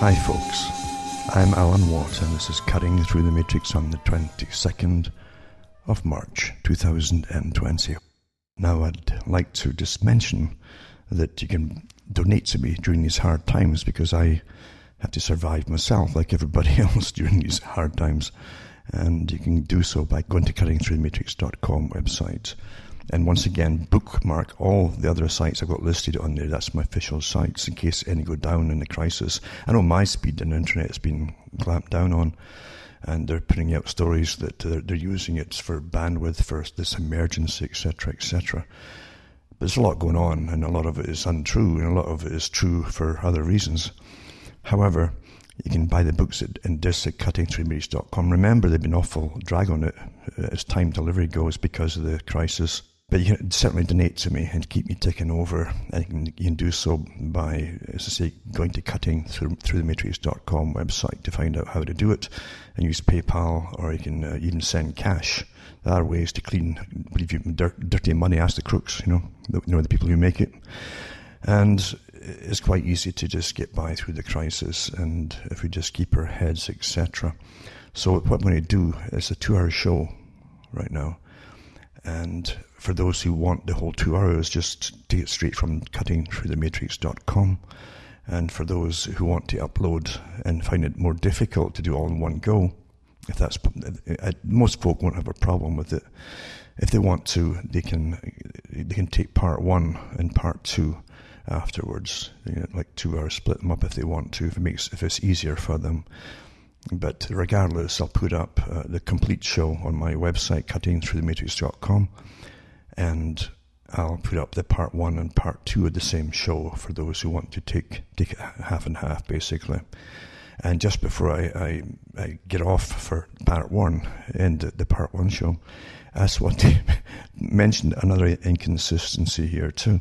Hi, folks. I'm Alan Watt, and this is Cutting Through the Matrix on the 22nd of March 2020. Now, I'd like to just mention that you can donate to me during these hard times because I have to survive myself like everybody else during these hard times. And you can do so by going to cuttingthroughthematrix.com website and once again, bookmark all the other sites I've got listed on there. That's my official sites in case any go down in the crisis. I know my speed the internet has been clamped down on, and they're putting out stories that they're, they're using it for bandwidth for this emergency, etc., etc. But there's a lot going on, and a lot of it is untrue, and a lot of it is true for other reasons. However, you can buy the books at, in at. Remember, they've been awful drag on it uh, as time delivery goes because of the crisis. But you can certainly donate to me and keep me ticking over. And you can, you can do so by, as I say, going to cutting through, through the matrix.com website to find out how to do it and use PayPal or you can uh, even send cash. There are ways to clean, believe you, dirt, dirty money, ask the crooks, you know, the, you know, the people who make it. And it's quite easy to just get by through the crisis and if we just keep our heads, etc. So what I'm going to do is a two-hour show right now. And for those who want the whole two hours, just take it straight from cuttingthroughthematrix.com. And for those who want to upload and find it more difficult to do all in one go, if that's most folk won't have a problem with it. If they want to, they can they can take part one and part two afterwards. You know, like two hours, split them up if they want to. If it makes if it's easier for them. But regardless, I'll put up uh, the complete show on my website, cuttingthroughthematrix.com, and I'll put up the part one and part two of the same show for those who want to take take it half and half, basically. And just before I, I, I get off for part one, and the part one show, I just want to mention another inconsistency here too,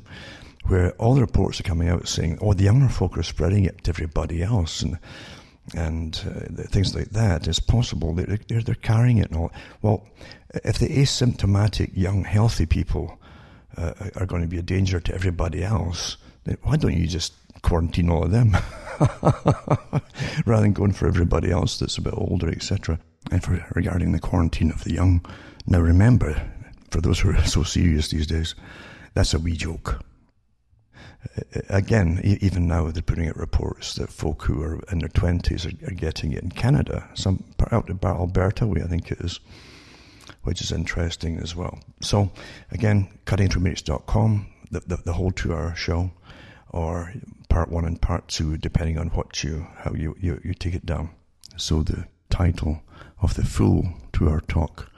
where all the reports are coming out saying, oh, the younger folk are spreading it to everybody else. And and uh, things like that, it's possible they're, they're, they're, carrying it and all. Well, if the asymptomatic, young, healthy people uh, are going to be a danger to everybody else, then why don't you just quarantine all of them? Rather than going for everybody else that's a bit older, etc. And for regarding the quarantine of the young, now remember, for those who are so serious these days, that's a wee joke. Again, even now they're putting out reports that folk who are in their 20s are, are getting it in Canada, some out in Alberta way, I think it is, which is interesting as well. So, again, cuttingthroughmatrix.com, the, the, the whole two hour show, or part one and part two, depending on what you, how you, you, you take it down. So, the title of the full two hour talk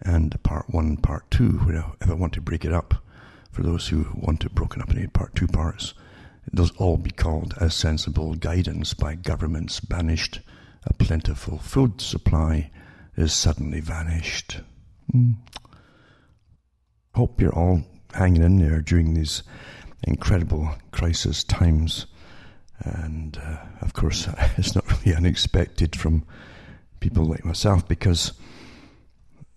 and part one and part two, if I want to break it up, for those who want it broken up into part two parts. Those all be called as sensible guidance by governments banished. A plentiful food supply is suddenly vanished. Mm. Hope you're all hanging in there during these incredible crisis times. And uh, of course, it's not really unexpected from people like myself because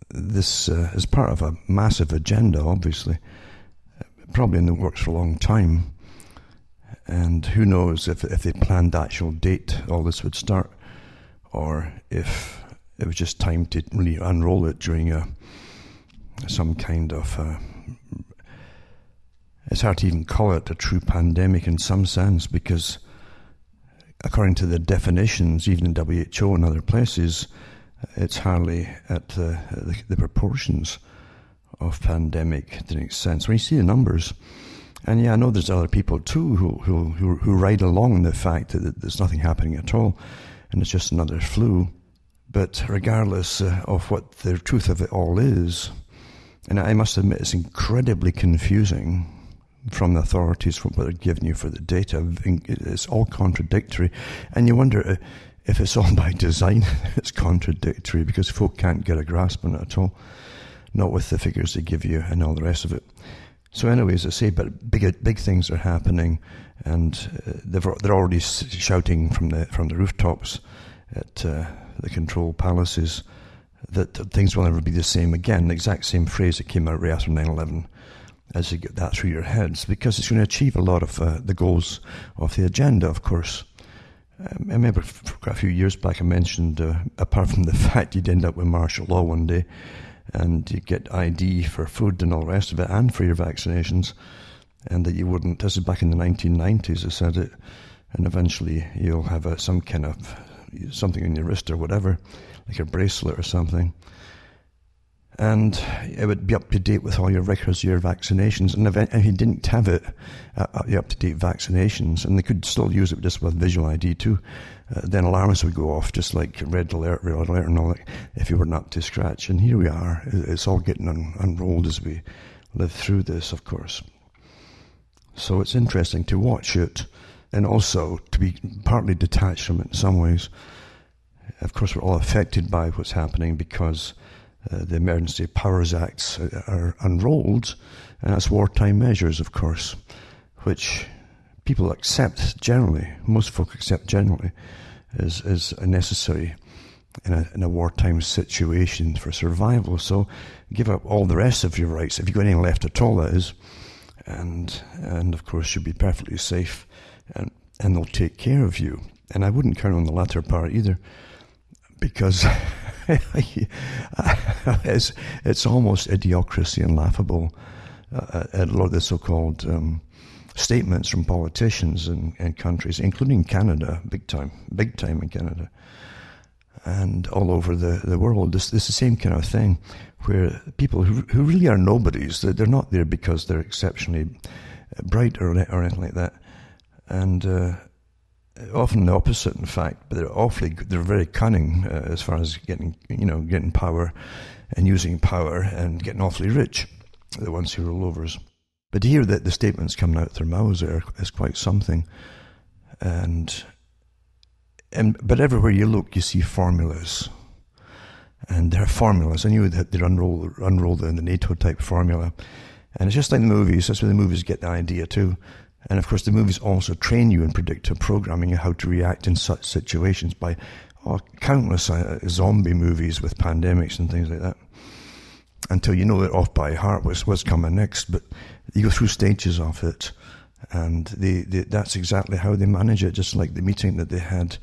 this uh, is part of a massive agenda, obviously probably in the works for a long time. And who knows if, if they planned the actual date all this would start, or if it was just time to really unroll it during a some kind of. Uh, it's hard to even call it a true pandemic in some sense because, according to the definitions, even in WHO and other places, it's hardly at the, the, the proportions of pandemic to an extent. When you see the numbers, and yeah, I know there's other people too who who who, who ride along the fact that there's nothing happening at all, and it's just another flu. But regardless uh, of what the truth of it all is, and I must admit it's incredibly confusing from the authorities from what they're giving you for the data. It's all contradictory, and you wonder uh, if it's all by design. it's contradictory because folk can't get a grasp on it at all not with the figures they give you and all the rest of it. So, anyways, I say, but big big things are happening, and uh, they're already shouting from the from the rooftops at uh, the control palaces that things will never be the same again. The exact same phrase that came out right after 9/11, as you get that through your heads, because it's going to achieve a lot of uh, the goals of the agenda, of course. Um, I remember a few years back I mentioned, uh, apart from the fact you'd end up with martial law one day and you get ID for food and all the rest of it and for your vaccinations, and that you wouldn't, this is back in the 1990s, I said it, and eventually you'll have a, some kind of something in your wrist or whatever, like a bracelet or something and it would be up to date with all your records, your vaccinations. And if you didn't have it, uh, uh the up to date vaccinations, and they could still use it just with visual ID too, uh, then alarms would go off, just like red alert, red alert, and all that, if you weren't up to scratch. And here we are. It's all getting un- unrolled as we live through this, of course. So it's interesting to watch it and also to be partly detached from it in some ways. Of course, we're all affected by what's happening because uh, the Emergency Powers Acts are unrolled, and that's wartime measures, of course, which people accept generally, most folk accept generally, is, is necessary in a, in a wartime situation for survival. So give up all the rest of your rights, if you've got anything left at all, that is, and, and of course you'll be perfectly safe, and, and they'll take care of you. And I wouldn't count on the latter part either, because it's, it's almost idiocracy and laughable uh, at a lot of the so-called um, statements from politicians and, in countries, including Canada, big time, big time in Canada, and all over the, the world. This is the same kind of thing where people who, who really are nobodies, they're not there because they're exceptionally bright or, or anything like that. And uh, often the opposite, in fact. But they're awfully, they're very cunning uh, as far as getting, you know, getting power and using power and getting awfully rich. The ones who rule over. But to hear that the statements coming out their mouths is quite something. And, and but everywhere you look, you see formulas. And there are formulas. I knew that they'd unroll, unroll the, the NATO type formula. And it's just like the movies. That's where the movies get the idea too. And of course, the movies also train you in predictive programming and how to react in such situations by oh, countless uh, zombie movies with pandemics and things like that. Until you know it off by heart what's, what's coming next. But you go through stages of it. And they, they, that's exactly how they manage it, just like the meeting that they had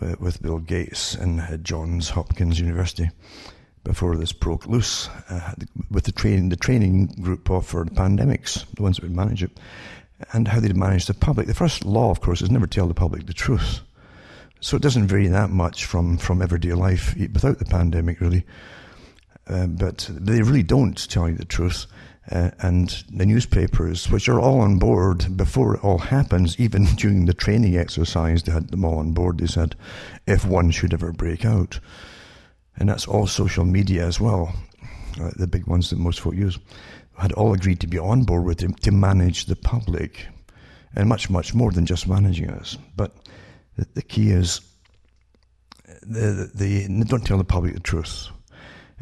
uh, with Bill Gates and uh, Johns Hopkins University before this broke loose uh, with the training the training group for the pandemics, the ones that would manage it and how they'd manage the public. The first law, of course, is never tell the public the truth. So it doesn't vary that much from, from everyday life without the pandemic, really. Uh, but they really don't tell you the truth. Uh, and the newspapers, which are all on board before it all happens, even during the training exercise, they had them all on board. They said, if one should ever break out. And that's all social media as well, uh, the big ones that most folk use had all agreed to be on board with him to manage the public and much, much more than just managing us. But the, the key is the, the, the, don't tell the public the truth.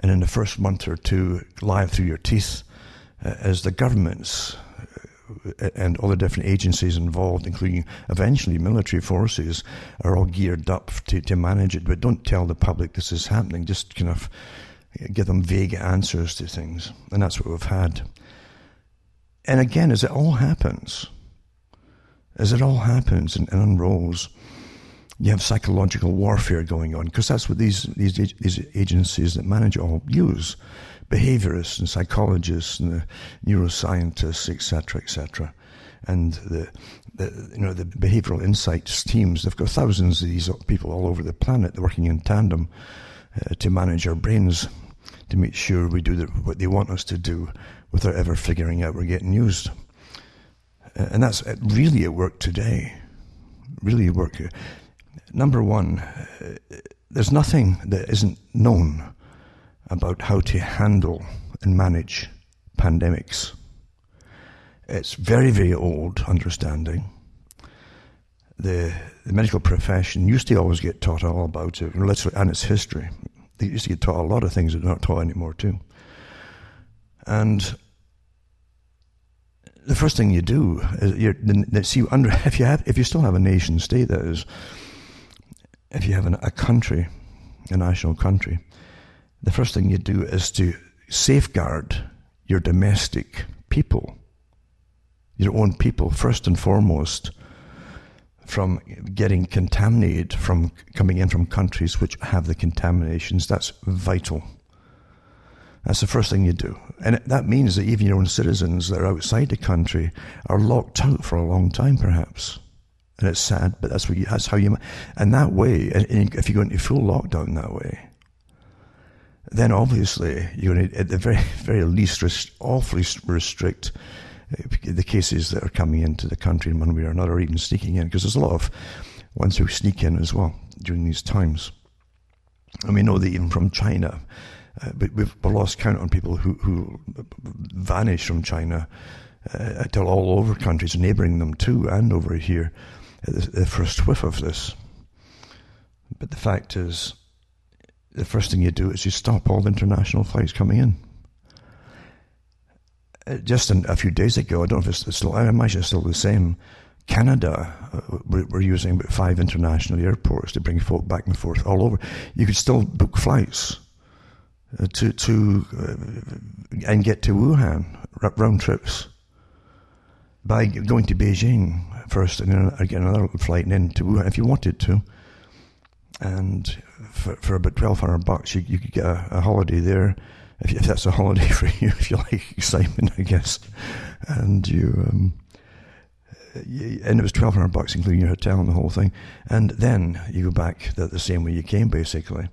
And in the first month or two, lie through your teeth uh, as the governments uh, and all the different agencies involved, including eventually military forces, are all geared up to, to manage it. But don't tell the public this is happening. Just kind of give them vague answers to things. And that's what we've had. And again, as it all happens, as it all happens and, and unrolls, you have psychological warfare going on because that's what these, these these agencies that manage all use behaviorists and psychologists and neuroscientists etc etc and the, the you know the behavioral insights teams they've got thousands of these people all over the planet working in tandem uh, to manage our brains to make sure we do the, what they want us to do without ever figuring out we're getting used. Uh, and that's really at work today. Really at work. Number one, uh, there's nothing that isn't known about how to handle and manage pandemics. It's very, very old understanding. The, the medical profession used to always get taught all about it, literally, and its history. They used to get taught a lot of things that are not taught anymore, too. And the first thing you do is you see under if you have if you still have a nation state that is if you have an, a country, a national country, the first thing you do is to safeguard your domestic people, your own people first and foremost from getting contaminated from coming in from countries which have the contaminations. That's vital. That's the first thing you do. And that means that even your own citizens that are outside the country are locked out for a long time, perhaps. And it's sad, but that's what you, that's how you, and that way, if you go into full lockdown that way, then obviously you're going to, at the very, very least, rest, awfully restrict the cases that are coming into the country in one way or another, or even sneaking in, because there's a lot of ones who sneak in as well during these times. And we know that even from China, uh, but we've lost count on people who, who vanish from China uh, until all over countries neighbouring them too, and over here, the, the first whiff of this. But the fact is, the first thing you do is you stop all the international flights coming in. Just a few days ago, I don't know if it's still, I imagine it's still the same. Canada, uh, we're using about five international airports to bring folk back and forth all over. You could still book flights uh, to to uh, and get to Wuhan round trips by going to Beijing first and then get another flight and then to Wuhan if you wanted to. And for, for about twelve hundred bucks, you, you could get a, a holiday there. If, if, that's a holiday for you, if you like excitement, I guess. And you, um, and it was twelve hundred bucks, including your hotel and the whole thing. And then you go back the, the same way you came, basically,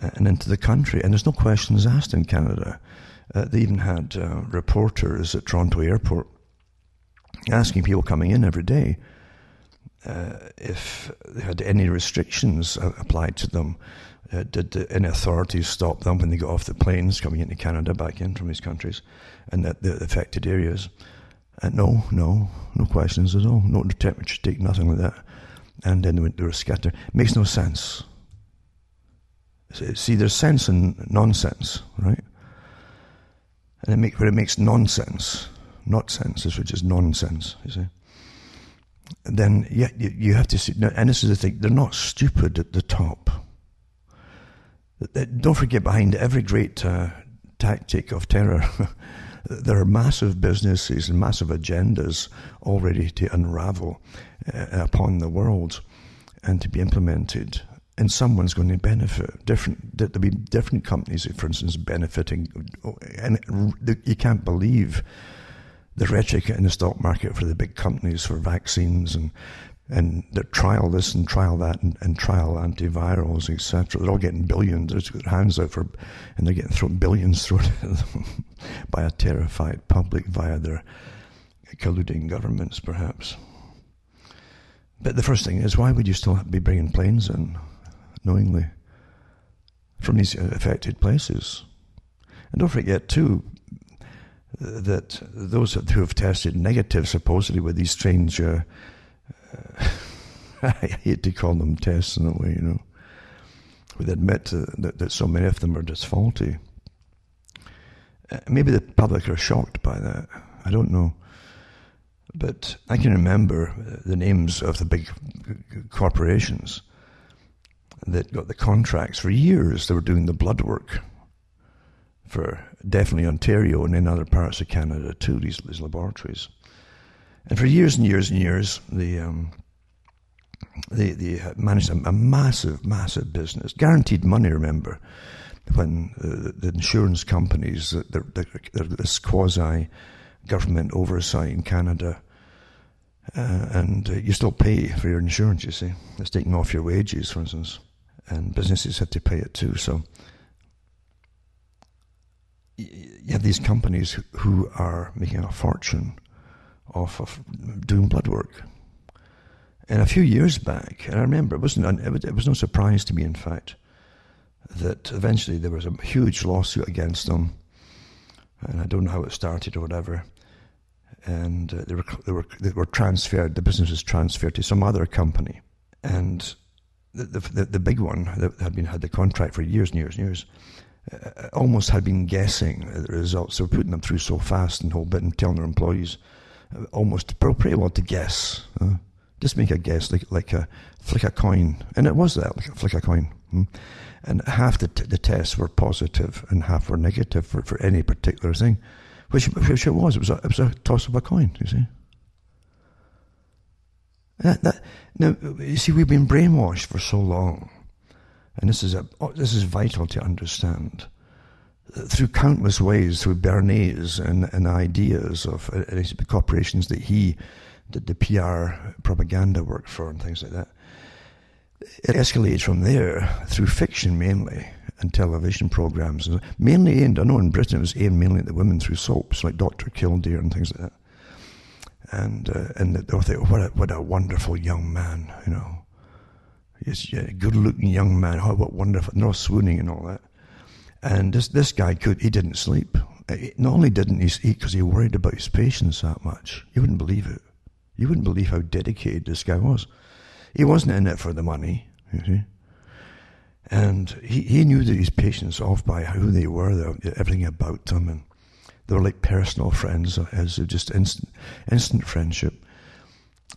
and into the country. And there's no questions asked in Canada. Uh, they even had uh, reporters at Toronto Airport asking people coming in every day uh, if they had any restrictions applied to them. Uh, did the, any authorities stop them when they got off the planes coming into Canada back in from these countries and the, the affected areas? Uh, no, no, no questions at all. No temperature take, nothing like that. And then they, went, they were scattered. Makes no sense. See, there's sense and nonsense, right? And it make, where it makes nonsense, not sense, which is nonsense, you see then yeah, you have to see, and this is the thing, they're not stupid at the top. Don't forget, behind every great uh, tactic of terror, there are massive businesses and massive agendas already to unravel uh, upon the world and to be implemented. And someone's going to benefit. Different, there'll be different companies, for instance, benefiting. And you can't believe the rhetoric in the stock market for the big companies for vaccines and and the trial this and trial that and, and trial antivirals, etc. They're all getting billions. They're their hands out for, and they're getting thrown billions thrown at them by a terrified public via their colluding governments, perhaps. But the first thing is, why would you still be bringing planes in, knowingly, from these affected places? And don't forget, too, that those who have tested negative, supposedly with these strange, uh, I hate to call them tests in a way, you know, would admit uh, that, that so many of them are just faulty. Uh, maybe the public are shocked by that. I don't know. But I can remember the names of the big corporations that got the contracts for years. They were doing the blood work for definitely Ontario and in other parts of Canada too, these, these laboratories. And for years and years and years, the um, they, they managed a, a, massive, massive business, guaranteed money. Remember, when uh, the insurance companies, they're, they're, this quasi government oversight in Canada, uh, and uh, you still pay for your insurance. You see, it's taken off your wages, for instance, and businesses have to pay it too. So you have these companies who are making a fortune off of doing blood work. And a few years back, and I remember it wasn't it was no surprise to me, in fact, that eventually there was a huge lawsuit against them, and I don't know how it started or whatever. And uh, they were they were they were transferred. The business was transferred to some other company, and the the, the big one that had been had the contract for years and years and years uh, almost had been guessing the results. They were putting them through so fast and whole bit and telling their employees almost pretty well to guess. Uh, just make a guess, like like a flick a coin, and it was that, like a flick a coin. Hmm? And half the t- the tests were positive and half were negative for, for any particular thing, which which it was. It was a, it was a toss of a coin. You see. That, that, Now, you see, we've been brainwashed for so long, and this is a, oh, this is vital to understand. Through countless ways, through Bernays and, and ideas of uh, the corporations that he did the PR propaganda work for and things like that. It escalates from there through fiction mainly and television programs, mainly aimed. I know in Britain it was aimed mainly at the women through soaps like Doctor Kildare and things like that and uh, and they think, what a, what a wonderful young man, you know. He's a good-looking young man. Oh, what wonderful! No swooning and all that. And this this guy could he didn't sleep. Not only didn't he sleep because he worried about his patients that much. You wouldn't believe it. You wouldn't believe how dedicated this guy was. He wasn't in it for the money, you see. And he, he knew that his patients off by who they were, everything about them, and they were like personal friends, as just instant, instant friendship.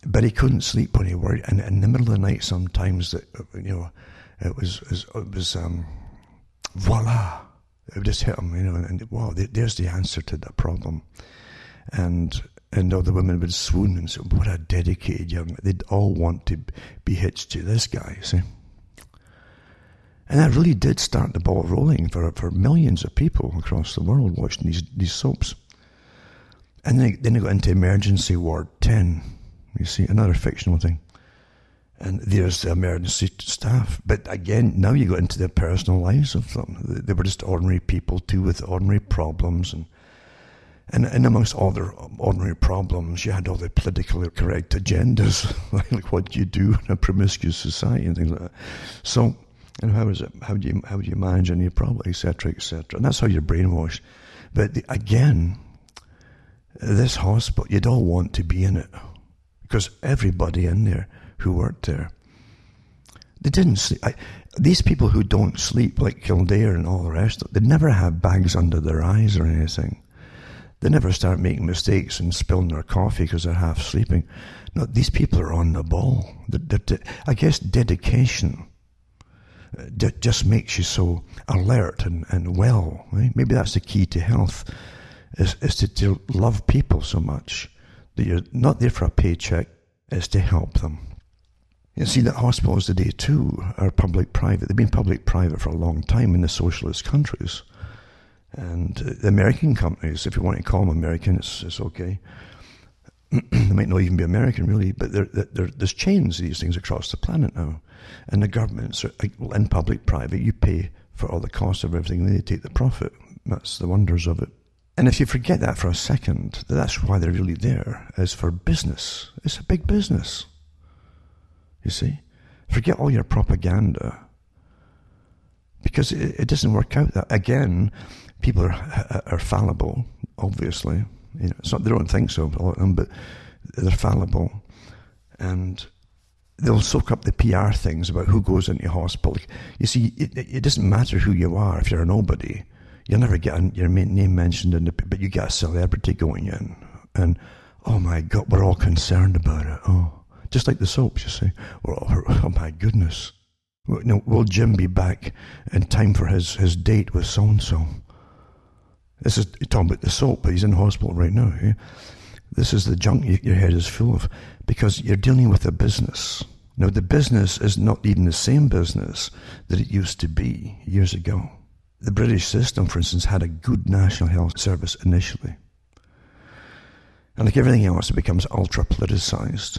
But he couldn't sleep when he worried, and in the middle of the night, sometimes that you know, it was it was um, voila, it just hit him, you know, and wow, there's the answer to that problem, and and all the women would swoon and say, "What a dedicated young!" They'd all want to be hitched to this guy. See. And that really did start the ball rolling for, for millions of people across the world watching these, these soaps. And then, then they got into Emergency Ward 10. You see, another fictional thing. And there's the emergency staff. But again, now you go into the personal lives of them. They were just ordinary people too with ordinary problems. And, and, and amongst all their um, ordinary problems, you had all the politically correct agendas, like what you do in a promiscuous society and things like that. So and how is it? How do you how do you manage any problem, etc., etc. And that's how you're brainwashed. But the, again, this hospital, you don't want to be in it because everybody in there who worked there, they didn't sleep. I, these people who don't sleep, like Kildare and all the rest, they never have bags under their eyes or anything. They never start making mistakes and spilling their coffee because they're half sleeping. No, these people are on the ball. They're, they're, I guess dedication uh, just makes you so alert and, and well. Right? Maybe that's the key to health, is, is to, to love people so much that you're not there for a paycheck, is to help them. You see that hospitals today too are public-private. They've been public-private for a long time in the socialist countries. And uh, the American companies, if you want to call them American, it's, it's okay. they might not even be American, really, but they're, they're, there's chains of these things across the planet now. And the governments, are, in public, private, you pay for all the costs of everything, and they take the profit. That's the wonders of it. And if you forget that for a second, that's why they're really there, is for business. It's a big business. You see? Forget all your propaganda. Because it, it doesn't work out that. Again, people are, are fallible, obviously. You know, it's not, they don't think so, a lot of them, but they're fallible. And they'll soak up the PR things about who goes into hospital. You see, it, it doesn't matter who you are if you're a nobody. You'll never get your name mentioned in the, but you get a celebrity going in, and oh my God, we're all concerned about it. Oh, just like the soaps, you see. All, oh my goodness. will Jim be back in time for his, his date with so and so? This is talking about the soap, but he's in hospital right now. Yeah? This is the junk your head is full of because you're dealing with a business. Now, the business is not even the same business that it used to be years ago. The British system, for instance, had a good national health service initially. And like everything else, it becomes ultra politicized.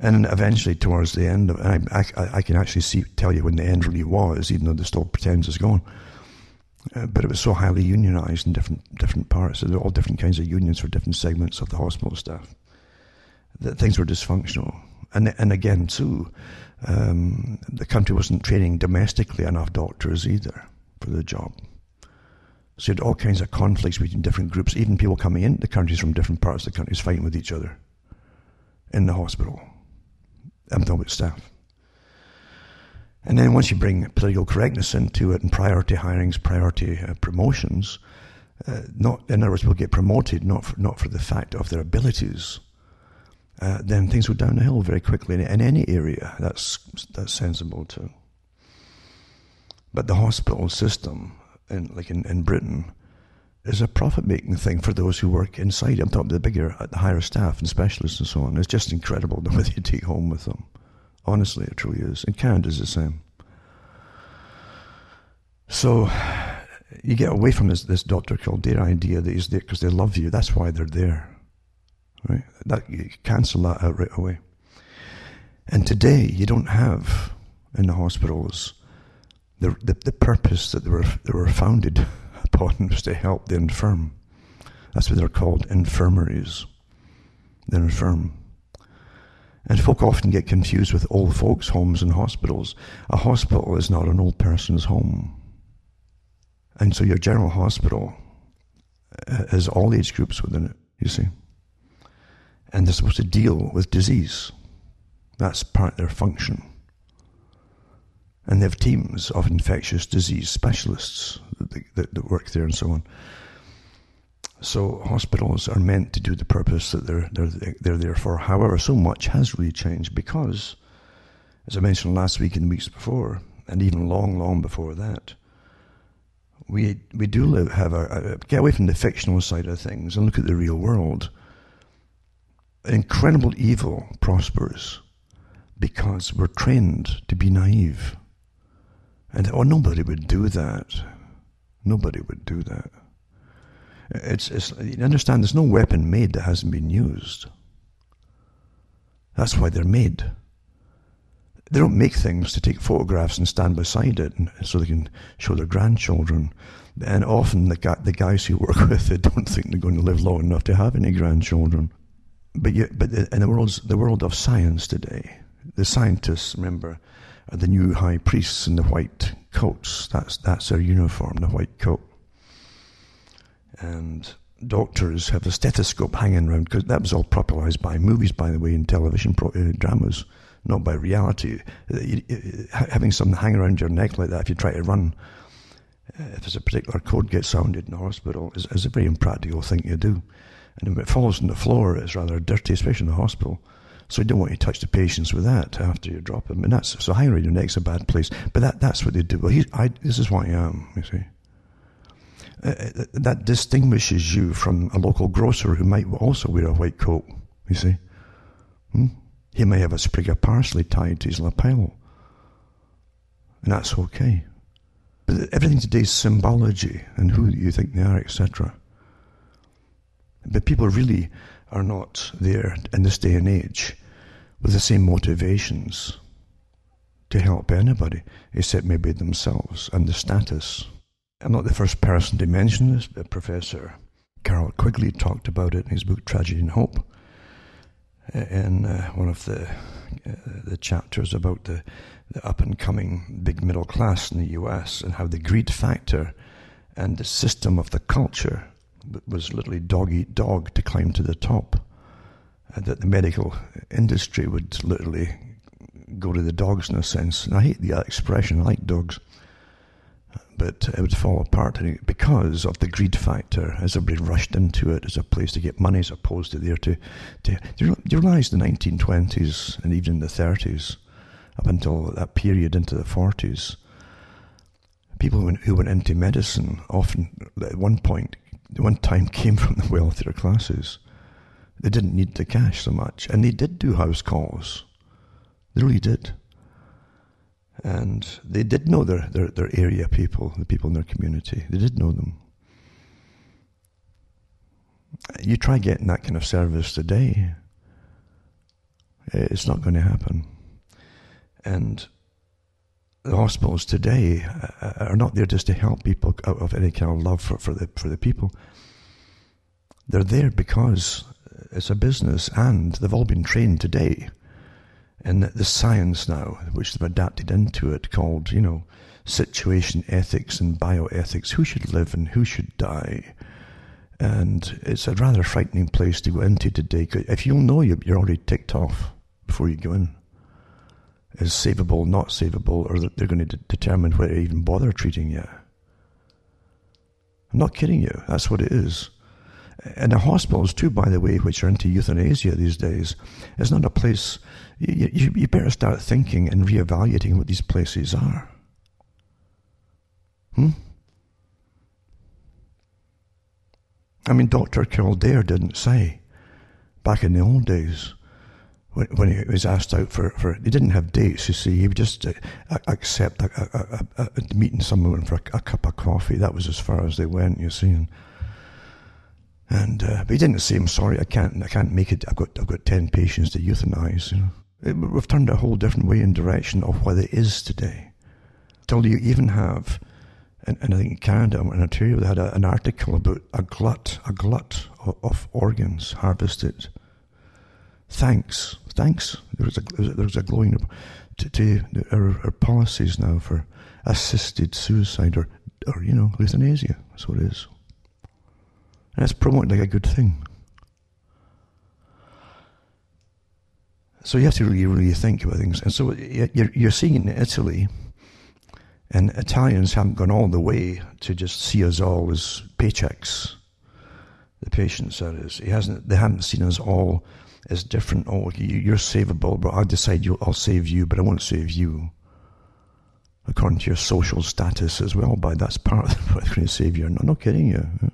And eventually, towards the end, I, I, I, can actually see, tell you when the end really was, even though the still pretends it's gone. Uh, but it was so highly unionized in different different parts. So there were all different kinds of unions for different segments of the hospital staff. That things were dysfunctional, and and again too, um, the country wasn't training domestically enough doctors either for the job. So you had all kinds of conflicts between different groups, even people coming into the countries from different parts of the countries fighting with each other in the hospital. I'm staff. And then once you bring political correctness into it and priority hirings, priority uh, promotions, uh, not in other words, people get promoted not for, not for the fact of their abilities. Uh, then things go down the hill very quickly in, in any area. That's that's sensible too. But the hospital system, in, like in, in Britain, is a profit making thing for those who work inside. I'm talking the bigger, the higher staff and specialists and so on. It's just incredible the way they take home with them. Honestly, it truly is. And Canada's the same. So you get away from this, this Dr. Kildare idea that he's there because they love you. That's why they're there. Right? That, you cancel that out right away. And today, you don't have in the hospitals the, the, the purpose that they were, they were founded was to help the infirm. That's what they're called, infirmaries. They're infirm. And folk often get confused with old folks' homes and hospitals. A hospital is not an old person's home. And so your general hospital uh, has all age groups within it, you see. And they're supposed to deal with disease. That's part of their function. And they have teams of infectious disease specialists that, that, that work there and so on. So hospitals are meant to do the purpose that they're, they're, they're there for. However, so much has really changed because, as I mentioned last week and weeks before, and even long, long before that, we we do live, have a, a, get away from the fictional side of things and look at the real world. Incredible evil prospers because we're trained to be naive. And oh, nobody would do that. Nobody would do that. It's, it's you understand. There's no weapon made that hasn't been used. That's why they're made. They don't make things to take photographs and stand beside it and, so they can show their grandchildren. And often the, the guys who work with it don't think they're going to live long enough to have any grandchildren. But, you, but in the, world's, the world of science today, the scientists, remember, the new high priests in the white coats. That's, that's their uniform, the white coat. And doctors have a stethoscope hanging around because that was all popularized by movies, by the way, and television pro- uh, dramas not by reality. Having something hang around your neck like that, if you try to run, uh, if there's a particular code gets sounded in the hospital, is, is a very impractical thing to do. And if it falls on the floor, it's rather dirty, especially in the hospital. So you don't want to touch the patients with that after you drop them. And that's so around your neck's a bad place. But that, that's what they do. Well, I, this is what I am, you see. Uh, uh, that distinguishes you from a local grocer who might also wear a white coat, you see. Hmm? He may have a sprig of parsley tied to his lapel. And that's okay. But everything today is symbology and who you think they are, etc. But people really are not there in this day and age with the same motivations to help anybody except maybe themselves and the status. I'm not the first person to mention this, but Professor Carroll Quigley talked about it in his book Tragedy and Hope in uh, one of the uh, the chapters about the, the up and coming big middle class in the U.S. and how the greed factor and the system of the culture was literally dog eat dog to climb to the top. And that the medical industry would literally go to the dogs in a sense. And I hate the expression, I like dogs but it would fall apart because of the greed factor as everybody rushed into it as a place to get money as opposed to there to, to do you realize the 1920s and even the 30s up until that period into the 40s people who went into medicine often at one point one time came from the wealthier classes they didn't need the cash so much and they did do house calls they really did and they did know their, their, their area people, the people in their community. They did know them. You try getting that kind of service today, it's not going to happen. And the hospitals today uh, are not there just to help people out of any kind of love for, for, the, for the people. They're there because it's a business and they've all been trained today and the science now, which they've adapted into it, called, you know, situation ethics and bioethics, who should live and who should die. And it's a rather frightening place to go into today. If you'll know you're already ticked off before you go in, is savable, not savable, or that they're going to de- determine whether to even bother treating you. I'm not kidding you. That's what it is. And the hospitals, too, by the way, which are into euthanasia these days, is not a place. You, you, you better start thinking and reevaluating what these places are. Hmm? I mean, Dr. Kildare didn't say back in the old days when, when he was asked out for, for, he didn't have dates, you see, he would just uh, accept a, a, a, a, meeting someone for a, cup of coffee. That was as far as they went, you see. And, and uh, but he didn't say, "I'm sorry, I can't, I can't make it. I've got, I've got ten patients to euthanize." You know, it, we've turned a whole different way in direction of what it is today. Till you even have, and, and I think in Canada and Ontario, they had a, an article about a glut, a glut of, of organs harvested. Thanks, thanks. There was a, there was a glowing to, to our, our policies now for assisted suicide or, or you know, euthanasia. That's what it is. And it's promoted like a good thing. So you have to really, really think about things. And so you're, you're seeing in Italy, and Italians haven't gone all the way to just see us all as paychecks. The patients, is. He hasn't, they haven't seen us all as different. Oh, you're savable, but I decide I'll save you, but I won't save you. According to your social status as well, by that's part of what's going to save you. I'm not kidding you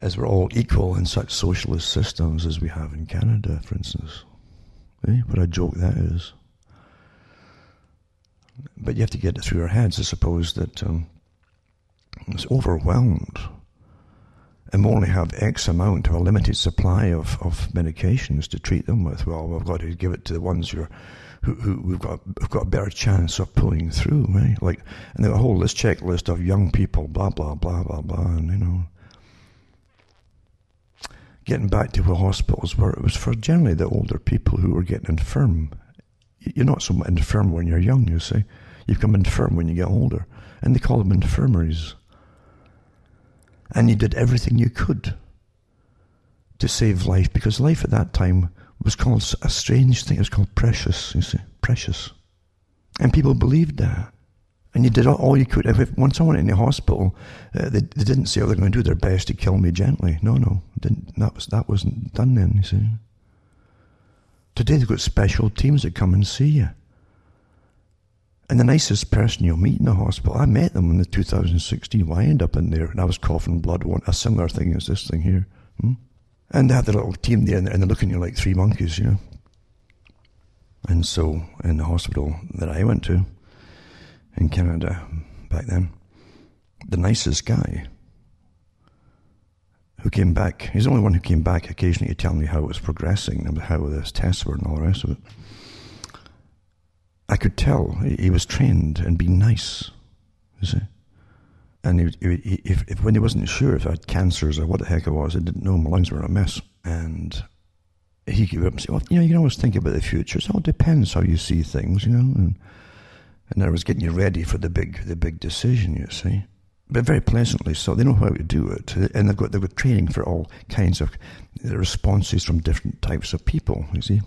as we're all equal in such socialist systems as we have in Canada, for instance. Eh? What a joke that is. But you have to get it through your heads, I suppose, that um, it's overwhelmed. And only have X amount of a limited supply of, of medications to treat them with. Well, we've got to give it to the ones who are, who, who we've got we've got a better chance of pulling through, right? Like, and the whole list checklist of young people, blah blah blah blah blah, and you know, getting back to the hospitals where it was for generally the older people who were getting infirm. You're not so infirm when you're young, you see. You become infirm when you get older. And they call them infirmaries. And you did everything you could to save life because life at that time was called a strange thing. It was called precious, you see. Precious. And people believed that. And you did all you could. If, when someone in the hospital, uh, they, they didn't say, "Oh, they're going to do their best to kill me gently." No, no, didn't. That was that wasn't done then. You see. Today they've got special teams that come and see you. And the nicest person you'll meet in the hospital, I met them in the 2016. Well, I ended up in there and I was coughing blood. One a similar thing as this thing here. Hmm? And they have the little team there, and they're looking at you like three monkeys, you know. And so, in the hospital that I went to, in Canada back then. The nicest guy who came back. He's the only one who came back occasionally to tell me how it was progressing and how the tests were and all the rest of it. I could tell he was trained and being nice, you see. And he, he, if, if, when he wasn't sure if I had cancers or what the heck it was, I didn't know my lungs were a mess. And he gave up and said, well, you know, you can always think about the future. It all depends how you see things, you know. And and I was getting you ready for the big the big decision, you see. But very pleasantly so. They know how to do it, and they've got they've got training for all kinds of responses from different types of people. You see,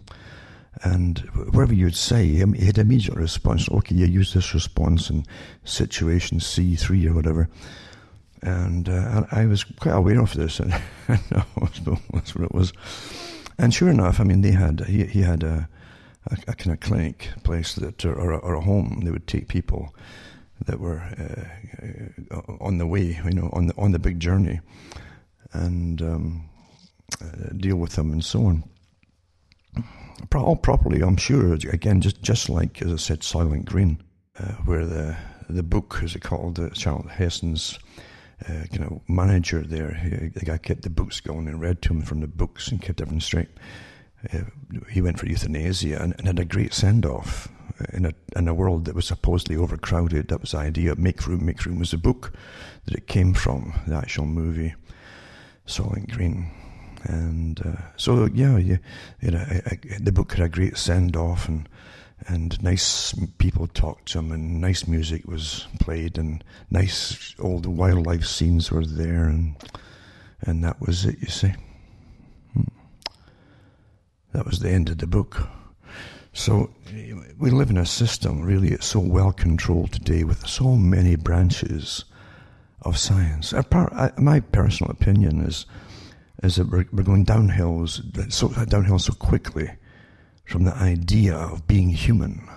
and whatever you'd say, he had immediate response. Okay, you use this response in situation C three or whatever. And uh, I was quite aware of this, and that's what it was. And sure enough, I mean, they had he, he had a a, a kind of clinic place that, or, or, a home. They would take people that were uh, on the way, you know, on the on the big journey, and um, uh, deal with them and so on. All properly, I'm sure. Again, just just like as I said, Soylent Green, uh, where the the book, as it called, uh, Charlton Heston's. Uh, you know, manager there, he, the guy kept the books going and read to him from the books and kept everything straight. Uh, he went for euthanasia and, and had a great send off in a in a world that was supposedly overcrowded. That was the idea. Make room, make room was the book that it came from. The actual movie, Soylent Green, and uh, so yeah, you, you know, the book had a great send off and. And nice people talked to him, and nice music was played, and nice old wildlife scenes were there, and and that was it. You see. That was the end of the book. So we live in a system, really, it's so well controlled today with so many branches of science. My personal opinion is, is that we're, we're going downhill so, downhill so quickly from the idea of being human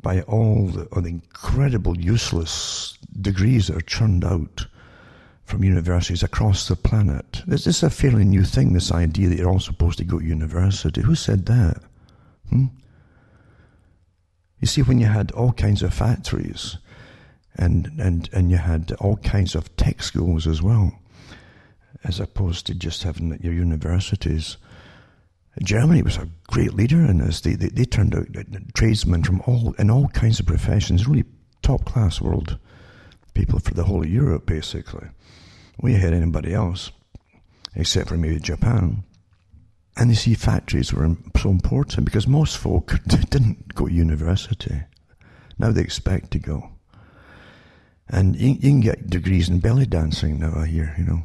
by all the, all the incredible useless degrees that are churned out from universities across the planet. This is a fairly new thing, this idea that you're all supposed to go to university. Who said that? Hmm? You see, when you had all kinds of factories and, and, and you had all kinds of tech schools as well, as opposed to just having your universities, Germany was a great leader in this. They, they, they turned out tradesmen from all in all kinds of professions, really top class world people for the whole of Europe, basically. We had anybody else, except for maybe Japan. And you see, factories were so important because most folk didn't go to university. Now they expect to go. And you, you can get degrees in belly dancing now, I hear, you know,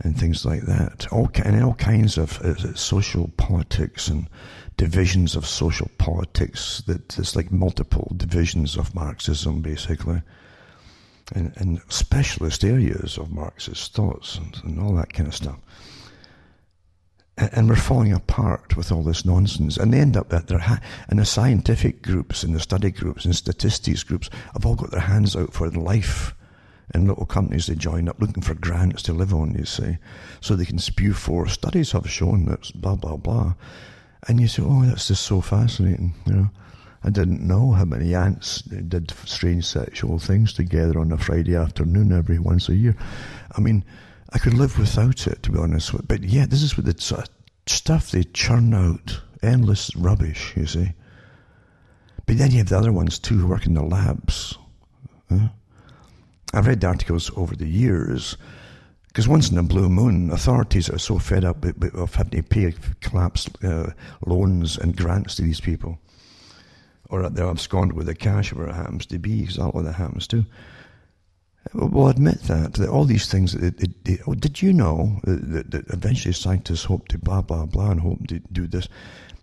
and things like that. All, and all kinds of uh, social politics and divisions of social politics that there's like multiple divisions of Marxism, basically and, in specialist areas of Marxist thoughts and, and all that kind of stuff. And, and we're falling apart with all this nonsense. And they end up at their ha- and the scientific groups and the study groups and statistics groups have all got their hands out for life in little companies they join up looking for grants to live on, you see, so they can spew forth. Studies have shown that blah, blah, blah. And you say, oh, that's just so fascinating, you know. I didn't know how many ants did strange sexual things together on a Friday afternoon every once a year. I mean, I could live without it, to be honest. with. But yeah, this is what the sort of stuff they churn out. Endless rubbish, you see. But then you have the other ones too who work in the labs. Huh? I've read the articles over the years because once in a blue moon, authorities are so fed up of having to pay collapsed uh, loans and grants to these people or that they're absconded with the cash, where it happens to be, because that's what that happens to. We'll admit that, that all these things, it, it, it, oh, did you know that, that, eventually scientists hope to blah, blah, blah and hope to do this,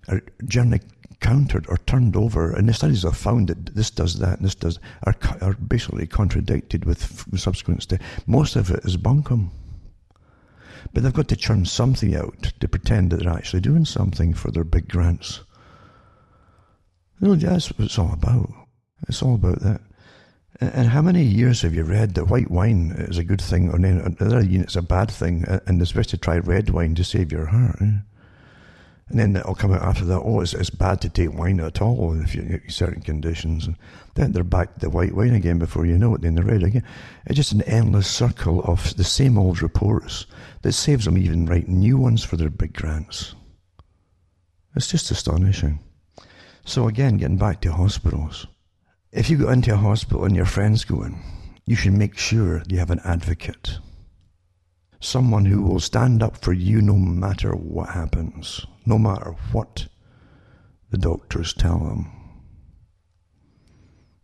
are generally countered or turned over, and the studies have found that this does that and this does, are, are basically contradicted with subsequent studies. Most of it is bunkum. But they've got to churn something out to pretend that they're actually doing something for their big grants. Well, that's what it's all about. It's all about that. And how many years have you read that white wine is a good thing, or then another unit's a bad thing, and it's best to try red wine to save your heart? Eh? And then it'll come out after that, oh, it's, it's bad to take wine at all if you certain conditions. And then they're back to the white wine again before you know it, then the red again. It's just an endless circle of the same old reports that saves them even writing new ones for their big grants. It's just astonishing. So again, getting back to hospitals. If you go into a hospital and your friends go in, you should make sure you have an advocate. Someone who will stand up for you no matter what happens, no matter what the doctors tell them.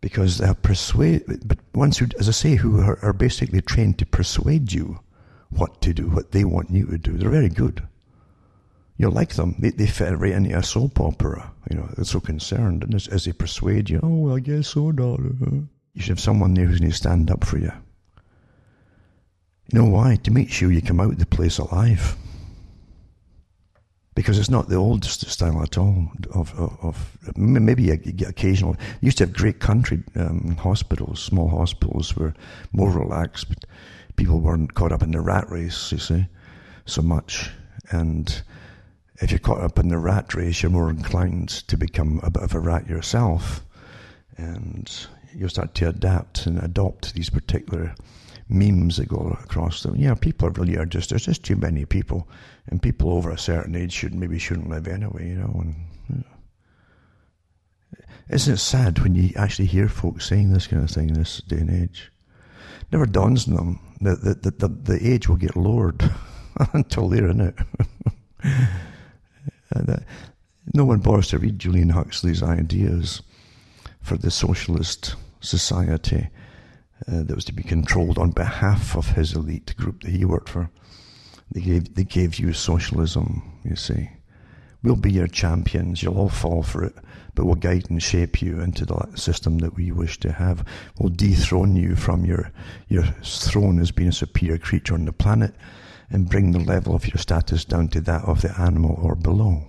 Because they are persuade, but ones who, as I say, who are, are basically trained to persuade you what to do, what they want you to do. They're very good. You'll like them. They, they fit right into a soap opera. You know, they're so concerned. And as, as they persuade you, oh, well, I guess so, darling. You should have someone there who's going to stand up for you. You know why? To make sure you come out of the place alive. Because it's not the old style at all of, of, of maybe a, occasional. You used to have great country um, hospitals, small hospitals were more relaxed, but people weren't caught up in the rat race, you see, so much. And if you're caught up in the rat race, you're more inclined to become a bit of a rat yourself. And you'll start to adapt and adopt these particular memes that go across them. Yeah, people are really are just, there's just too many people. And people over a certain age should maybe shouldn't live anyway, you know. And. Isn't it sad when you actually hear folks saying this kind of thing in this day and age? Never dawns on them that the, the, the, age will get lowered until they're in it. Uh, no one bothers to read Julian Huxley's ideas for the socialist society uh, that was to be controlled on behalf of his elite group that he worked for. They gave, they gave you socialism, you see. We'll be your champions, you'll all fall for it, but we'll guide and shape you into the system that we wish to have. We'll dethrone you from your, your throne as being a superior creature on the planet and bring the level of your status down to that of the animal or below.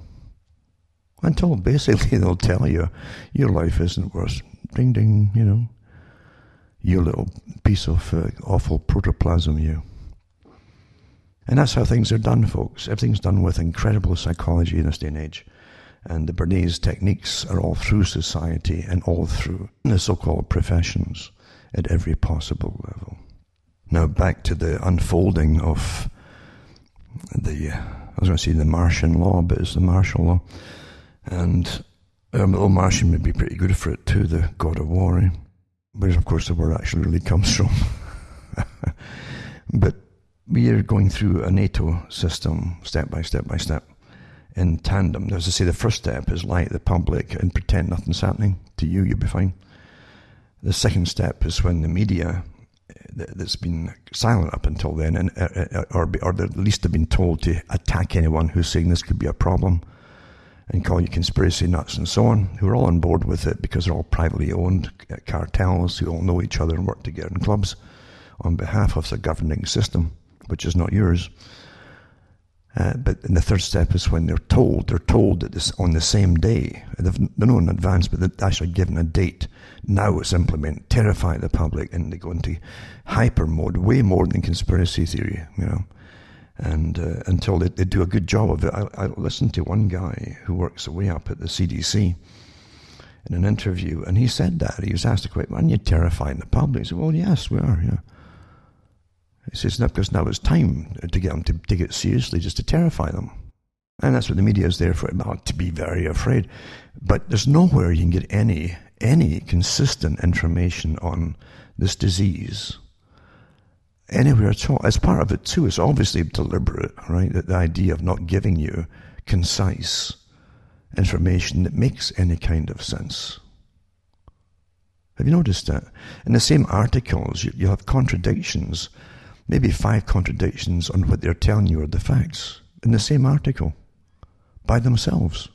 Until basically they'll tell you your life isn't worth ding ding, you know. You little piece of uh, awful protoplasm, you. And that's how things are done, folks. Everything's done with incredible psychology in this day and age. And the Bernays techniques are all through society and all through the so called professions at every possible level. Now, back to the unfolding of the, I was going to say the Martian law, but it's the martial law. And um, little Martian would be pretty good for it too, the god of war, eh? Where of course the word actually really comes from. but we are going through a NATO system step by step by step in tandem. As I say, the first step is lie to the public and pretend nothing's happening. To you, you'll be fine. The second step is when the media that's been silent up until then, and uh, uh, or, or at least have been told to attack anyone who's saying this could be a problem and call you conspiracy nuts and so on, who are all on board with it because they're all privately owned cartels who all know each other and work together in clubs on behalf of the governing system, which is not yours. Uh, but the third step is when they're told, they're told that this on the same day, they've, they know in advance, but they're actually given a date. Now it's implemented, terrify the public, and they go into hyper mode, way more than conspiracy theory, you know and uh, until they, they, do a good job of it. I, I, listened to one guy who works way up at the CDC in an interview, and he said that he was asked a question, "Aren't you terrifying the public?" He said, "Well, yes, we are." Yeah. He says, "Not because now it's time to get them to take it seriously, just to terrify them." And that's what the media is there for, to be very afraid. But there's nowhere you can get any any consistent information on this disease anywhere at all. As part of it too, it's obviously deliberate, right? That the idea of not giving you concise information that makes any kind of sense. Have you noticed that? In the same articles, you, you have contradictions, maybe five contradictions on what they're telling you are the facts in the same article by themselves,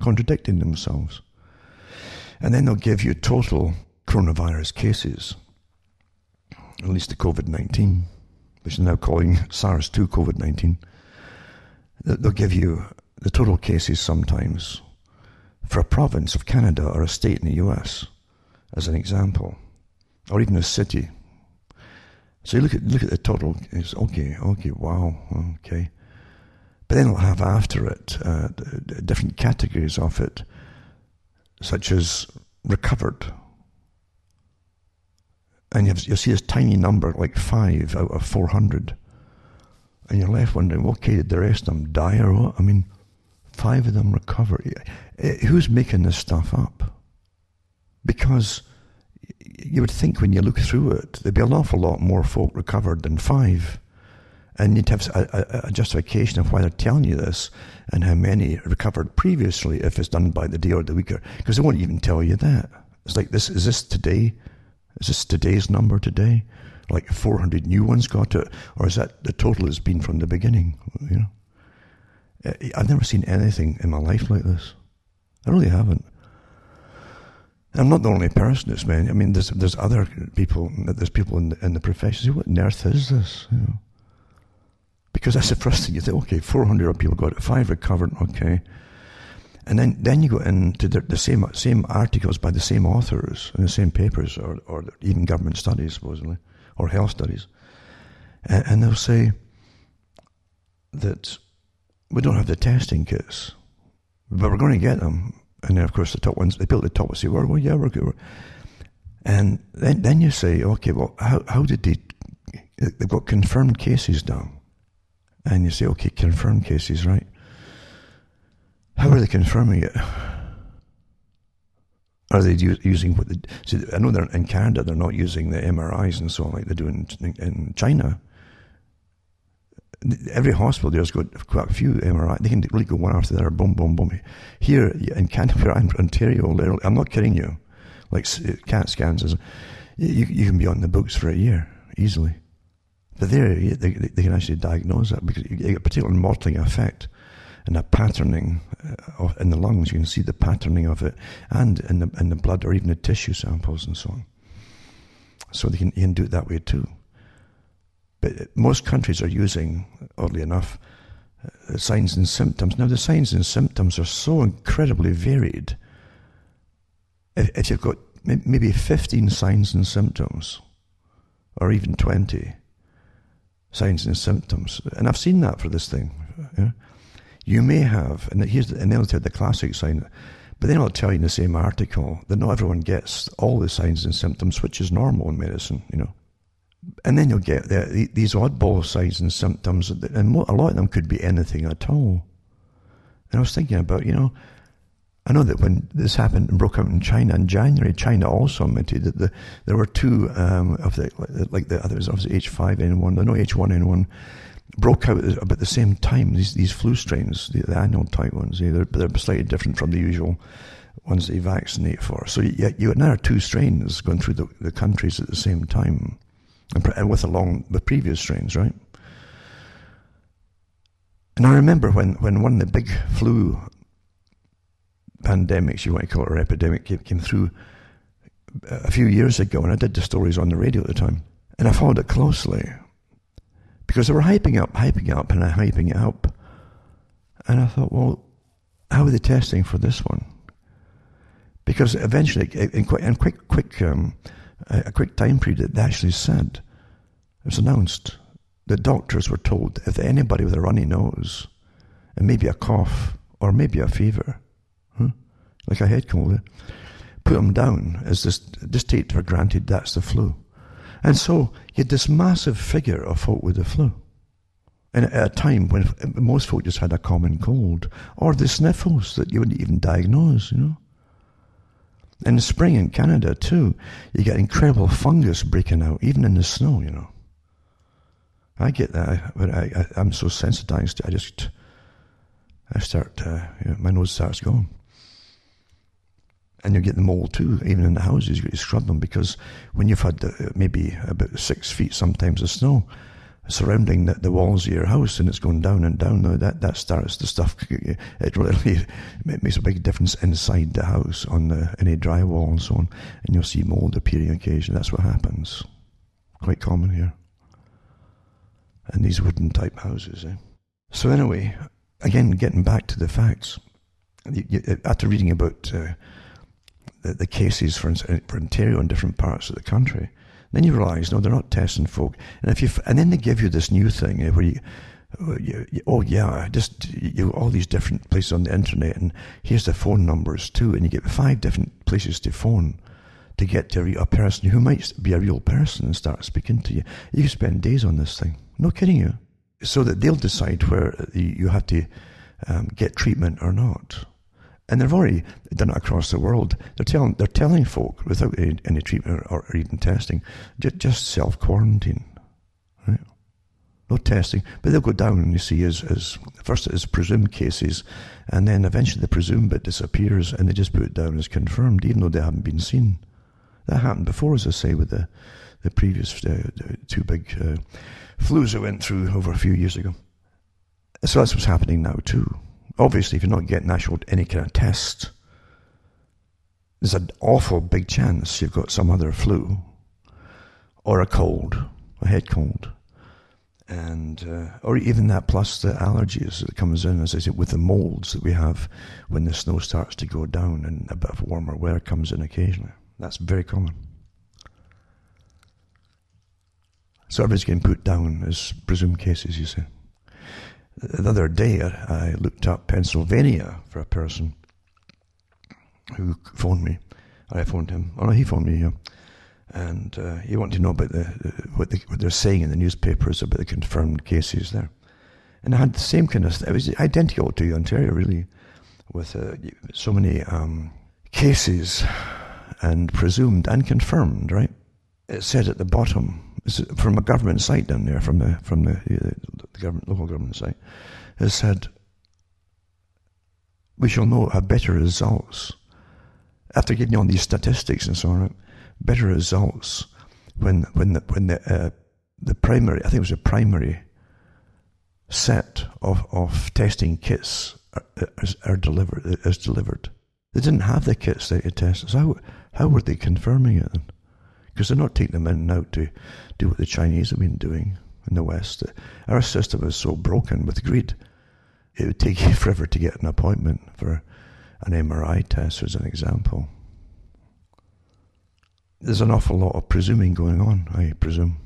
contradicting themselves. And then they'll give you total coronavirus cases at least the COVID 19, which is now calling SARS 2 COVID 19, they'll give you the total cases sometimes for a province of Canada or a state in the US, as an example, or even a city. So you look at look at the total. It's okay, okay, wow, okay. But then it'll have after it uh, different categories of it, such as recovered, and you will see this tiny number, like five out of 400. And you're left wondering, okay, did the rest of them die or what? I mean, five of them recover. Eh, who's making this stuff up? Because you would think when you look through it, there'd be an awful lot more folk recovered than five. And you'd have a, a, a justification of why they're telling you this and how many recovered previously if it's done by the day or the week. Because they won't even tell you that. It's like, this is this today? Is this today's number today? Like 400 new ones got it? Or is that the total has been from the beginning? You know? Eh, I've never seen anything in my life like this. I really haven't. I'm not the only person that's been. I mean, there's there's other people. There's people in the, in the profession. What on earth is this? You know? Because that's the first thing you think. Okay, 400 people got it, five recovered. Okay, and then, then you go into the, the, same same articles by the same authors in the same papers, or, or even government studies, supposedly, or health studies, and, and they'll say that we don't have the testing kits, but we're going to get them. And then, of course, the top ones, they built the top ones say, well, well yeah, we're good. And then, then you say, okay, well, how, how did they, they've got confirmed cases now. And you say, okay, confirmed cases, right? How are they confirming it? Are they using what? The, see, I know they're in Canada. They're not using the MRIs and so on like they do in, in China. Every hospital there's got quite a few MRI. They can really go one after the other, boom, boom, boom. Here in Canada, in Ontario, I'm not kidding you. Like CAT scans, you, you can be on the books for a year easily. But there, they, they can actually diagnose that because you get a particular mottling effect and a patterning uh, in the lungs. You can see the patterning of it, and in the in the blood or even the tissue samples and so on. So they can, you can do it that way too. But most countries are using, oddly enough, uh, signs and symptoms. Now the signs and symptoms are so incredibly varied. If, if you've got maybe 15 signs and symptoms, or even 20 signs and symptoms. And I've seen that for this thing. You may have, and here's the, and they'll tell the classic sign, but then I'll tell you in the same article that not everyone gets all the signs and symptoms, which is normal in medicine, you know. And then you'll get the, these oddball signs and symptoms, and a lot of them could be anything at all. And I was thinking about, you know, I know that when this happened and broke out in China in January, China also admitted that the, there were two um, of the like the others, obviously H5N1, no H1N1, broke out about the same time. These these flu strains, the, the annual type ones, they're, they're slightly different from the usual ones that you vaccinate for. So you, you now have two strains going through the, the countries at the same time, and, and with along the previous strains, right? And I remember when, when one of the big flu pandemics, you want to call it, or epidemic, came, came through uh, a few years ago, and I did the stories on the radio at the time, and I followed it closely because they were hyping up, hyping up, and hyping up. And I thought, well, how are they testing for this one? Because eventually, in quick, in quick, quick, um, a quick time period, they actually said, it was announced, the doctors were told if anybody with a runny nose, and maybe a cough, or maybe a fever, huh, like a head cold, put them down as this, just take for granted that's the flu. And so you had this massive figure of folk with the flu. And at a time when most folk just had a common cold, or the sniffles that you wouldn't even diagnose, you know. In the spring in Canada too, you get incredible fungus breaking out, even in the snow, you know. I get that, but I, I, am so sensitized. I just, I start, uh, you know, my nose starts going. And you get the mold too, even in the houses. You scrub them because when you've had uh, maybe about six feet sometimes of snow surrounding the, the, walls of your house and it's going down and down, now that, that starts the stuff. It really it makes a big difference inside the house on the, any drywall and so on. And you'll see mold appearing occasionally. That's what happens. Quite common here. And these wooden type houses. Eh? So, anyway, again, getting back to the facts. After reading about uh, the, the cases for, for Ontario in different parts of the country, then you realise no, they're not testing folk. And if you and then they give you this new thing eh, where you, you, you, oh yeah, just you all these different places on the internet, and here's the phone numbers too, and you get five different places to phone to get to a, a person who might be a real person and start speaking to you. You spend days on this thing. No kidding you. So that they'll decide where you have to um, get treatment or not. And they've already done it across the world. They're telling, they're telling folk without any, any treatment or, or, even testing, just, just self quarantine. Right? No testing, but they'll go down and you see as, as first as presumed cases, and then eventually the presumed bit disappears and they just put it down as confirmed, even though they haven't been seen. That happened before, as I say, with the, the previous uh, two big uh, flus that went through over a few years ago. So that's what's happening now, too obviously, if you're not getting actual any kind of test, there's an awful big chance you've got some other flu or a cold, a head cold, and uh, or even that plus the allergies that comes in, as I said, with the molds that we have when the snow starts to go down and a bit of warmer weather comes in occasionally. That's very common. So everybody's getting put down as presumed cases, you see the other day, I looked up Pennsylvania for a person who phoned me. I phoned him. Oh no, he phoned me. Yeah. And uh, he wanted to know about the, what, the, what they're saying in the newspapers about the confirmed cases there. And I had the same kind of. It was identical to Ontario, really, with uh, so many um, cases and presumed and confirmed. Right? It said at the bottom from a government site down there, from the from the, the government local government site, has said we shall know have better results after getting on these statistics and so on. Better results when when the when the uh, the primary I think it was a primary set of of testing kits are, are, are delivered is delivered. They didn't have the kits that you tested. So how how were they confirming it then? Because they're not taking them in now to do what the Chinese have been doing in the West. Our system is so broken with greed. It would take you forever to get an appointment for an MRI test, as an example. there's an awful lot of presuming going on, I presume,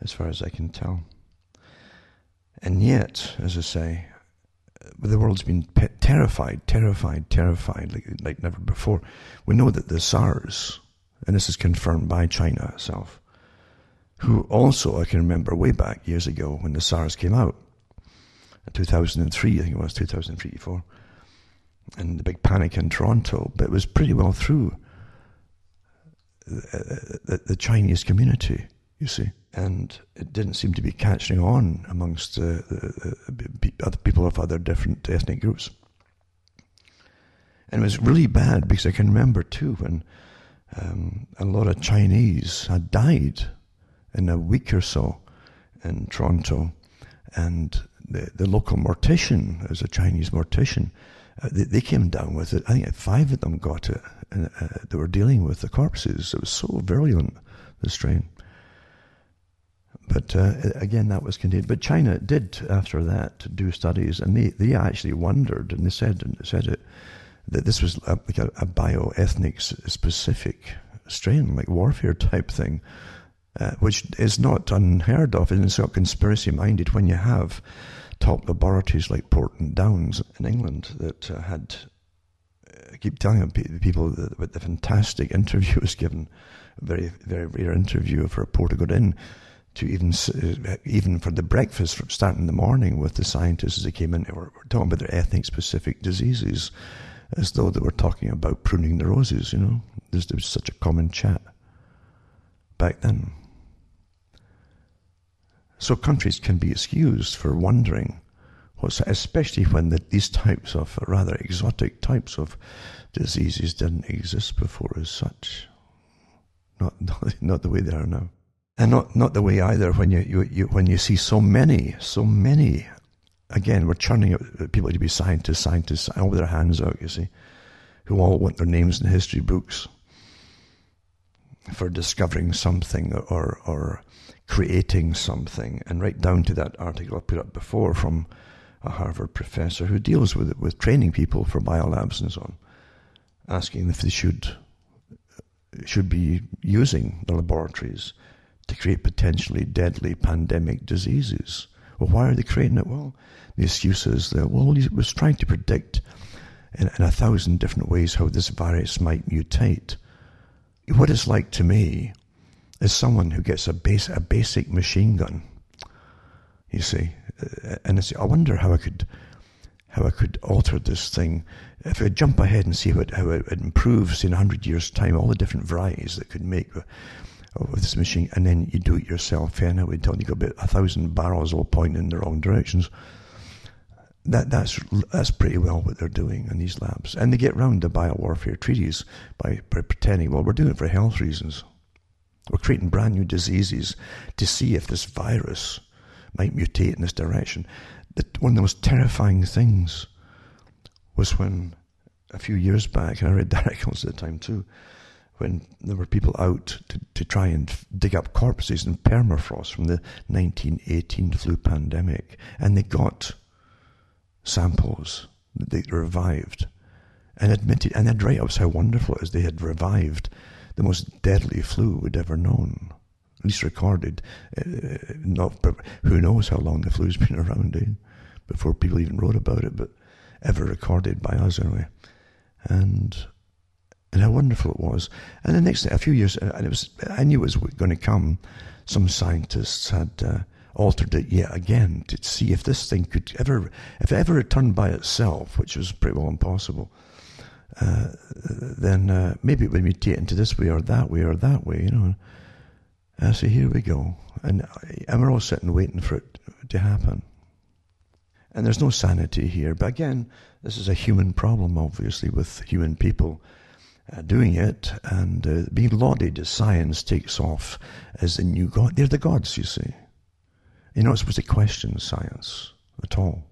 as far as I can tell. And yet, as I say, the world's been pe- terrified, terrified, terrified like, like never before. We know that the SARS, and this is confirmed by China itself, who also, I can remember way back years ago when the SARS came out, in 2003, I think it was 2003, 4, and the big panic in Toronto, but it was pretty well through the, the, the Chinese community, you see and it didn't seem to be catching on amongst uh, the, other people of other different ethnic groups. And it was really bad because I can remember too when um, a lot of Chinese had died in a week or so in Toronto, and the, the local mortician, as a Chinese mortician, uh, they, they, came down with it. I think five of them got it, and uh, they were dealing with the corpses. It was so virulent, the strain. But uh, again, that was contained. But China did, after that, do studies, and they, they actually wondered, and they said and said it that this was a, like a, a bioethnic specific strain, like warfare type thing, uh, which is not unheard of, and it's not conspiracy minded when you have top laboratories like Porton Downs in England that uh, had. I uh, keep telling people that the fantastic interview was given, a very very rare interview for a reporter got in to even uh, even for the breakfast from starting in the morning with the scientists as they came in, they were, were talking about their ethnic specific diseases, as though they were talking about pruning the roses. You know, there was such a common chat back then. So countries can be excused for wondering what's, especially when the, these types of rather exotic types of diseases didn't exist before as such. Not, not, not the way they are now and not not the way either when you, you, you when you see so many so many again we're churning out people to be scientists scientists all with their hands out you see who all want their names in history books for discovering something or or creating something and right down to that article I put up before from a Harvard professor who deals with with training people for biolabs and so on asking if they should should be using the laboratories to create potentially deadly pandemic diseases. Well, why are they creating it? Well, the excuse is that, well, he was trying to predict in, in a thousand different ways how this virus might mutate. What it's like to me is someone who gets a, base, a basic machine gun, you see, and I wonder how I could how I could alter this thing. If I jump ahead and see how it, how it improves in 100 years' time, all the different varieties that could make with this machine, and then you do it yourself anyway until you you've got about a thousand barrels all pointing in the wrong directions. That that's that's pretty well what they're doing in these labs, and they get round the biowarfare treaties by, by pretending, well, we're doing it for health reasons. We're creating brand new diseases to see if this virus might mutate in this direction. That one of the most terrifying things was when a few years back, and I read the articles at the time too, when there were people out to, to try and dig up corpses in permafrost from the 1918 flu pandemic, and they got samples that they revived and admitted, and they'd write up how wonderful it is they had revived the most deadly flu we'd ever known, at least recorded. Uh, not, who knows how long the flu's been around eh, before people even wrote about it, but ever recorded by us anyway. And and how wonderful it was. And the next, day, a few years, and it was, I knew it was going to come. Some scientists had uh, altered it yet again to see if this thing could ever, if it ever returned by itself, which was pretty well impossible. Uh, then uh, maybe it would mutate into this way or that way or that way, you know. Uh, so here we go, and and we're all sitting waiting for it to happen. And there's no sanity here, but again, this is a human problem, obviously, with human people uh, doing it and uh, being lauded as science takes off as the new god. They're the gods, you see. You're not supposed to question science at all.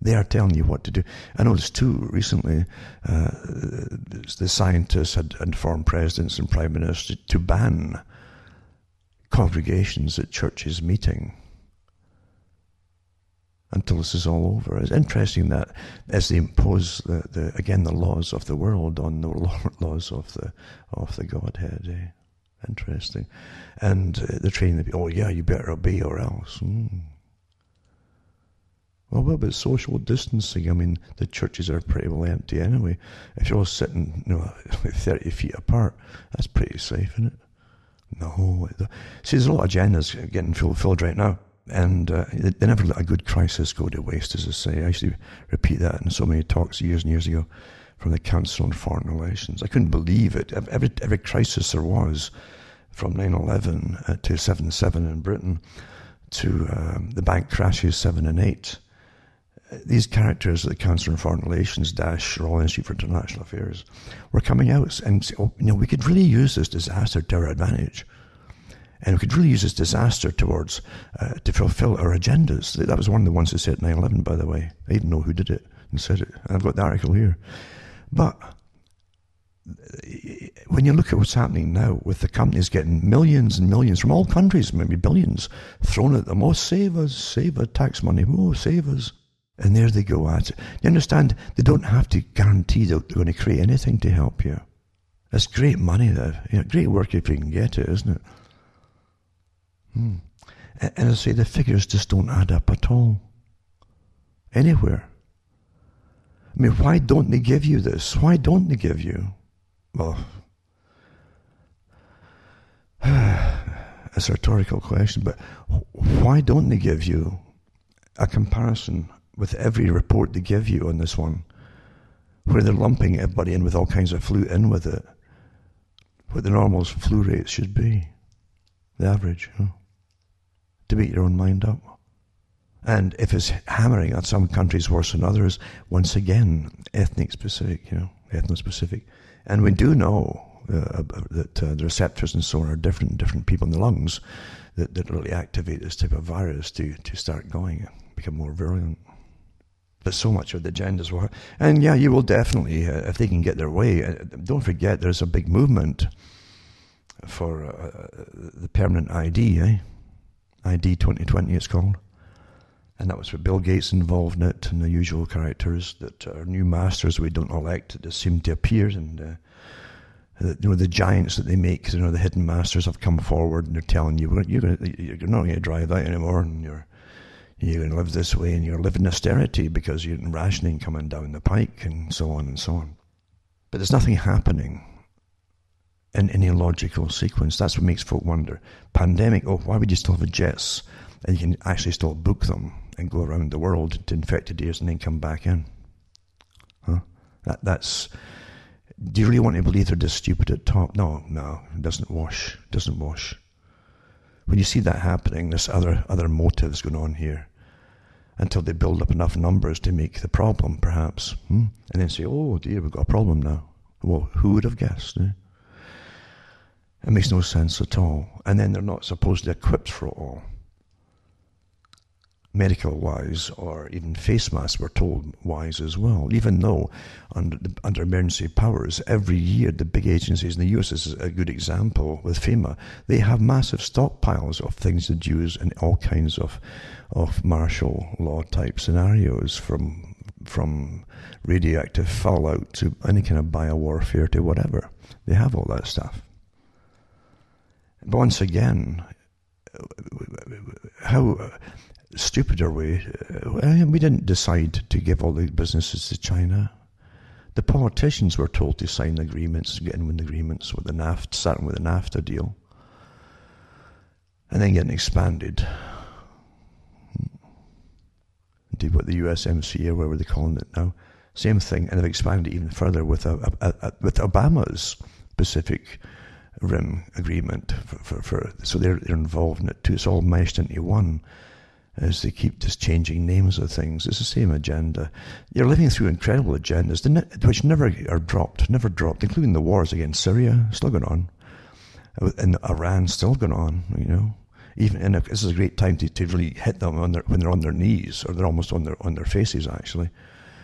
They are telling you what to do. I noticed too recently uh, the scientists had informed presidents and prime ministers to ban congregations at churches meeting. Until this is all over. It's interesting that as they impose the, the again the laws of the world on the laws of the of the Godhead. Eh? Interesting, and uh, they're training. Oh yeah, you better obey or else. Mm. Well, what about social distancing? I mean, the churches are pretty well empty anyway. If you're all sitting, you know, 30 feet apart, that's pretty safe, isn't it? No. See, there's a lot of agendas getting fulfilled right now. And uh, they never let a good crisis go to waste, as I say. I used to repeat that in so many talks years and years ago from the Council on Foreign Relations. I couldn't believe it. Every, every crisis there was, from 9 11 uh, to 7 7 in Britain to um, the bank crashes 7 and 8, uh, these characters at the Council on Foreign Relations, Dash, Royal Institute for International Affairs, were coming out and oh, you know, we could really use this disaster to our advantage. And we could really use this disaster towards uh, to fulfill our agendas. That was one of the ones that said 9 11, by the way. I didn't know who did it and said it. I've got the article here. But when you look at what's happening now with the companies getting millions and millions from all countries, maybe billions, thrown at them, oh, save us, save our tax money, oh, save us. And there they go at it. You understand? They don't have to guarantee they're going to create anything to help you. It's great money, though. You know, great work if you can get it, isn't it? And I say, the figures just don't add up at all. Anywhere. I mean, why don't they give you this? Why don't they give you? Well, it's a rhetorical question, but why don't they give you a comparison with every report they give you on this one, where they're lumping everybody in with all kinds of flu in with it, what the normal flu rate should be, the average, you know, to make your own mind up. And if it's hammering on some countries worse than others, once again, ethnic specific, you know, ethno specific. And we do know uh, that uh, the receptors and so on are different in different people in the lungs that, that really activate this type of virus to, to start going, become more virulent. But so much of the agendas were. And yeah, you will definitely, uh, if they can get their way, uh, don't forget there's a big movement for uh, the permanent ID, eh? ID 2020 it's called. And that was with Bill Gates involved in it and the usual characters that are new masters we don't elect that seem to appear and uh, you know the giants that they make you know the hidden masters have come forward and they're telling you you're going you're not going to drive that anymore and you're you're going to live this way and you're living austerity because you're rationing coming down the pike and so on and so on. But there's nothing happening in any logical sequence. That's what makes folk wonder. Pandemic, oh, why would you still have jets and you can actually still book them and go around the world to infected areas and then come back in? Huh? That, that's. Do you really want to believe they're just stupid at top? No, no, it doesn't wash. It doesn't wash when you see that happening, there's other other motives going on here until they build up enough numbers to make the problem, perhaps, hmm? and then say, "Oh dear, we've got a problem now." Well, who would have guessed? Eh? It makes no sense at all. And then they're not supposedly equipped for it all medical wise or even face masks were told wise as well, even though under, under emergency powers, every year the big agencies in the US is a good example with FEMA, they have massive stockpiles of things to use in all kinds of, of martial law type scenarios from, from radioactive fallout to any kind of biowarfare to whatever. They have all that stuff. Once again, how stupid are we? We didn't decide to give all the businesses to China. The politicians were told to sign agreements, get in with agreements with the NAFTA, starting with the NAFTA deal, and then getting expanded to what the USMCA, whatever they're calling it now. Same thing, and they've expanded even further with a, a, a, with Obama's Pacific Rim agreement. For, for, for, so they're, they're involved in it too. It's all meshed into one as they keep just changing names of things. It's the same agenda. You're living through incredible agendas, which never are dropped, never dropped, including the wars against Syria, still going on, and Iran still going on. You know, even and this is a great time to, to really hit them on their, when they're on their knees or they're almost on their on their faces actually,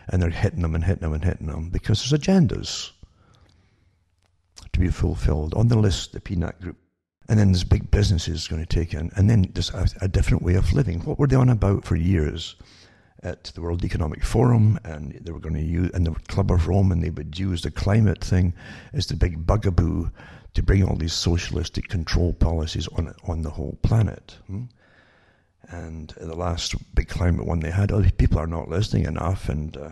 and they're hitting them and hitting them and hitting them because there's agendas to be fulfilled on the list. The PNAC group and then this big business is going to take in, and then just a, a, different way of living. What were they on about for years? at the World Economic Forum, and they were going to use, and the Club of Rome, and they would use the climate thing as the big bugaboo to bring all these socialistic control policies on on the whole planet. Hmm? And the last big climate one they had, oh, people are not listening enough, and uh,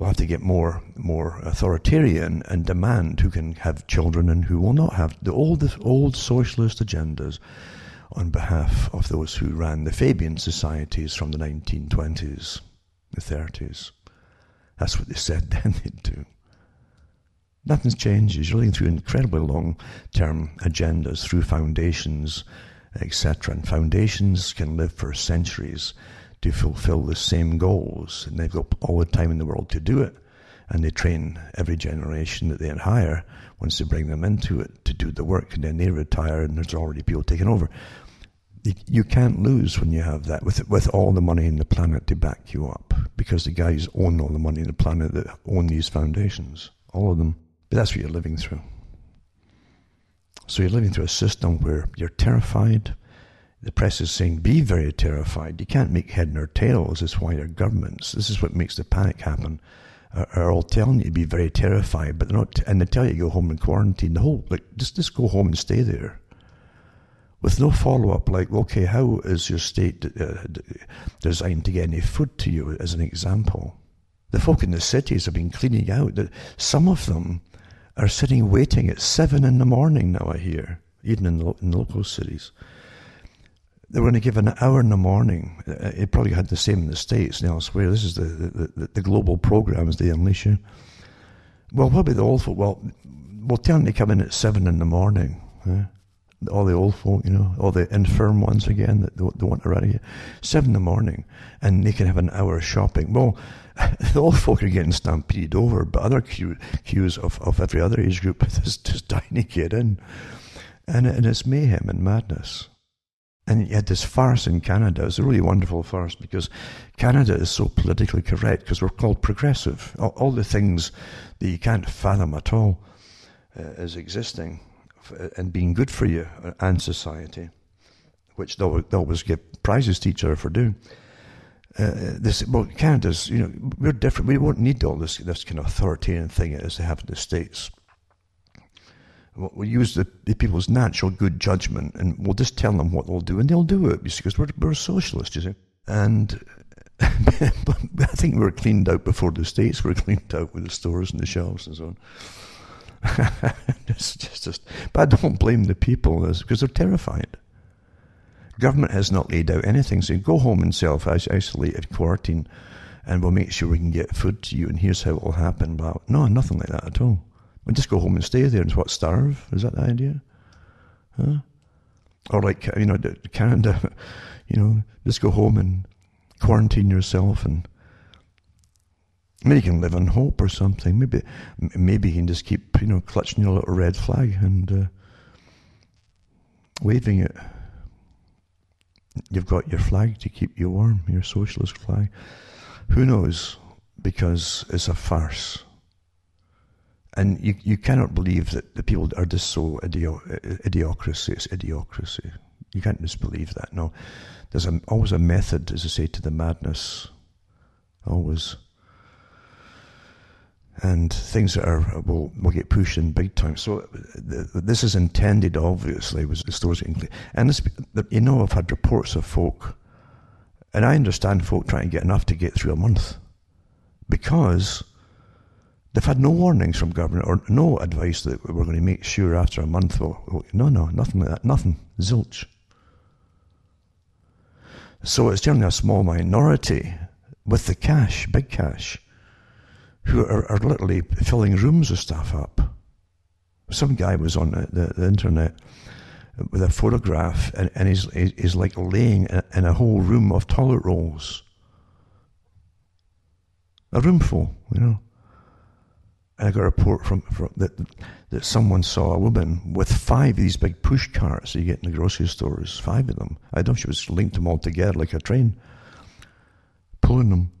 we'll have to get more more authoritarian and demand who can have children and who will not have the old old socialist agendas on behalf of those who ran the Fabian societies from the 1920s the 30s. That's what they said then they'd do. Nothing's changed. You're looking through incredibly long term agendas, through foundations, etc. And foundations can live for centuries to fulfill the same goals. And they've got all the time in the world to do it. And they train every generation that they hire once they bring them into it to do the work. And then they retire and there's already people taking over you can't lose when you have that with with all the money in the planet to back you up because the guys own all the money in the planet that own these foundations, all of them. But that's what you're living through. So you're living through a system where you're terrified. The press is saying, be very terrified. You can't make head nor tails. That's why your governments, this is what makes the panic happen, are, are all telling you to be very terrified, but they're not, and they tell you to go home and quarantine. The whole, like, just, just go home and stay there with no follow up, like, okay, how is your state uh, designed to get any food to you, as an example? The folk in the cities have been cleaning out. Some of them are sitting waiting at seven in the morning now, I hear, even in, the, in local cities. They were going to give an hour in the morning. Uh, it probably had the same in the States and elsewhere. This is the, the, the, the global programs they unleash you. Well, what about the old folk? Well, we'll tell to come in at seven in the morning. All the old folk, you know, all the infirm ones again that don't, want to run here. Seven in the morning, and they can have an hour of shopping. Well, the old folk are getting stampeded over, but other queues of, of every other age group is just to get in. And, and it's mayhem and madness. And you had this farce in Canada. It's a really wonderful farce because Canada is so politically correct because we're called progressive. All, all, the things that you can't fathom at all uh, is existing and being good for you and society, which they'll always give prizes to each other for doing. Uh, this well, Canada's you know we're different. We won't need all this this kind of authoritarian thing as they have in the states. We use the, the, people's natural good judgment, and we'll just tell them what they'll do, and they'll do it because we're we're socialists, you see. And I think we were cleaned out before the states were cleaned out with the stores and the shelves and so on. just, just, just, but I don't blame the people because they're terrified. Government has not laid out anything saying go home and self isolate quarantine, and we'll make sure we can get food to you, and here's how it will happen. But no, nothing like that at all. Just go home and stay there and what starve. Is that the idea? Huh? Or like you know, Canada, you know, just go home and quarantine yourself and Maybe you can live in hope or something. Maybe, maybe you can just keep, you know, clutching your little red flag and uh, waving it. You've got your flag to keep you warm, your socialist flag. Who knows? Because it's a farce. And you, you cannot believe that the people are just so idio- idiocracy. It's idiocracy. You can't just believe that. No. There's a, always a method, as I say, to the madness. Always and things that are will will get pushed in big time. So this is intended, obviously, was the getting and this, you know, I've had reports of folk, and I understand folk trying to get enough to get through a month because they've had no warnings from government or no advice that we're going to make sure after a month. No, no, nothing like that, nothing, zilch. So it's generally a small minority with the cash, big cash who are, are literally filling rooms of stuff up. Some guy was on the, the, the internet with a photograph, and, and he's, he's like laying in a whole room of toilet rolls. A room full, you know. And I got a report from, from that that someone saw a woman with five of these big push carts you get in the grocery stores, five of them. I don't know if she was linked them all together like a train, pulling them,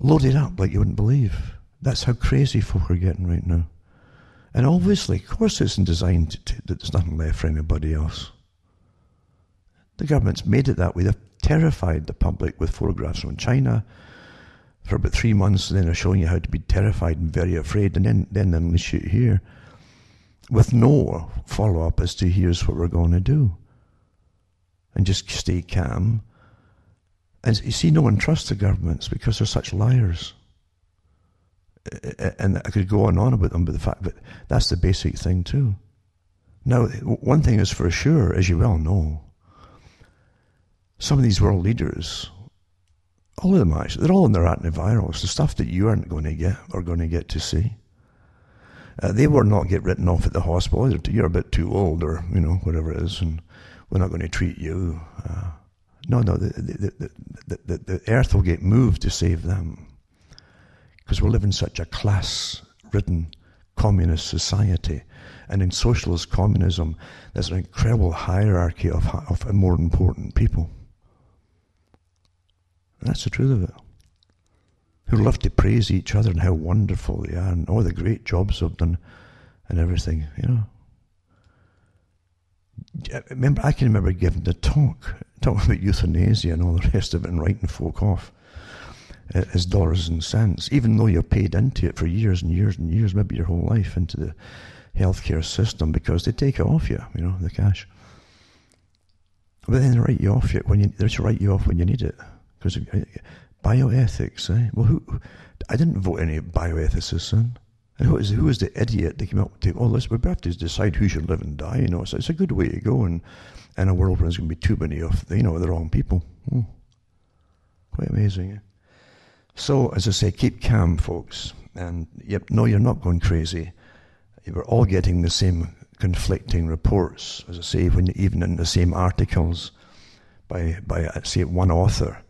loaded up like you wouldn't believe. That's how crazy folk are getting right now. And obviously, of course, it's not designed to, that there's nothing left for anybody else. The government's made it that way. They've terrified the public with photographs from China, for about three months, and then they're showing you how to be terrified and very afraid, and then then they unleash you here with no follow up as to here's what we're going to do, and just stay calm. And you see, no one trusts the governments because they're such liars. And I could go on and on about them, but the fact, but that's the basic thing too. Now, one thing is for sure, as you well know, some of these world leaders, all of them actually, they're all in their antivirals, the stuff that you aren't going to get or going to get to see. Uh, they will not get written off at the hospital. You're a bit too old, or you know whatever it is, and we're not going to treat you. Uh, no, no, the, the, the, the, the earth will get moved to save them because we live in such a class-ridden communist society, and in socialist communism, there's an incredible hierarchy of of more important people. That's the truth of it. Who love to praise each other and how wonderful they are and all the great jobs they've done and everything, you know. I remember, I can remember giving the talk, talking about euthanasia and all the rest of it and writing folk off uh, as dollars and cents, even though you're paid into it for years and years and years, maybe your whole life, into the healthcare system because they take it off you, you know, the cash. But then they write you off when you, they write you off when you need it. Because bioethics, eh? Well, who? I didn't vote any bioethicists in. And who was, who was the idiot that came up with, oh, let's, we have to decide who should live and die, you know. So it's a good way to go in, in a world where there's going to be too many of, you know, the wrong people. Hmm. Quite amazing, eh? So, as I say, keep calm, folks. And, yep, no, you're not going crazy. We're all getting the same conflicting reports, as I say, when even in the same articles by, by say, one author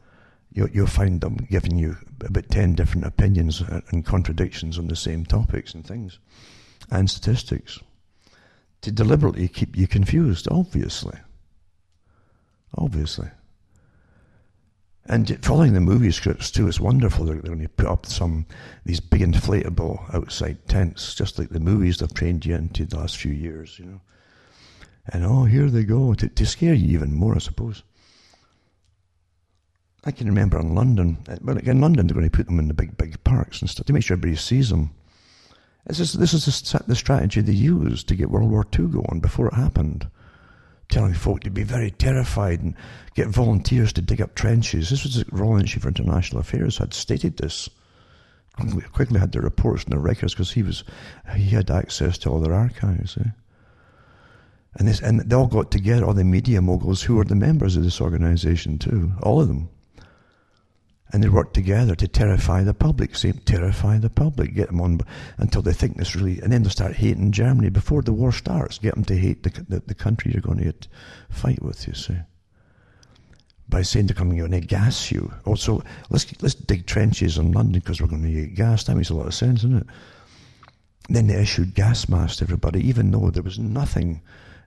you, you'll find them giving you about 10 different opinions and contradictions on the same topics and things and statistics to deliberately keep you confused, obviously. Obviously. And following the movie scripts too is wonderful. They're, they're going to put up some these big inflatable outside tents, just like the movies they've trained you into the last few years, you know. And oh, here they go to, to scare you even more, I suppose. I can remember in London, uh, well, in London they're going to put them in the big, big parks and stuff to make sure everybody sees them. This is, this is the strategy they used to get World War II going before it happened. Telling folk to be very terrified and get volunteers to dig up trenches. This was the Royal Institute for International Affairs had stated this. Quigley had the reports and the records because he was he had access to all their archives. Eh? And this and they all got together, all the media moguls who were the members of this organization too, all of them and they work together to terrify the public. Say, terrify the public, get them on until they think this really, and then they start hating Germany before the war starts. Get them to hate the the, the country you're going to get, fight with. You see, by saying they're coming going to gas you. Also, let's let's dig trenches in London because we're going to get gas. That makes a lot of sense, doesn't it? Then they issued gas masks to everybody, even though there was nothing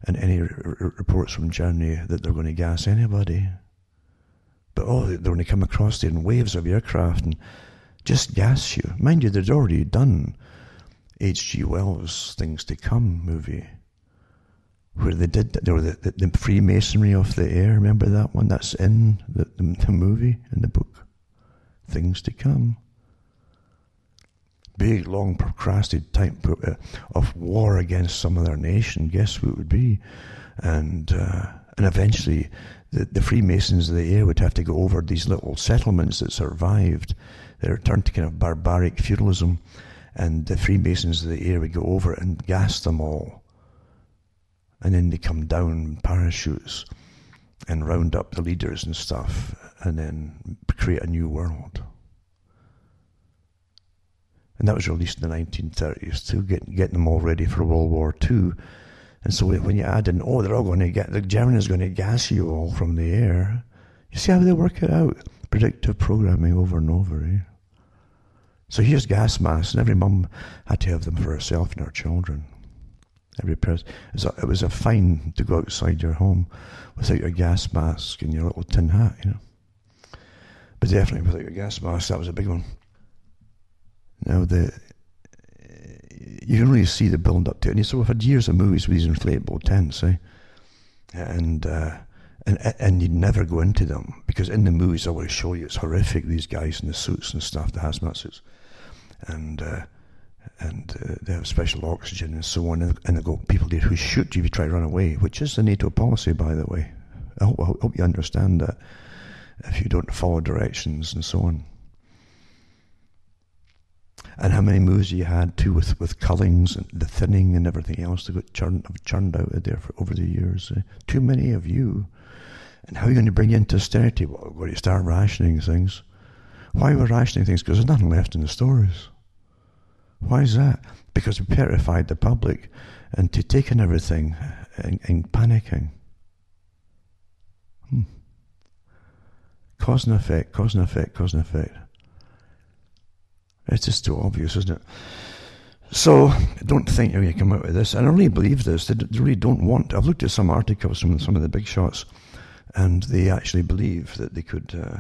in any r- reports from Germany that they're going to gas anybody. But oh, they're going to come across there in waves of aircraft and just gas you. Mind you, they'd already done H.G. Wells' Things to Come movie, where they did there were the, the, the, Freemasonry of the air. Remember that one? That's in the, the, the movie in the book, Things to Come. Big, long, procrastinated type uh, of war against some other nation. Guess who it would be? And uh, and eventually the, the Freemasons of the air would have to go over these little settlements that survived. They returned to kind of barbaric feudalism, and the Freemasons of the air would go over and gas them all. And then they come down parachutes and round up the leaders and stuff, and then create a new world. And that was released in the 1930s too, getting, getting them all ready for World War II and so when you add in, oh, they're all going to get, the German is going to gas you all from the air. You see how they work it out? Predictive programming over and over. Eh? So here's gas masks, and every mum had to have them for herself and her children. Every person. It, it was a fine to go outside your home without your gas mask and your little tin hat, you know. But definitely without your gas mask, that was a big one. Now the you can really see the build up to it. And so we've had years of movies with these inflatable tents, eh? And uh, And, and you'd never go into them because in the movies I always show you it's horrific. These guys in the suits and stuff, the hazmat suits, and uh, and uh, they have special oxygen and so on. And, they go, people there who shoot you if you try to run away, which is the NATO policy, by the way. I hope, I hope you understand that if you don't follow directions and so on. And how many movies you had too with, with cullings and the thinning and everything else that got churned, churned out of there for, over the years. Uh, too many of you. And how are you going to bring into austerity? Well, to start rationing things. Why we're rationing things? Because there's nothing left in the stores. Why is that? Because we petrified the public into taking everything and, and panicking. Hmm. Cause and effect, cause and effect, cause and effect. It's just too obvious, isn't it? So don't think you're going to come out with this. I really believe this. They, really don't want. I've looked at some articles from some of the big shots, and they actually believe that they could uh,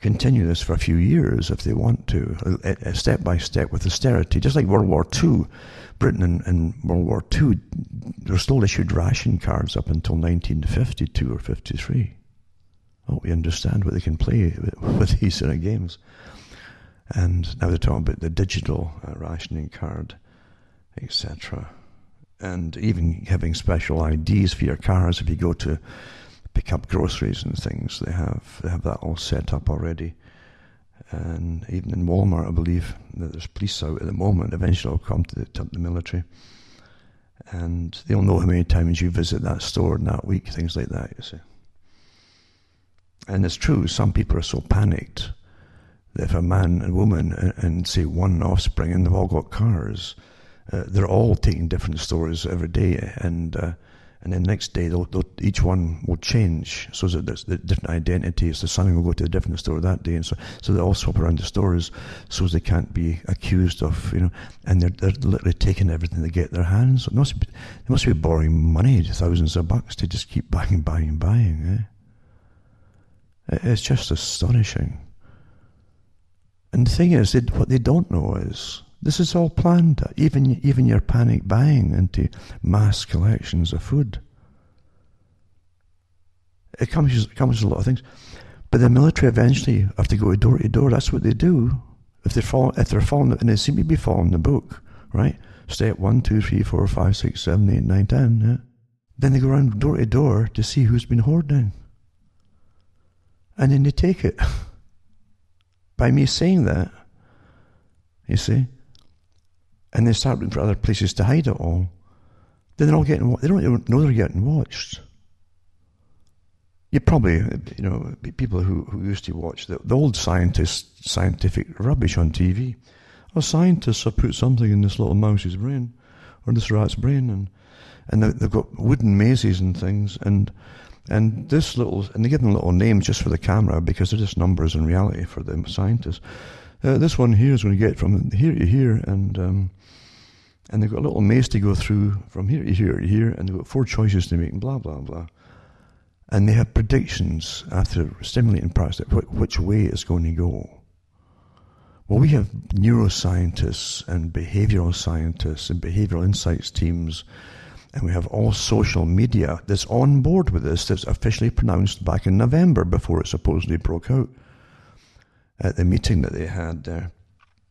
continue this for a few years if they want to, uh, uh, step by step with austerity. Just like World War II, Britain in, World War II, they were still issued ration cards up until 1952 or 53. Oh, we understand what they can play with these sort of games. And now they're talking about the digital uh, rationing card, etc. And even having special IDs for your cars if you go to pick up groceries and things. They have they have that all set up already. And even in Walmart, I believe that there's police out at the moment. Eventually, it'll come to the, to the military, and they'll know how many times you visit that store in that week. Things like that, you see. And it's true. Some people are so panicked if a man and woman and, and say one offspring and they've all got cars, uh, they're all taking different stores every day, and uh, and then next day they'll, they'll, each one will change so that there's the different identities. The son will go to a different store that day, and so so they all swap around the stores so they can't be accused of you know, and they're they're literally taking everything they get their hands. It must be, they must be borrowing money, thousands of bucks, to just keep buying, buying, buying. Eh? It's just astonishing. And the thing is, they, what they don't know is this is all planned. Even even your panic buying into mass collections of food. It comes it comes with a lot of things, but the military eventually have to go door to door. That's what they do. If they're following, if they're following, and they seem to be following the book, right? Step one, two, three, four, five, six, seven, eight, nine, ten. Yeah? Then they go around door to door to see who's been hoarding, and then they take it. by me saying that, you see, and they start looking for other places to hide it all, then they're all getting, they don't even know they're getting watched. You probably, you know, people who, who used to watch the, the old scientist, scientific rubbish on TV. Oh, scientists have put something in this little mouse's brain, or this rat's brain, and and they've got wooden mazes and things, and and this little, and they give them little names just for the camera because they're just numbers in reality for the scientists. Uh, this one here is going to get from here to here, and um, and they've got a little maze to go through from here to here to here, and they've got four choices to make, and blah blah blah. And they have predictions after stimulating that which way it's going to go. Well, we have neuroscientists and behavioral scientists and behavioral insights teams and we have all social media that's on board with this, that's officially pronounced back in November before it supposedly broke out at the meeting that they had there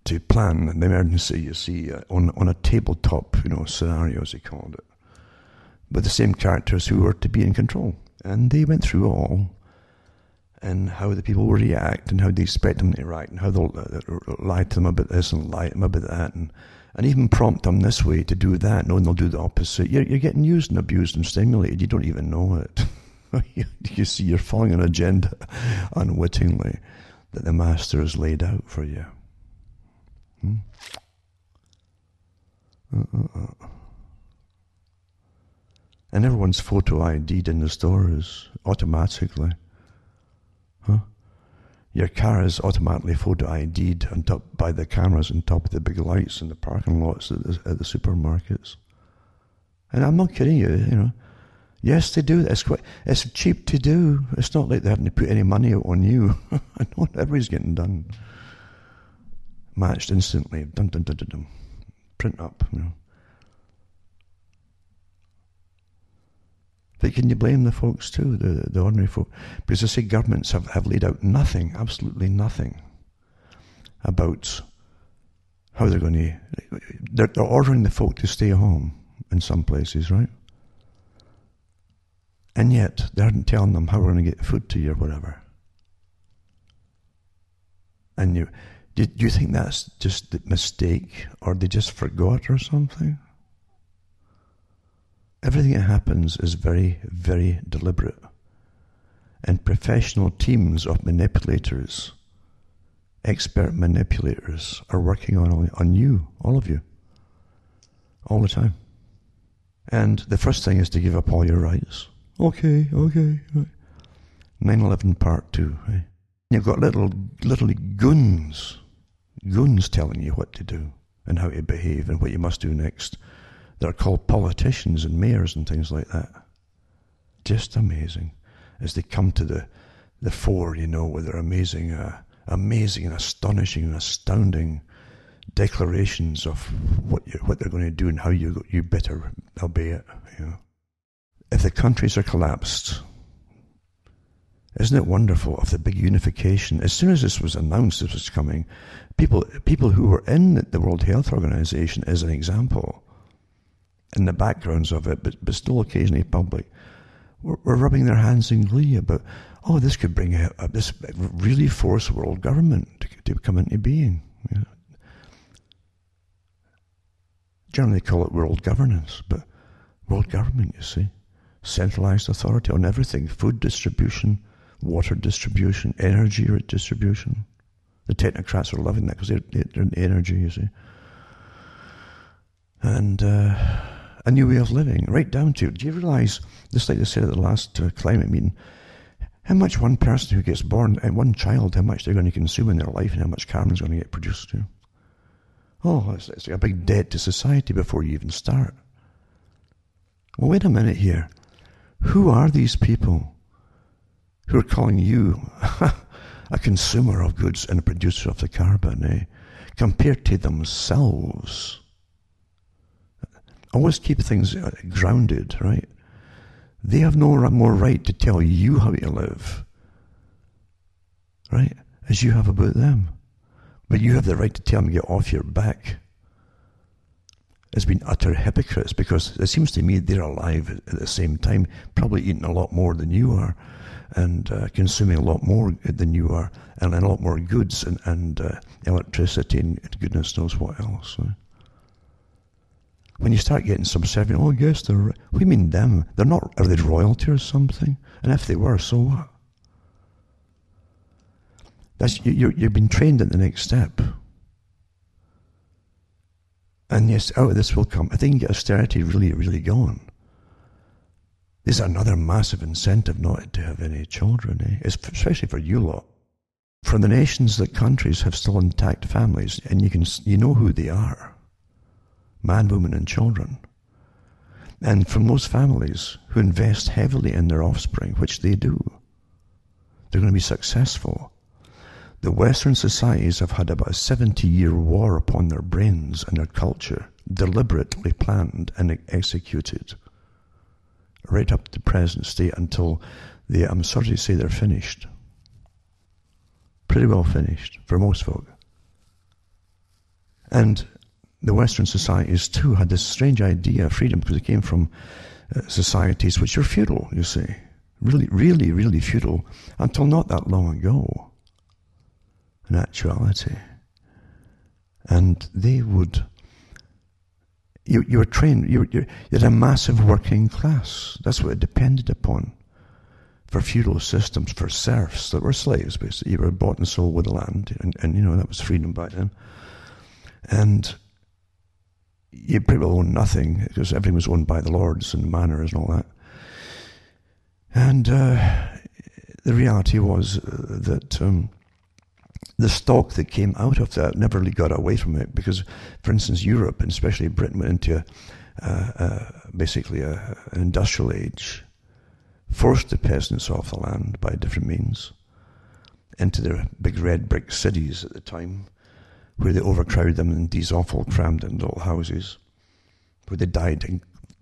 to plan the emergency, you see, uh, on, on a tabletop, you know, scenario, as he called it, with the same characters who were to be in control. And they went through all and how the people will react and how they expect them to react and how they'll uh, lie to them about this and lie to them about that and and even prompt them this way to do that, knowing they'll do the opposite. You're, you're getting used and abused and stimulated. You don't even know it. you see, you're following an agenda unwittingly that the master has laid out for you. Hmm? Uh-uh. And everyone's photo ID'd in the stores automatically. Your car is automatically photo ID'd on top by the cameras on top of the big lights in the parking lots at the, at the supermarkets. And I'm not kidding you, you know. Yes, they do. It's quite. It's cheap to do. It's not like they're having to put any money on you. I know everybody's getting done, matched instantly. Dun dun dun dun dun. Print up, you know. But can you blame the folks too, the, the ordinary folk? Because I say governments have, have laid out nothing, absolutely nothing, about how they're going to. They're, they're ordering the folk to stay home in some places, right? And yet, they aren't telling them how we're going to get food to you or whatever. And you, do, do you think that's just a mistake or they just forgot or something? Everything that happens is very, very deliberate. And professional teams of manipulators, expert manipulators, are working on, on you, all of you, all the time. And the first thing is to give up all your rights. Okay, okay. 9 11 part 2. Right? You've got little, little goons, goons telling you what to do and how to behave and what you must do next that are called politicians and mayors and things like that. Just amazing as they come to the, the fore, you know, with their amazing, uh, amazing and astonishing and astounding declarations of what you, what they're going to do and how you you better obey it. You know, if the countries are collapsed, isn't it wonderful of the big unification? As soon as this was announced, this was coming, people people who were in the World Health Organization, as an example, in the backgrounds of it, but, but still occasionally public, were, were rubbing their hands in glee about, oh, this could bring a, a this really force world government to, to come into being. You know. Generally, call it world governance, but world government, you see, centralized authority on everything: food distribution, water distribution, energy distribution. The technocrats are loving that because they're, they're in energy, you see. And uh, a new way of living, right down to, do you realize, just like they said at the last uh, climate meeting, how much one person who gets born, and one child, how much they're going to consume in their life and how much carbon is going to get produced. Oh, it's, it's a big debt to society before you even start. Well, wait a minute here. Who are these people who are calling you a consumer of goods and a producer of the carbon, eh? compared to themselves? Always keep things uh, grounded, right? They have no more right to tell you how to live, right? As you have about them. But you have the right to tell them to get off your back. As been utter hypocrites because it seems to me they're alive at the same time, probably eating a lot more than you are and uh, consuming a lot more than you are and, and a lot more goods and, and uh, electricity and goodness knows what else. Right? When you start getting subservient, oh, yes, they're. You mean them? They're not. Are they royalty or something? And if they were, so what? That's you. You've been trained at the next step. And yes, out of this will come. I think austerity really, really going. There's another massive incentive not to have any children, eh? especially for you lot. For the nations that countries have still intact families, and you can you know who they are man, woman, and children. And from those families who invest heavily in their offspring, which they do, they're going to be successful. The Western societies have had about a 70 year war upon their brains and their culture, deliberately planned and executed, right up to the present state until they, I'm sorry to say, they're finished. Pretty well finished for most folk. And the Western societies too had this strange idea of freedom because it came from uh, societies which are feudal, you see. Really, really, really feudal until not that long ago, in actuality. And they would, you, you were trained, you, you, you had a massive working class. That's what it depended upon for feudal systems, for serfs that were slaves, basically. You were bought and sold with the land, and, and you know, that was freedom back then. And you pretty well own nothing because everything was owned by the lords and manors and all that. And uh, the reality was uh, that um, the stock that came out of that never really got away from it because, for instance, Europe and especially Britain went into uh, uh, basically a, an industrial age, forced the peasants off the land by different means into their big red brick cities at the time where they overcrowded them in these awful crammed in little houses, where they died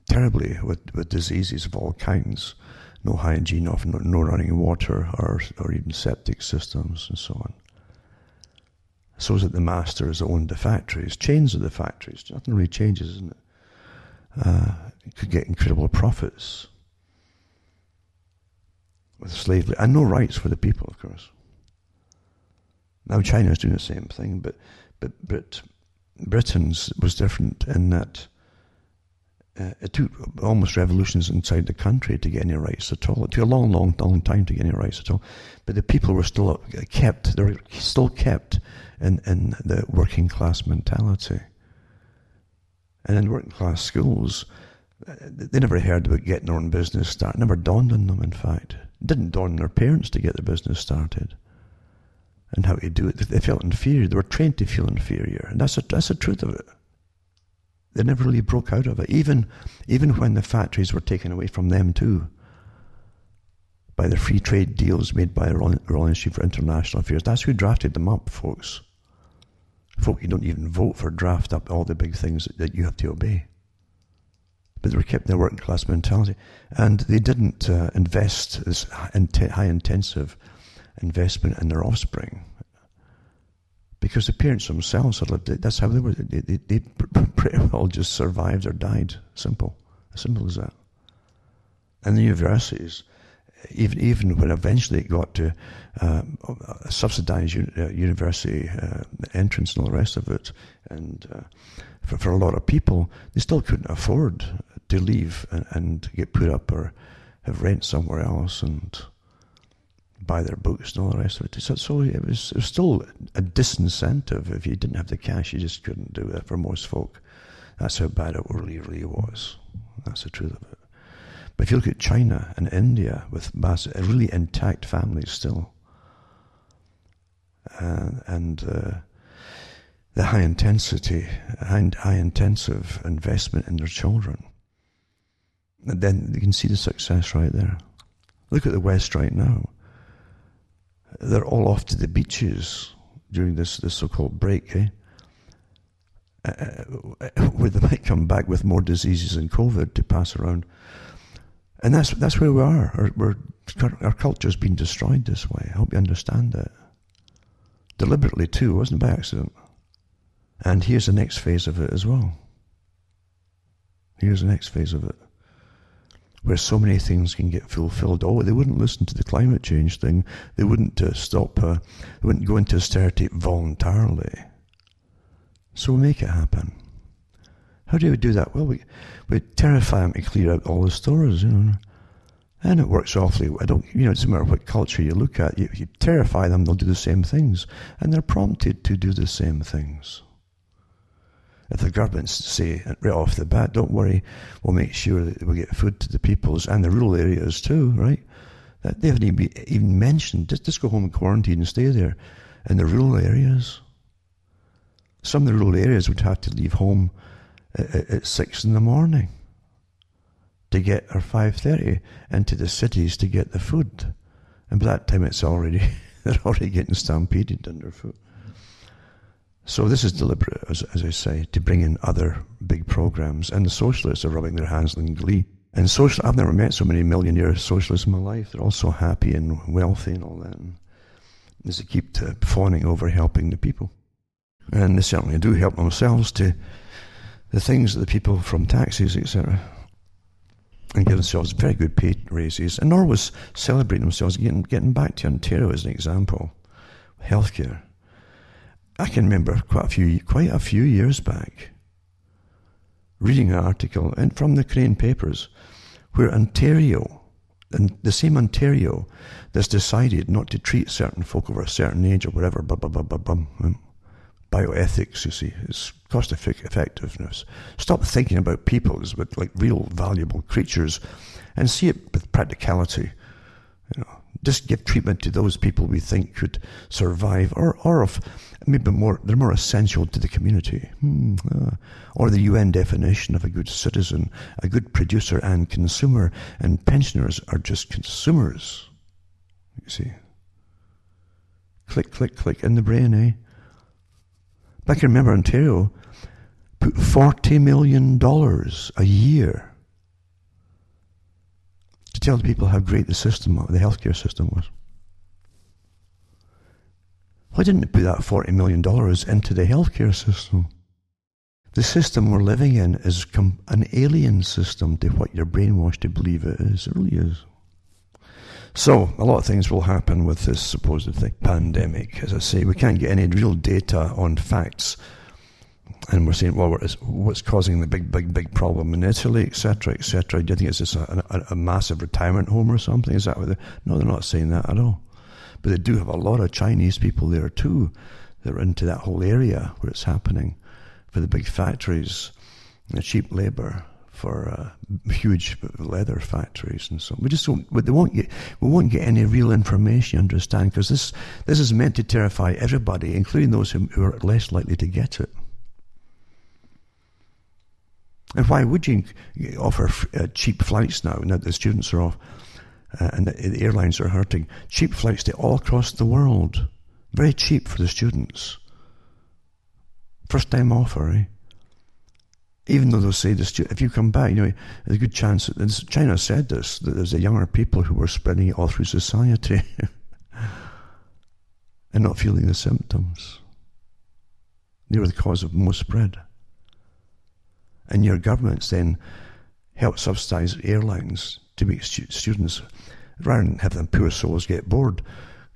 terribly with, with diseases of all kinds, no hygiene, often no, no running water or, or even septic systems and so on. So that the masters owned the factories, chains of the factories. Nothing really changes, isn't it? Uh, could get incredible profits with slavery and no rights for the people, of course. Now China is doing the same thing, but but but Britain's was different in that uh, it took almost revolutions inside the country to get any rights at all. It took a long, long, long time to get any rights at all. But the people were still kept, they were still kept in, in the working class mentality. And in working class schools, uh, they never heard about getting their own business started. Never dawned on them, in fact. It didn't dawn on their parents to get their business started and how to do it. They felt inferior. They were trained to feel inferior. And that's, a, that's the truth of it. They never really broke out of it, even, even when the factories were taken away from them too by the free trade deals made by the Royal Institute for International Affairs. That's who drafted them up, folks. Folk, you don't even vote for draft up all the big things that, you have to obey. But they were kept their working class mentality. And they didn't uh, invest this high intensive investment in their offspring because the parents themselves had lived it. That's how they were. They, they, they pretty well just survived or died. Simple. As simple as that. And the universities, even even when eventually it got to uh, subsidized uh, university uh, entrance and all the rest of it, and uh, for, for a lot of people, they still couldn't afford to leave and, and get put up or have rent somewhere else and buy their books and all the rest of it. So, so it, was, it was still a disincentive. If you didn't have the cash, you just couldn't do it for most folk. That's how bad it really, really was. That's the truth of it. But if you look at China and India with really intact families still, uh, and uh, the high intensity, high, high intensive investment in their children, and then you can see the success right there. Look at the West right now they're all off to the beaches during this, this so-called break, eh? Uh, uh, where they might come back with more diseases and COVID to pass around. And that's, that's where we are. Our, we're, our culture's been destroyed this way. I hope you understand that. Deliberately, too, it wasn't by accident. And here's the next phase of it as well. Here's the next phase of it where so many things can get fulfilled. Oh, they wouldn't listen to the climate change thing. They wouldn't uh, stop, uh, they wouldn't go into austerity voluntarily. So we make it happen. How do we do that? Well, we, we terrify them to clear out all the stores, you know. And it works awfully. I don't, you know, it doesn't matter what culture you look at. You, you terrify them, they'll do the same things. And they're prompted to do the same things. If the governments say right off the bat, don't worry, we'll make sure that we get food to the peoples and the rural areas too, right? That they haven't even, even mentioned. Just, just go home and quarantine and stay there. In the rural areas, some of the rural areas would have to leave home at, at, at six in the morning to get or five thirty into the cities to get the food, and by that time it's already they're already getting stampeded underfoot. So this is deliberate, as, as, I say, to bring in other big programs. And the socialists are rubbing their hands in glee. And social, I've never met so many millionaire socialists in my life. They're all so happy and wealthy and all that. And they keep fawning over helping the people. And they certainly do help themselves to the things that the people from taxes, etc., and give themselves very good pay raises. And always celebrating themselves, getting, getting back to Ontario as an example, healthcare I can remember quite a few, quite a few years back, reading an article and from the Crane papers where Ontario, and the same Ontario that's decided not to treat certain folk over a certain age or whatever, blah, blah, blah, blah, blah, bioethics, you see, it's cost effectiveness. Stop thinking about people as with like real valuable creatures and see it with practicality. You know, just give treatment to those people we think could survive or, or of maybe more, they're more essential to the community. Hmm, uh, or the UN definition of a good citizen, a good producer and consumer, and pensioners are just consumers. You see. Click, click, click in the brain, eh? But I can remember Ontario put $40 million a year tell the people how great the system, the healthcare system was. Why didn't they put that $40 million into the healthcare system? The system we're living in is an alien system to what you're brainwashed to believe it is. It really is. So, a lot of things will happen with this supposed thing, pandemic. As I say, we can't get any real data on facts. And we're saying, well, what's causing the big, big, big problem in Italy, etc., etc. Do you think it's just a, a, a, massive retirement home or something? Is that what they're... No, they're not saying that at all. But they do have a lot of Chinese people there too that are into that whole area where it's happening for the big factories, the cheap labour for uh, huge leather factories and so on. We just won't, they won't get, we won't get any real information, you understand, because this, this is meant to terrify everybody, including those who, who are less likely to get it. And why would you offer uh, cheap flights now, now that the students are off uh, and the, the airlines are hurting? Cheap flights to all across the world. Very cheap for the students. First time offer, eh? even though they'll say this, if you come back, you know, there's a good chance that China said this that there's a younger people who were spreading it all through society and not feeling the symptoms. They were the cause of most spread. And your governments then help subsidize airlines to make stu- students, rather than have them poor souls get bored,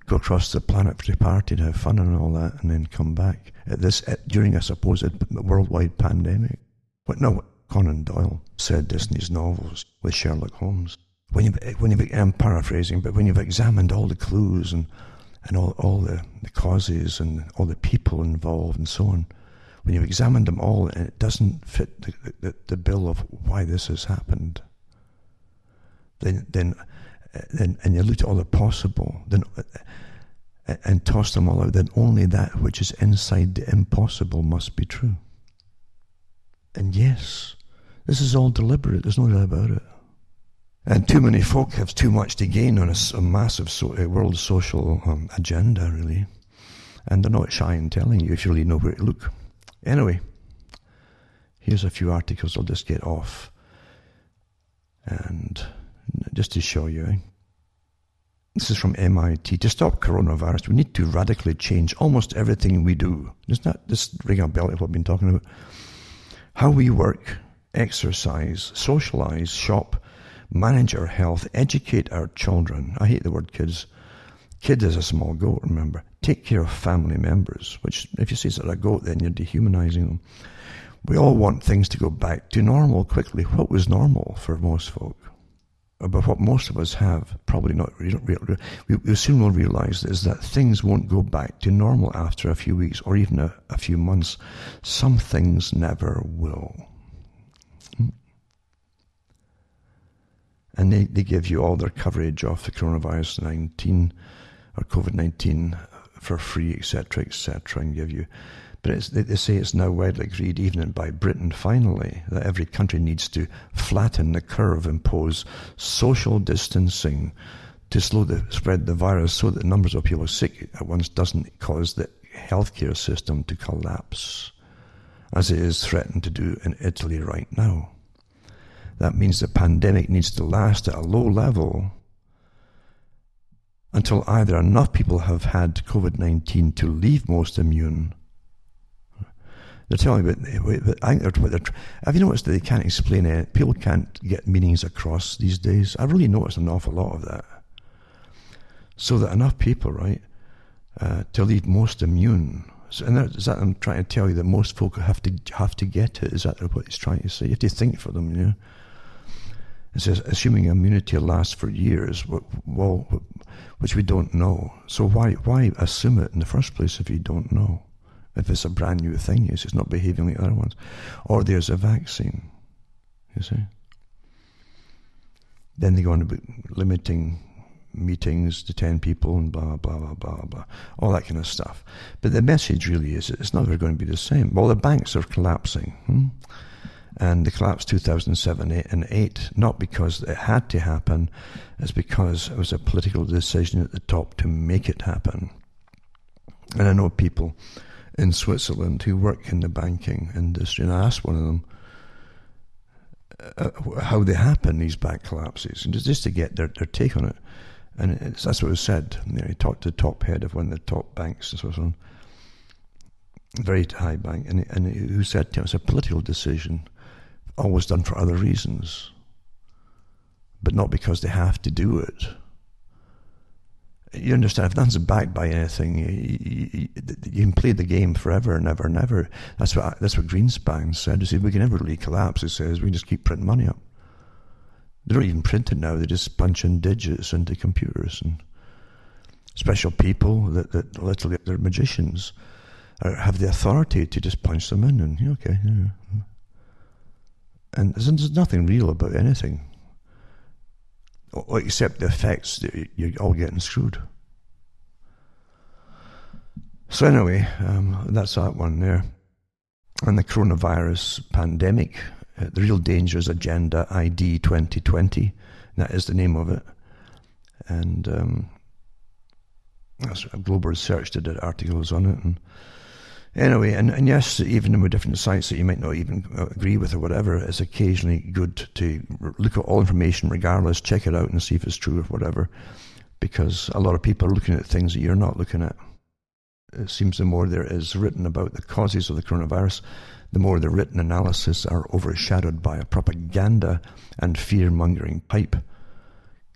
go across the planet for a party have fun and all that, and then come back at this at, during a supposed worldwide pandemic. But no, Conan Doyle said this in his novels with Sherlock Holmes. When you, when you, I'm paraphrasing, but when you've examined all the clues and, and all, all the, the causes and all the people involved and so on, when you've examined them all and it doesn't fit the, the, the bill of why this has happened, then, then, uh, then, and you look at all the possible, then, uh, uh, and toss them all out, then only that which is inside the impossible must be true. And yes, this is all deliberate, there's no doubt about it. And too many folk have too much to gain on a, a massive so, a world social um, agenda, really. And they're not shy in telling you if you really know where to look. Anyway, here's a few articles I'll just get off. And just to show you. Eh? This is from MIT. To stop coronavirus, we need to radically change almost everything we do. Doesn't that just ring a bell what I've been talking about? How we work, exercise, socialize, shop, manage our health, educate our children. I hate the word kids. Kid is a small goat, remember. Take care of family members, which if you say it's a goat, then you're dehumanizing them. We all want things to go back to normal quickly. What was normal for most folk? But what most of us have, probably not, we, we soon will realize is that things won't go back to normal after a few weeks or even a, a few months. Some things never will. And they, they give you all their coverage of the coronavirus 19 or COVID 19 for free, etc., etc., and give you but they, they say it's now widely agreed, even by Britain finally, that every country needs to flatten the curve, impose social distancing to slow the spread of the virus so that the numbers of people sick at once doesn't cause the healthcare system to collapse, as it is threatened to do in Italy right now. That means the pandemic needs to last at a low level until either enough people have had COVID 19 to leave most immune they're telling me, but I think they're, they're, have you noticed that they can't explain it? People can't get meanings across these days. I've really noticed an awful lot of that. So that enough people, right, uh, to leave most immune. So, and is that I'm trying to tell you that most folk have to have to get it? Is that what he's trying to say? You have to think for them, you know. It says, assuming immunity lasts for years, well, which we don't know. So why why assume it in the first place if you don't know? if it's a brand new thing, yes, it's not behaving like other ones. Or there's a vaccine, you see. Then they go on about limiting meetings to 10 people and blah, blah, blah, blah, blah, all that kind of stuff. But the message really is it's never going to be the same. Well, the banks are collapsing. Hmm? And the collapse 2007 8, and 8, not because it had to happen, it's because it was a political decision at the top to make it happen. And I know people in Switzerland who work in the banking industry, and I asked one of them, uh, how they happen, these bank collapses, just to get their, their take on it. And that's what was said. You know, he talked to the top head of one of the top banks and so on, very high bank, and, and who said you know, it's a political decision, always done for other reasons, but not because they have to do it you understand, if nothing's backed by anything, you, you, you, can play the game forever and ever and ever. That's what that's what Greenspan said. He said, we can never really collapse, he says, we can just keep printing money up. They don't even print it now, they just punch in digits into computers. And special people that, that literally, they're magicians, have the authority to just punch them in and, okay. Yeah. And there's, nothing real about anything except the effects that you're all getting screwed. So anyway, um, that's that one there. And the coronavirus pandemic, uh, the real dangers agenda ID 2020. That is the name of it. And um, Global Research did articles on it. And Anyway, and, and yes, even with different sites that you might not even uh, agree with or whatever, it's occasionally good to look at all information regardless, check it out and see if it's true or whatever, because a lot of people are looking at things that you're not looking at. It seems the more there is written about the causes of the coronavirus, the more the written analysis are overshadowed by a propaganda and fear mongering pipe.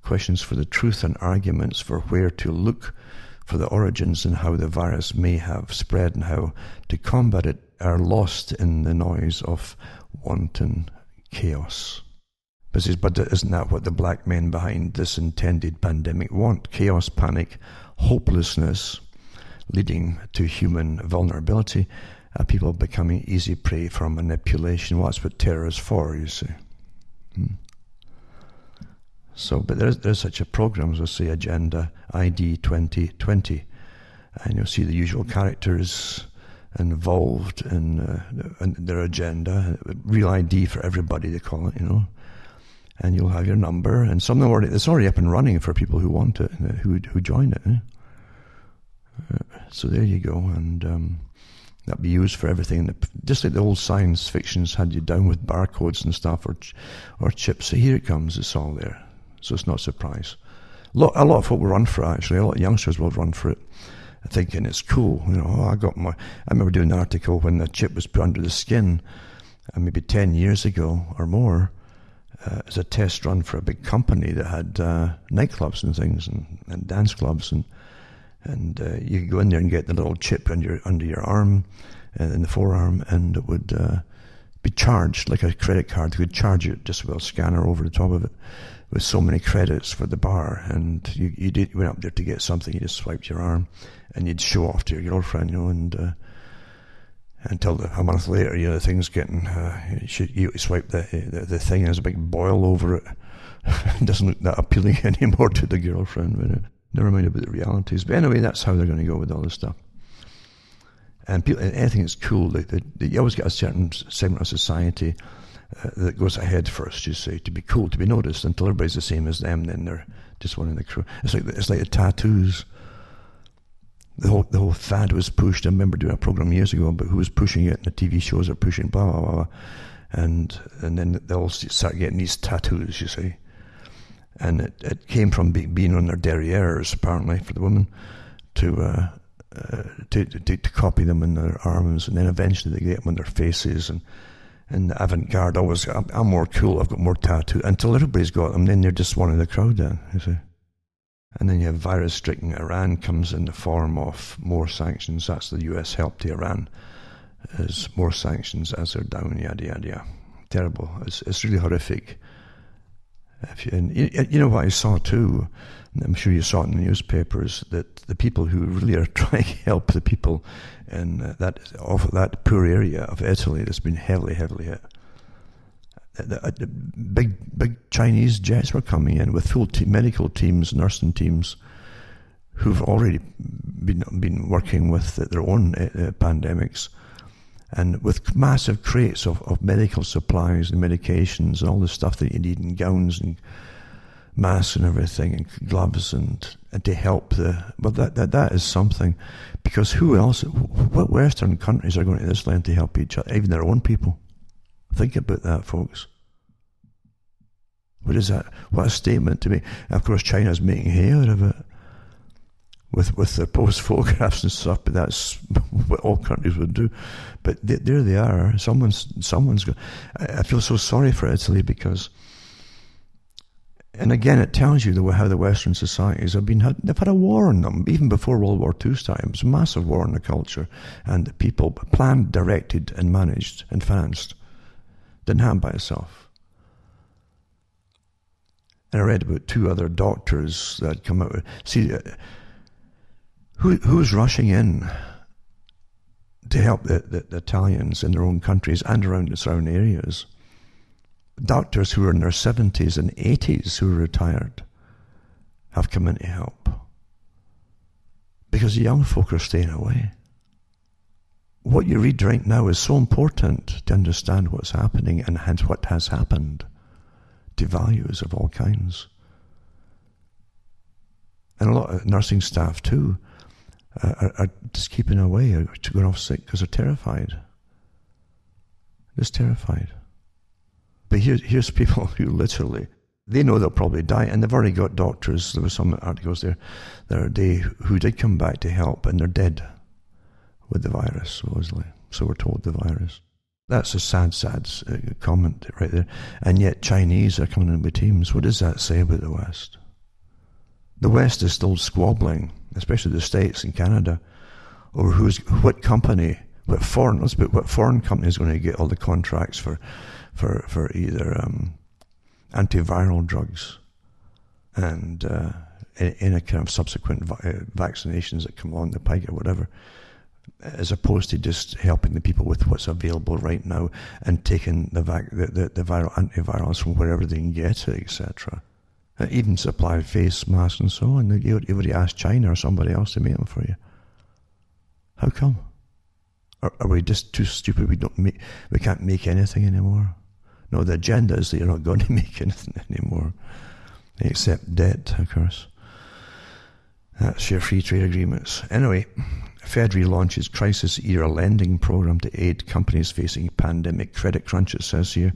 Questions for the truth and arguments for where to look for the origins and how the virus may have spread and how to combat it are lost in the noise of wanton chaos. But isn't that what the black men behind this intended pandemic want? Chaos, panic, hopelessness, leading to human vulnerability, uh, people becoming easy prey for manipulation. Well, that's what terror is for, you see. Hmm. So, but there's, there's such a program as I say, Agenda ID 2020, and you'll see the usual characters involved in, uh, in their agenda, real ID for everybody, they call it, you know. And you'll have your number, and some of them already, it's already up and running for people who want it, uh, who, who join it. Eh? So there you go, and um, that'd be used for everything. Just like the old science fictions had you down with barcodes and stuff, or or chips. So here it comes, it's all there so it's not a surprise. A lot, a lot of folk will run for it, actually. A lot of youngsters will run for it, thinking it's cool. You know, oh, I got my. I remember doing an article when the chip was put under the skin, uh, maybe 10 years ago or more, uh, as a test run for a big company that had uh, nightclubs and things and, and dance clubs. And, and uh, you could go in there and get the little chip under your, under your arm, uh, in the forearm, and it would uh, be charged like a credit card. They could charge it just with a scanner over the top of it with so many credits for the bar, and you you did you went up there to get something, you just swiped your arm, and you'd show off to your girlfriend, you know, and uh, until the, a month later, you know, the thing's getting uh, you, you swipe the, the the thing, and there's a big boil over it. it doesn't look that appealing anymore to the girlfriend. But, uh, never mind about the realities. But anyway, that's how they're going to go with all this stuff. And people, anything that's cool, they, they, they, you always get a certain segment of society uh, that goes ahead first, you see, to be cool, to be noticed, until everybody's the same as them, then they're just one in the crew. It's like it's like the tattoos. The whole the whole fad was pushed. I remember doing a program years ago, but who was pushing it? And the TV shows are pushing blah blah blah, and and then they all start getting these tattoos, you see. And it, it came from be, being on their derrieres, apparently, for the women, to uh, uh, to, to, to copy them in their arms, and then eventually they get them on their faces, and and the avant-garde always, I'm, I'm, more cool, I've got more tattoo, until everybody's got them, then they're just one of the crowd then, you see. And then you have virus-stricken Iran comes in the form of more sanctions, that's the US help to Iran, as more sanctions as they're down, yada, yada, yada. Terrible, it's, it's really horrific. If you, and you, you know what I saw too, I'm sure you saw it in the newspapers, that the people who really are trying to help the people in uh, that of that poor area of Italy that's been heavily, heavily hit. The, the big, big Chinese jets were coming in with full te- medical teams, nursing teams, who've already been been working with their own uh, uh, pandemics, and with massive crates of, of medical supplies and medications and all the stuff that you need and gowns and masks and everything and gloves and, and to help the well that, that that is something because who else what western countries are going to this land to help each other even their own people think about that folks What is that? What a statement to me. of course, China's making hay out of it with with their post photographs and stuff. But that's what all countries would do. But they, there they are. Someone's someone's. Got, I, I feel so sorry for Italy because. And again, it tells you the, how the Western societies have been had, they've had a war on them even before World War II's time. It was a massive war on the culture, and the people planned, directed, and managed and financed. Didn't happen by itself. And I read about two other doctors that come out. See, uh, who, who's rushing in to help the, the, the, Italians in their own countries and around the surrounding areas? Doctors who are in their 70s and 80s who are retired have come in to help. Because young folk are staying away. What you read right now is so important to understand what's happening and hence what has happened to values of all kinds. And a lot of nursing staff too are, are just keeping away, or going off sick because they're terrified. Just terrified. But here, here's people who literally, they know they'll probably die, and they've already got doctors. There were some articles there the other day who did come back to help, and they're dead with the virus, supposedly. So we're told the virus. That's a sad, sad uh, comment right there. And yet Chinese are coming in with teams. What does that say about the West? The West is still squabbling, especially the States and Canada, over who's what company, what foreign let's put what foreign company is going to get all the contracts for, for for either um, antiviral drugs, and uh, in, a kind of subsequent vi- uh, vaccinations that come along the pike or whatever as opposed to just helping the people with what's available right now and taking the, vac- the, the, the viral antivirals from wherever they can get it, etc. Uh, even supply face masks and so on. You would ask China or somebody else to make them for you. How come? Are, are we just too stupid? We don't make, we can't make anything anymore. No, the agenda is that you're not going to make anything anymore, except debt, of course. That's your free trade agreements. Anyway, Fed launches crisis era lending program to aid companies facing pandemic credit crunch, it says here.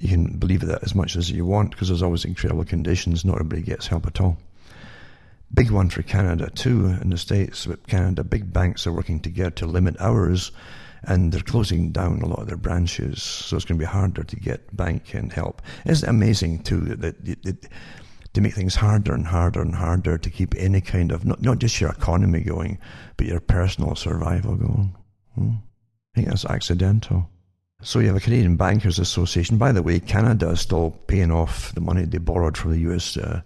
You can believe that as much as you want because there's always incredible conditions. Not everybody gets help at all. Big one for Canada too. In the States, with Canada, big banks are working together to limit hours and they're closing down a lot of their branches. So it's going to be harder to get bank and help. Isn't it amazing too that, that, that to make things harder and harder and harder to keep any kind of, not, not just your economy going, but your personal survival going. Hmm? I think that's accidental. So you have a Canadian Bankers Association. By the way, Canada is still paying off the money they borrowed from the US uh,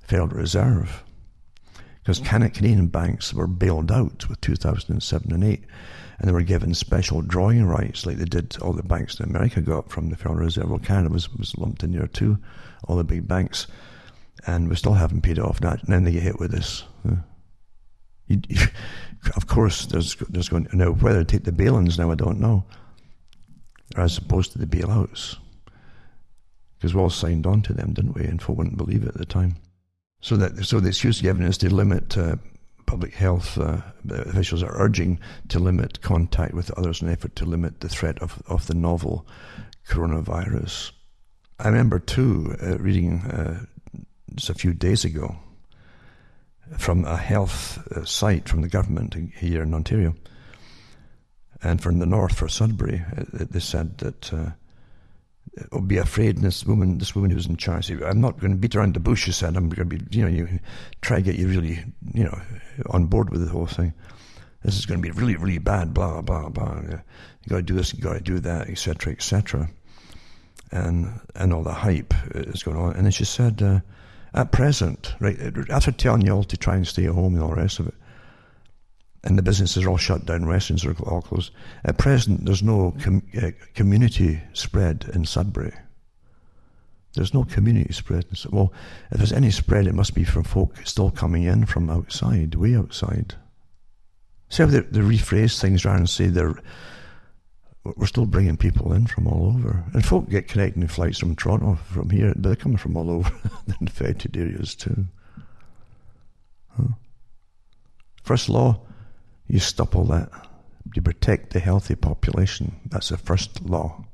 Federal Reserve. Because Canadian banks were bailed out with 2007 and 8, and they were given special drawing rights like they did all the banks in America got from the Federal Reserve. Well, Canada was, was lumped in there too, all the big banks and we still haven't paid off. Now, and then they get hit with this. You, you, of course, there's there's going now whether to take the bail-ins now I don't know, as opposed to the bailouts, because we all signed on to them, didn't we? And folk wouldn't believe it at the time. So that so the excuse given is to limit uh, public health uh, officials are urging to limit contact with others in an effort to limit the threat of of the novel coronavirus. I remember too uh, reading uh, just a few days ago from a health uh, site from the government here in Ontario. And from the north for Sudbury, uh, they said that oh, be afraid. This woman, this woman who's in charge, I'm not going to beat around the bush. She said, I'm going to be, you know, you try to get you really, you know, on board with the whole thing. This is going to be really, really bad. Blah blah blah. You got to do this. You got to do that, etc., etc. And and all the hype is going on. And then she said. Uh, at present, right, after telling you all to try and stay at home and all the rest of it, and the businesses are all shut down, restaurants are all closed. At present, there's no com- uh, community spread in Sudbury. There's no community spread. Well, if there's any spread, it must be from folk still coming in from outside, way outside. See how they, they rephrase things rather than say they're we're still bringing people in from all over. And folk get connecting flights from Toronto from here, but they're coming from all over the infected areas too. Huh? First law, you stop all that. You protect the healthy population. That's the first law.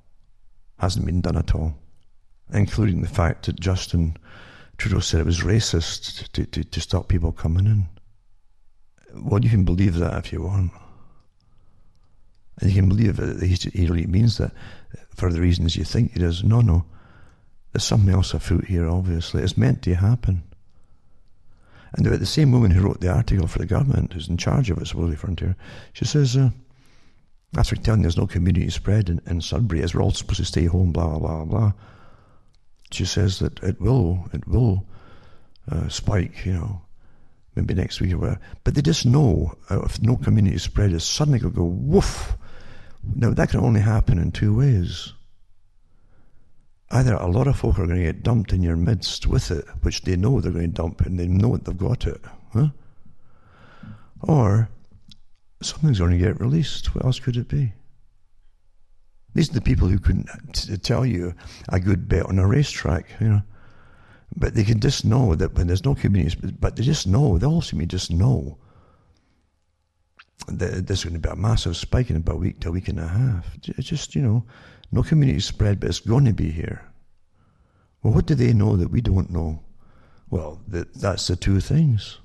Hasn't been done at all. including the fact that Justin Trudeau said it was racist to, to, to stop people coming in. Well, you can believe that if you want. And you can believe that he really means that for the reasons you think he does. No, no. There's something else afoot here, obviously. It's meant to happen. And the same woman who wrote the article for the government, who's in charge of it, supposedly Frontier, she says, uh, after telling there's no community spread in, in Sudbury, as we're all supposed to stay home, blah, blah, blah, blah, she says that it will, it will uh, spike, you know, maybe next week or whatever. But they just know uh, if no community spread is suddenly going to go woof. Now, that can only happen in two ways. Either a lot of folk are going to get dumped in your midst with it, which they know they're going to dump and they know they've got it, huh? Or something's going to get released. What else could it be? These are the people who couldn't tell you a good bet on a racetrack, you know. But they can just know that when there's no communities, but they just know, they all seem to just know that there's going to be a massive spike in about a week to a week and a half. It's just, you know, no community spread, but it's going to be here. Well, what do they know that we don't know? Well, that, that's the two things.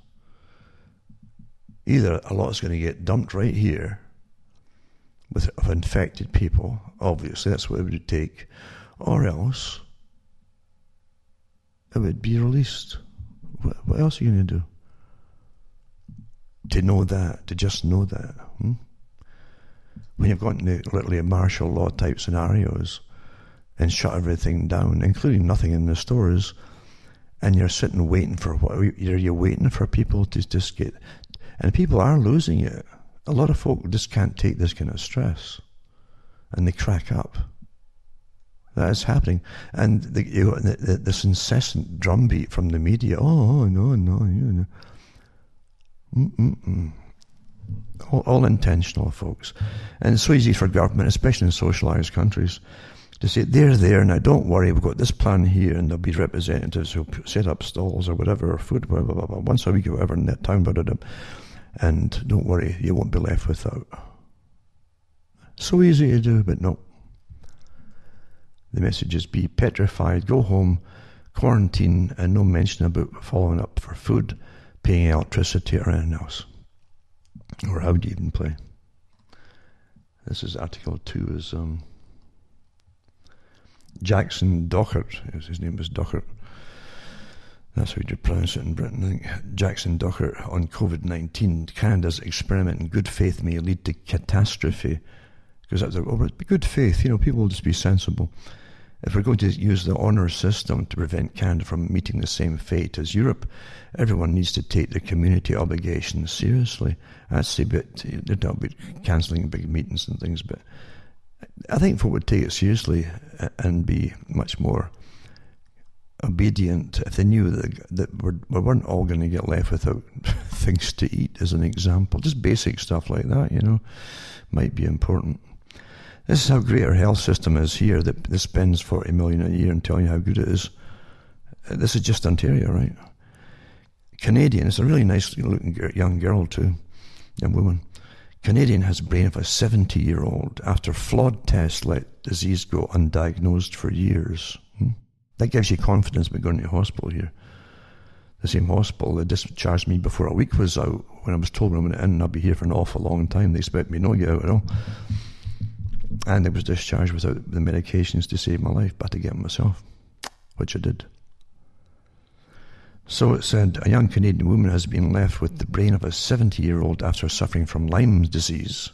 Either a lot's going to get dumped right here with of infected people, obviously that's what it would take, or else it would be released. What, what else are you going to do? To know that, to just know that. Hmm? When you've got into literally a martial law type scenarios and shut everything down, including nothing in the stores, and you're sitting waiting for what? Are you waiting for people to just get. And people are losing it a lot of folk just can't take this kind of stress and they crack up. That is happening. And the, you, the, the, this incessant drumbeat from the media oh, oh no, no, you know. Mm-mm-mm. All, all, intentional, folks. And it's so easy for government, especially in socialized countries, to say, they're there now, don't worry, we've got this plan here, and there'll be representatives who'll set up stalls or whatever, or food, blah, blah, blah, blah, once a week or whatever in that town, blah, blah, blah. And don't worry, you won't be left without. So easy to do, but no. The message is be petrified, go home, quarantine, and no mention about following up for food, paying electricity, or anything else. Or how do you even play? This is Article 2 is um, Jackson Dockert, his name was Dockert, that's how you pronounce it in Britain. Jackson Dockert on COVID 19. Canada's experiment in good faith may lead to catastrophe. Because that's oh, good faith, you know, people will just be sensible. If we're going to use the honour system to prevent Canada from meeting the same fate as Europe, everyone needs to take their community obligations seriously. A bit, they're talking about cancelling big meetings and things, but I think folk would take it seriously and be much more obedient if they knew that, that we're, we weren't all going to get left without things to eat, as an example. Just basic stuff like that, you know, might be important. This is how great our health system is here. That this spends forty million a year and telling you how good it is. Uh, this is just Ontario, right? Canadian. It's a really nice looking young girl too, young woman. Canadian has brain of a 70 year old after flawed tests let disease go undiagnosed for years. Hmm? That gives you confidence about going to hospital here. The same hospital that discharged me before a week was out when I was told when I went in and I'd be here for an awful long time. They expect me not to get out at all. And I was discharged without the medications to save my life, but to get myself, which I did. So it said a young Canadian woman has been left with the brain of a 70 year old after suffering from Lyme's disease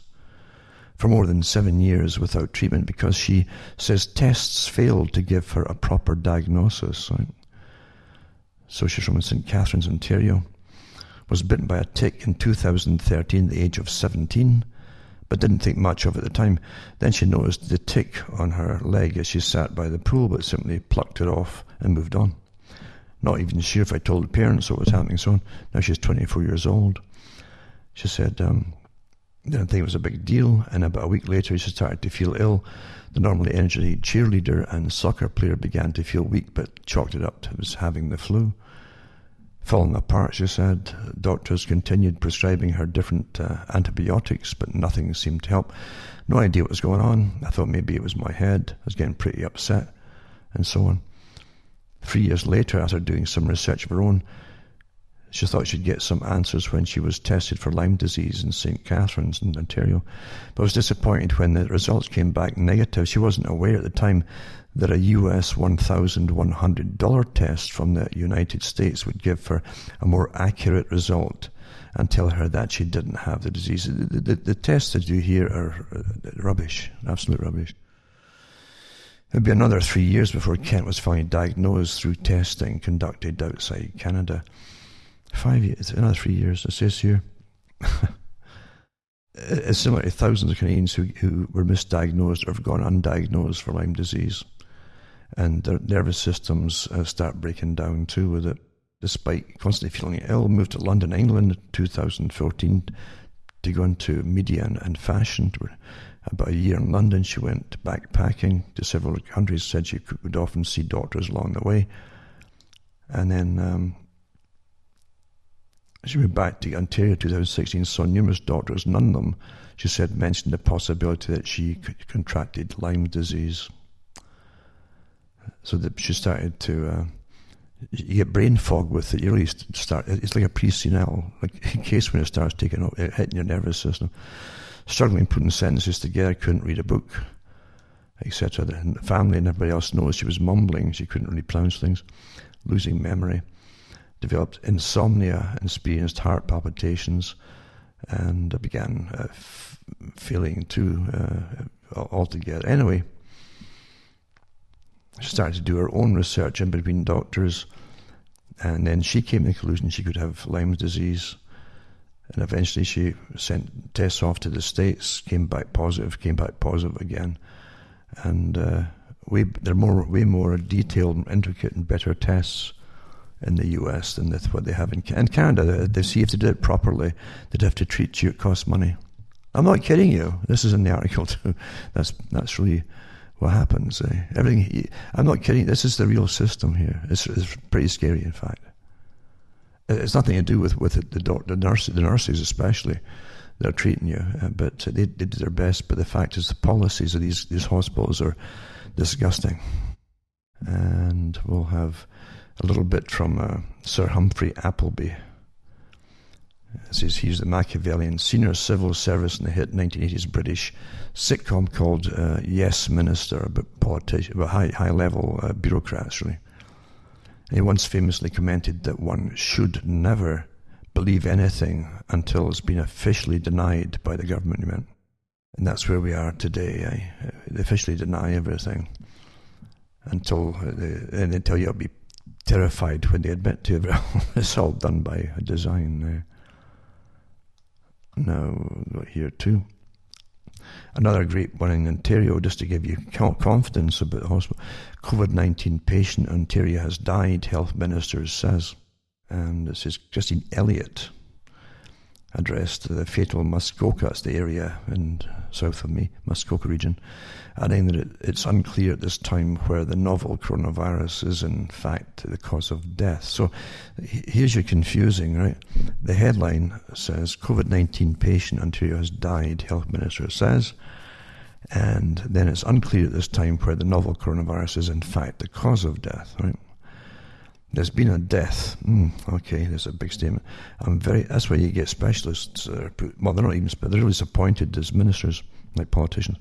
for more than seven years without treatment because she says tests failed to give her a proper diagnosis. So she's from St. Catharines, Ontario. Was bitten by a tick in 2013 at the age of 17, but didn't think much of it at the time. Then she noticed the tick on her leg as she sat by the pool, but simply plucked it off and moved on. Not even sure if I told the parents what was happening, so on. Now she's 24 years old. She said, um, didn't think it was a big deal, and about a week later she started to feel ill. The normally energetic cheerleader and soccer player began to feel weak, but chalked it up to having the flu. Falling apart, she said. Doctors continued prescribing her different uh, antibiotics, but nothing seemed to help. No idea what was going on. I thought maybe it was my head. I was getting pretty upset, and so on. three years later, after doing some research of her own, she thought she'd get some answers when she was tested for Lyme disease in St. Catharines in Ontario, but was disappointed when the results came back negative. She wasn't aware at the time that a US $1,100 test from the United States would give her a more accurate result and tell her that she didn't have the disease. The, the, the tests that you hear are uh, rubbish, absolute rubbish. It would be another three years before Kent was finally diagnosed through testing conducted outside Canada. Five years, another three years, it says here. it's similar to thousands of Canadians who, who were misdiagnosed or have gone undiagnosed for Lyme disease. And their nervous systems uh, start breaking down too with it. Despite constantly feeling ill, moved to London, England in 2014 to go into media and, and fashion. About a year in London, she went backpacking to several countries, said she would often see doctors along the way. And then um, she went back to Ontario 2016, saw numerous doctors, none of them, she said, mentioned the possibility that she contracted Lyme disease. So that she started to, uh, you get brain fog with it. You really start, it's like a pre-senile, like in case when it starts taking up, hitting your nervous system. Struggling putting sentences together, couldn't read a book, etc. The family and everybody else knows she was mumbling, she couldn't really pronounce things, losing memory developed insomnia, experienced heart palpitations, and began uh, f- feeling too uh, altogether. Anyway, she started to do her own research in between doctors, and then she came to the conclusion she could have Lyme disease. And eventually, she sent tests off to the states. Came back positive. Came back positive again, and uh, they're more way more detailed, intricate, and better tests in the US than what they have in, in Canada. They see if they did it properly, they'd have to treat you, it costs money. I'm not kidding you. This is in the article too. That's that's really what happens. Eh? Everything. I'm not kidding. This is the real system here. It's, it's pretty scary, in fact. It's nothing to do with with the the nurses, the nurses especially. They're treating you, uh, but they, they did their best. But the fact is, the policies of these these hospitals are disgusting. And we'll have a little bit from uh, Sir Humphrey Appleby. Says he's the Machiavellian senior civil service in the hit 1980s British sitcom called uh, Yes Minister, about politicians, about high, high level uh, bureaucrats, really. And he once famously commented that one should never believe anything until it's been officially denied by the government. And that's where we are today. Eh? They officially deny everything until uh, they, and they tell you it'll be terrified when they admit to it. it's all done by a design. Uh, now, here too. Another great one in Ontario, just to give you confidence about the hospital. COVID 19 patient Ontario has died, Health Minister says. And this is Christine Elliott addressed the fatal Muskoka, it's the area in south of me, Muskoka region, adding that it, it's unclear at this time where the novel coronavirus is in fact the cause of death. So here's your confusing, right? The headline says COVID 19 patient Ontario has died, Health Minister says. And then it's unclear at this time where the novel coronavirus is in fact the cause of death, right? There's been a death. Mm, okay, that's a big statement. I'm very. That's why you get specialists. Uh, well, they're not even. They're really disappointed as ministers, like politicians.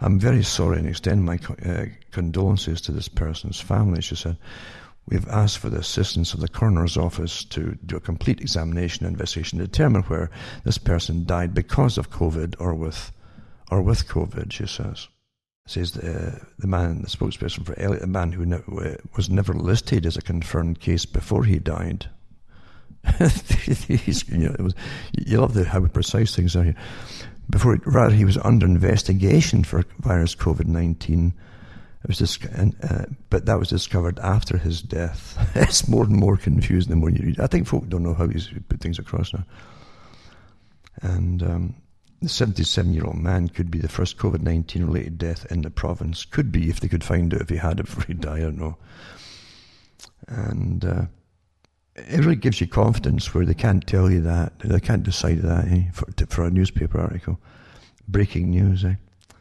I'm very sorry and extend my uh, condolences to this person's family. She said, "We've asked for the assistance of the coroner's office to do a complete examination and investigation to determine where this person died because of COVID or with, or with COVID." She says says the, the man, the spokesperson for Elliott, the man who ne- was never listed as a confirmed case before he died. you, know, was, you love the, how precise things are here. Before, rather, he was under investigation for virus COVID nineteen. It was dis- uh, but that was discovered after his death. it's more and more confusing the more you read. I think folk don't know how he's put things across now. And um, the 77 year old man could be the first COVID 19 related death in the province. Could be if they could find out if he had it before he died, I don't know. And uh, it really gives you confidence where they can't tell you that, they can't decide that eh, for, for a newspaper article. Breaking news, eh?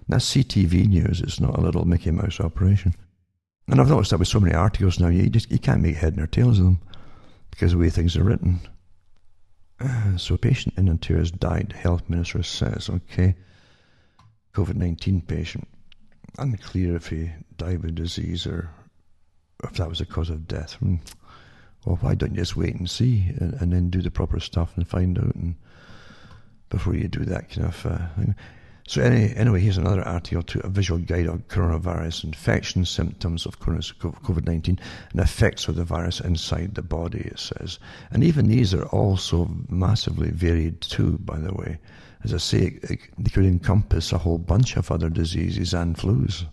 That's CTV news, it's not a little Mickey Mouse operation. And I've noticed that with so many articles now, you just you can't make head nor tails of them because of the way things are written. Uh, so, a patient in tears died, health minister says. Okay. COVID 19 patient. Unclear if he died of disease or if that was the cause of death. Well, why don't you just wait and see and, and then do the proper stuff and find out and before you do that kind of uh, thing? So any, anyway, here's another article to a visual guide on coronavirus infection, symptoms of COVID-19, and effects of the virus inside the body, it says. And even these are also massively varied too, by the way. As I say, they could encompass a whole bunch of other diseases and flus.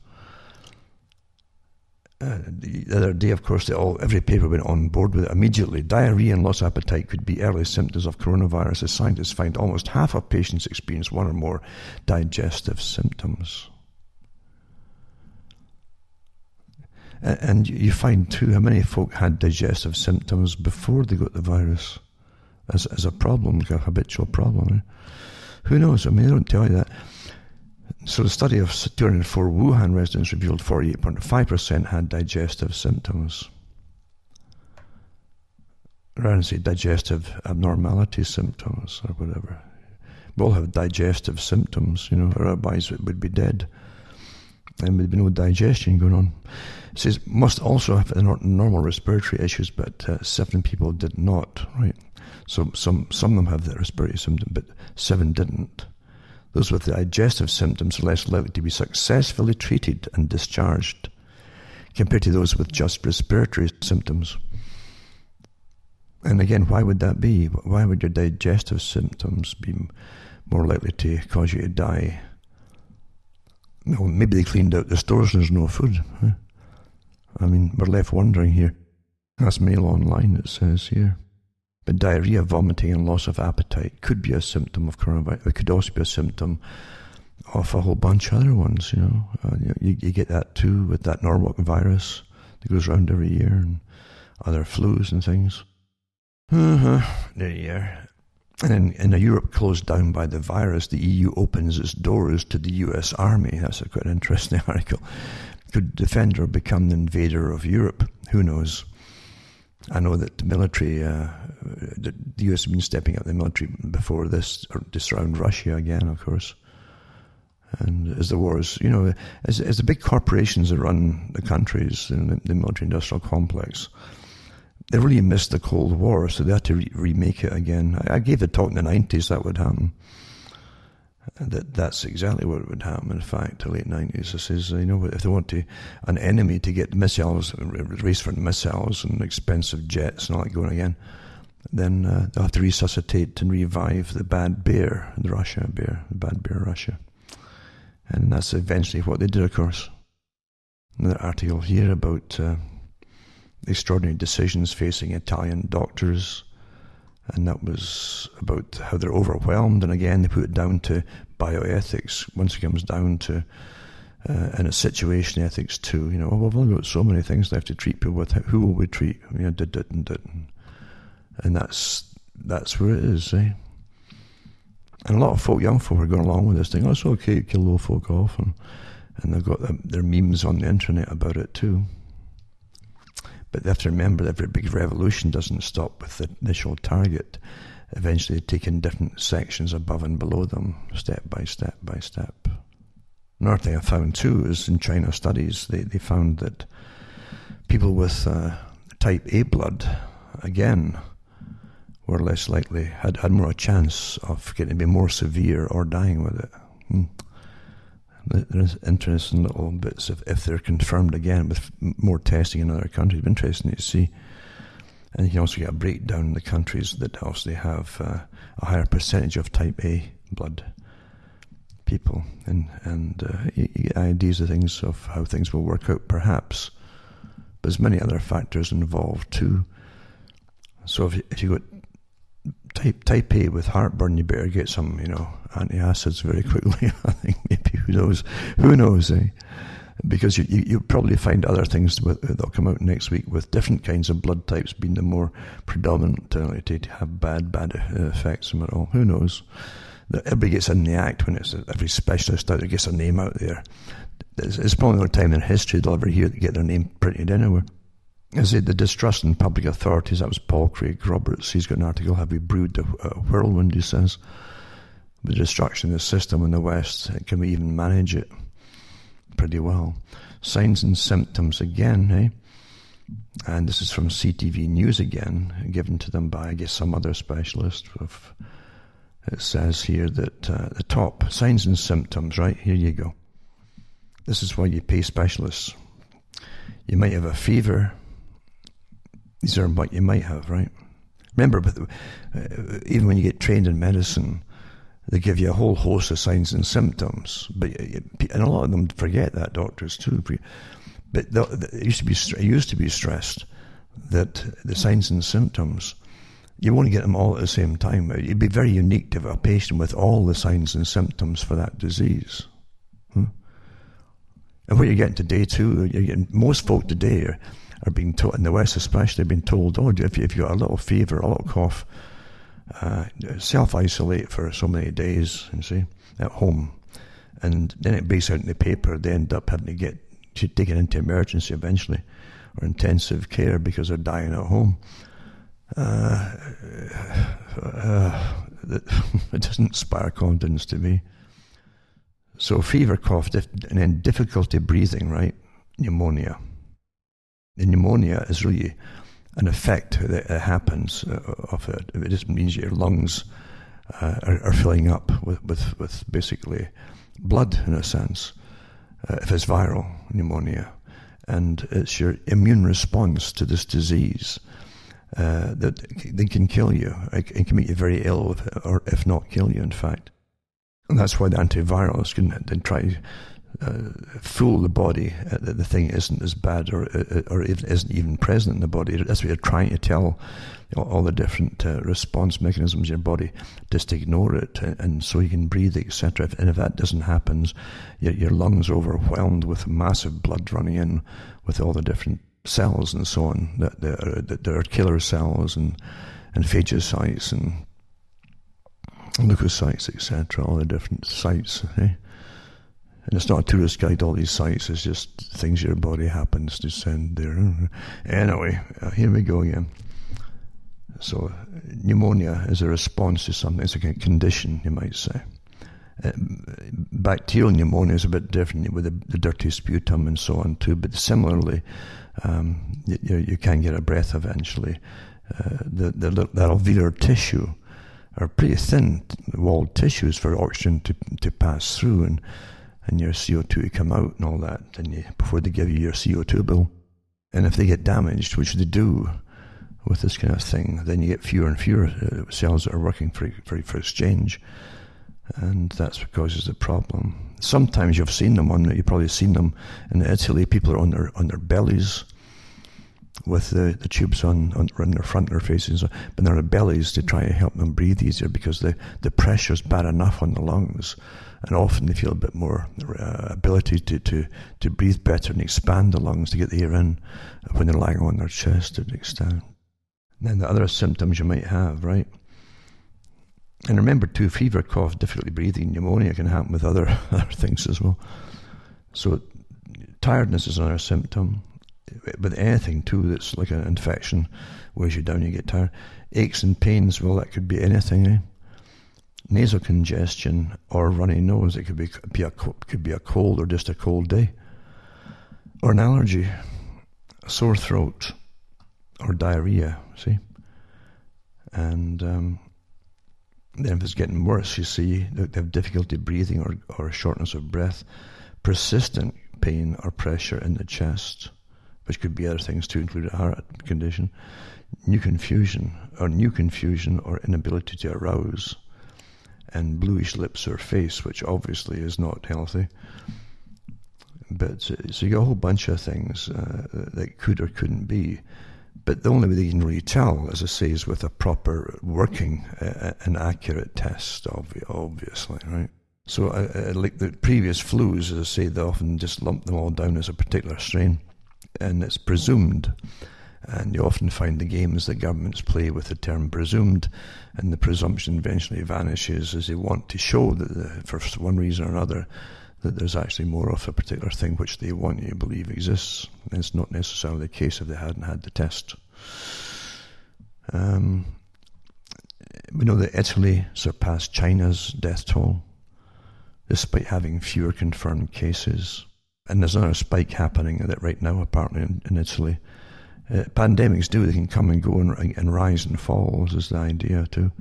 Uh, the other day, of course, all, every paper went on board with it immediately. Diarrhea and loss of appetite could be early symptoms of coronavirus, as scientists find almost half of patients experience one or more digestive symptoms. And you find too how many folk had digestive symptoms before they got the virus as, as a problem, like a habitual problem. Eh? Who knows? I mean, they don't tell you that. So the study of 204 Wuhan residents revealed 48.5% had digestive symptoms. Rather than say digestive abnormality symptoms or whatever. We all have digestive symptoms, you know, or otherwise it would be dead. And there'd be no digestion going on. It says must also have normal respiratory issues, but uh, seven people did not, right? So some, some of them have that respiratory symptom, but seven didn't. Those with digestive symptoms are less likely to be successfully treated and discharged compared to those with just respiratory symptoms. And again, why would that be? Why would your digestive symptoms be more likely to cause you to die? Well, maybe they cleaned out the stores and there's no food. I mean, we're left wondering here. That's Mail Online, it says here. But diarrhea, vomiting, and loss of appetite could be a symptom of coronavirus. It could also be a symptom of a whole bunch of other ones. You know, uh, you, you, get that too with that Norwalk virus that goes around every year, and other flus and things. Uh-huh. There you are. And in, in a Europe closed down by the virus, the EU opens its doors to the US Army. That's a quite interesting article. Could defender become the invader of Europe? Who knows? I know that the military, uh, the, US has been stepping up the military before this, to surround Russia again, of course. And as the wars, you know, as, as the big corporations that run the countries in the, the military industrial complex, they really missed the Cold War, so they had to re- remake it again. I, I, gave a talk in the 90s that would happen. That that's exactly what would happen. In fact, the late nineties. This is you know if they want to an enemy to get missiles, race for missiles and expensive jets and all that going again, then uh, they'll have to resuscitate and revive the bad bear, the Russia bear, the bad bear Russia, and that's eventually what they did. Of course, another article here about uh, extraordinary decisions facing Italian doctors and that was about how they're overwhelmed. And again, they put it down to bioethics. Once it comes down to uh, it's situation ethics too. You know, oh, we've only got so many things left to treat people with. Who will we treat? You know, did, did, and did. And that's that's where it is, eh? And a lot of folk, young folk, are going along with this thing. Oh, it's okay kill old folk off, and and they've got their memes on the internet about it too. But they have to remember that every big revolution doesn't stop with the initial target. Eventually, taking different sections above and below them, step by step by step. Another thing I found too is in China studies, they, they found that people with uh, type A blood, again, were less likely, had, had more chance of getting to be more severe or dying with it. Hmm there's interesting little bits if, if they're confirmed again with more testing in other countries. Interesting to see. And you can also get a breakdown in the countries that obviously have uh, a higher percentage of type A blood people, and and uh, you get ideas of things of how things will work out, perhaps. But there's many other factors involved too. So if you, if you got type type A with heartburn, you better get some, you know, antacids very quickly. I think maybe who knows? Who knows? Eh? Because you, you will probably find other things with, that'll come out next week with different kinds of blood types being the more predominant uh, to have bad bad effects from it all. Who knows? everybody gets in the act when it's every specialist out there gets a name out there. It's, it's probably no time in history they'll ever hear get their name printed anywhere. Is it the distrust in public authorities? That was Paul Craig Roberts. He's got an article, Have We Brewed a Whirlwind? He says. The destruction of the system in the West, can we even manage it pretty well? Signs and symptoms again, eh? And this is from CTV News again, given to them by, I guess, some other specialist. Of, it says here that uh, the top signs and symptoms, right? Here you go. This is why you pay specialists. You might have a fever, these are what you might have, right? Remember, but uh, even when you get trained in medicine, they give you a whole host of signs and symptoms. But and a lot of them forget that doctors too. But it used to be it used to be stressed that the signs and symptoms you won't get them all at the same time. It'd be very unique to have a patient with all the signs and symptoms for that disease. Hmm? And what you're getting today too, getting most folk today are are being told, in the West especially, being told, oh, if, you, if you've got a little fever, a little cough, uh, self isolate for so many days, you see, at home. And then it breaks out in the paper, they end up having to get taken into emergency eventually or intensive care because they're dying at home. Uh, uh, it doesn't inspire confidence to me. So, fever, cough, and then difficulty breathing, right? Pneumonia the pneumonia is really an effect that happens uh, of it. It just means your lungs uh, are, are, filling up with, with, with, basically blood, in a sense, uh, if it's viral pneumonia. And it's your immune response to this disease uh, that they can kill you. It can make you very ill, or if not kill you, in fact. And that's why the antivirals can then try uh, fool the body uh, that the thing isn't as bad or uh, or isn't even present in the body. That's what you're trying to tell you know, all the different uh, response mechanisms in your body. Just ignore it, and, and so you can breathe, etc. And if that doesn't happen, your, your lungs are overwhelmed with massive blood running in with all the different cells and so on. That there are, that there are killer cells and and phagocytes and leukocytes, etc. All the different sites. Eh? And it's not a tourist guide, all these sites, it's just things your body happens to send there. Anyway, uh, here we go again. So, pneumonia is a response to something, it's a condition, you might say. Uh, bacterial pneumonia is a bit different with the, the, dirty sputum and so on too, but similarly, um, you, you, can get a breath eventually. Uh, the, the, the alveolar tissue are pretty thin walled tissues for oxygen to, to pass through, and and your CO2 come out and all that, and you, before they give you your CO2 bill. And if they get damaged, which they do with this kind of thing, then you get fewer and fewer uh, cells that are working for, for, for exchange. And that's what causes the problem. Sometimes you've seen them on, you've probably seen them in Italy, people are on their, on their bellies with the, the tubes on, on, on their front, their faces, but on their bellies to try to help them breathe easier because the, the pressure's bad enough on the lungs and often they feel a bit more uh, ability to, to, to breathe better and expand the lungs to get the air in when they're lying on their chest to. And then the other symptoms you might have, right? And remember too, fever, cough, difficulty breathing, pneumonia can happen with other, other things as well. So tiredness is another symptom. With anything too that's like an infection, wears you down, you get tired. Aches and pains, well, that could be anything, eh? Nasal congestion or runny nose. It could be, be a, could be a cold or just a cold day, or an allergy, sore throat, or diarrhea. See, and um, then if it's getting worse, you see they have difficulty breathing or or shortness of breath, persistent pain or pressure in the chest, which could be other things too, including a heart condition, new confusion or new confusion or inability to arouse and bluish lips or face, which obviously is not healthy. But so you got a whole bunch of things uh, that could or couldn't be. But the only way you can really tell, as I say, is with a proper working uh, and accurate test, obviously, right? So, uh, uh, like the previous flus, as I say, they often just lump them all down as a particular strain, and it's presumed And you often find the games that governments play with the term presumed, and the presumption eventually vanishes as they want to show that, the, for one reason or another, that there's actually more of a particular thing which they want you to believe exists. And it's not necessarily the case if they hadn't had the test. Um, we know that Italy surpassed China's death toll, despite having fewer confirmed cases. And there's another spike happening that right now, apparently, in, in Italy. Uh, pandemics do, they can come and go and, and rise and fall, is the idea too.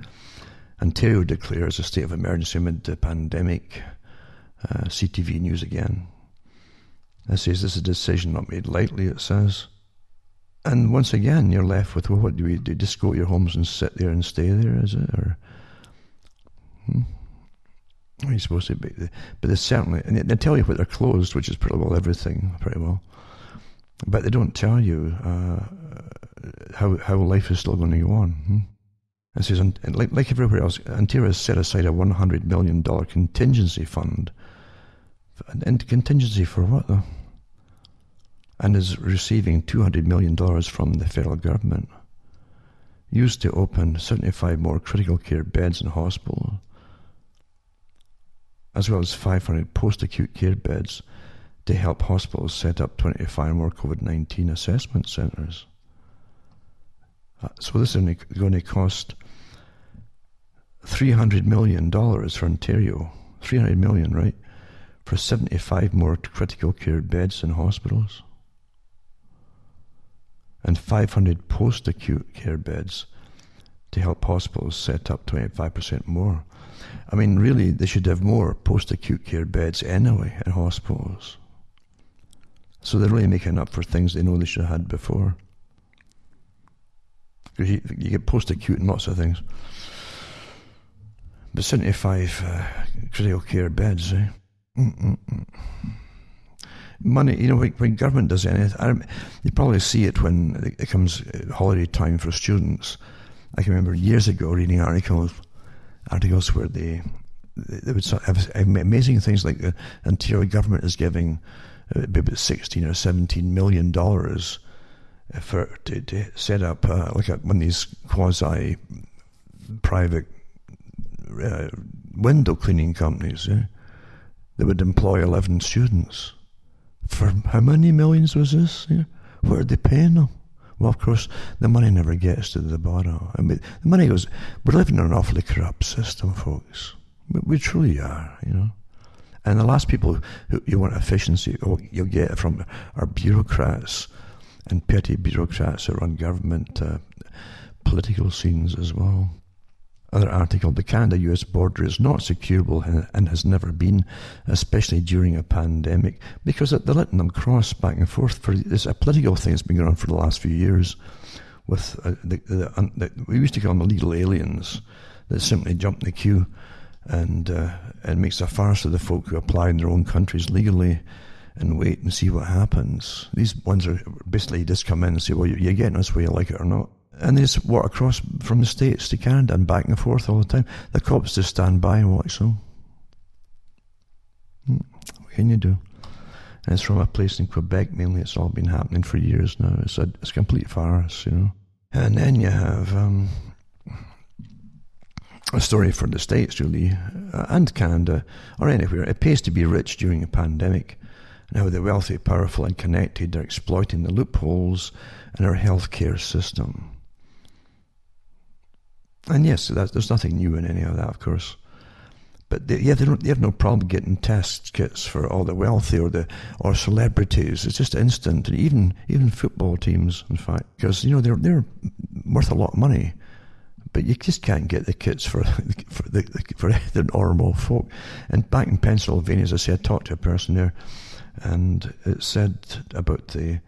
Ontario declares a state of emergency amid the pandemic. Uh, CTV News again. It says this is a decision not made lightly, it says. And once again, you're left with, well, what do we do? Just go to your homes and sit there and stay there, is it? Or, Hmm? Are you supposed to be? But they certainly, and they tell you what they're closed, which is pretty well everything, pretty well. But they don't tell you uh, how how life is still going to go on. Hmm? It says, like, like everywhere else, Ontario has set aside a $100 million contingency fund. And contingency for what, though? And is receiving $200 million from the federal government. Used to open 75 more critical care beds in hospitals, as well as 500 post acute care beds to help hospitals set up 25 more COVID 19 assessment centres. Uh, so this is going to cost $300 million for Ontario. 300 million, right? For 75 more critical care beds in hospitals. And 500 post acute care beds to help hospitals set up 25% more. I mean, really, they should have more post acute care beds anyway in hospitals. So they're really making up for things they know they should have had before. Because you, you get post acute and lots of things. But 75 uh, critical care beds, eh? Money, you know, when, when government does anything, you probably see it when it comes uh, holiday time for students. I can remember years ago reading articles, articles where they they would have amazing things like the Ontario government is giving about 16 or 17 million dollars for to, to set up uh, like a, one of these quasi private uh, window cleaning companies yeah, that would employ 11 students. For how many millions was this? Yeah? Where are they paying them? Well, of course, the money never gets to the bottom. I mean, the money goes. We're living in an awfully corrupt system, folks. We, we truly are, you know. And the last people who you want efficiency, oh, you'll get from are bureaucrats and petty bureaucrats who run government uh, political scenes as well. Other article, the Canada-US border is not securable and has never been, especially during a pandemic, because they're letting them cross back and forth. For this a political thing that's been going on for the last few years. With uh, the, the, the, we used to call them illegal aliens that simply jump the queue, and uh, it makes a farce of the folk who apply in their own countries legally and wait and see what happens. These ones are basically just come in and say, "Well, you're getting us whether you like it or not." and they just walk across from the States to Canada and back and forth all the time. The cops just stand by and watch them. Hmm, what can you do? And it's from a place in Quebec mainly. It's all been happening for years now. It's a, it's a complete farce, you know. And then you have um, a story for the States, really, uh, and Canada, or anywhere. It pays to be rich during a pandemic. And how the wealthy, powerful, and connected are exploiting the loopholes in our healthcare system. And yes, there's nothing new in any of that, of course. But they, yeah, they. They have no problem getting test kits for all the wealthy or the or celebrities. It's just instant, and even even football teams, in fact, because you know they're they're worth a lot of money, but you just can't get the kits for for the for the normal folk. And back in Pennsylvania, as I said, I talked to a person there, and it said about the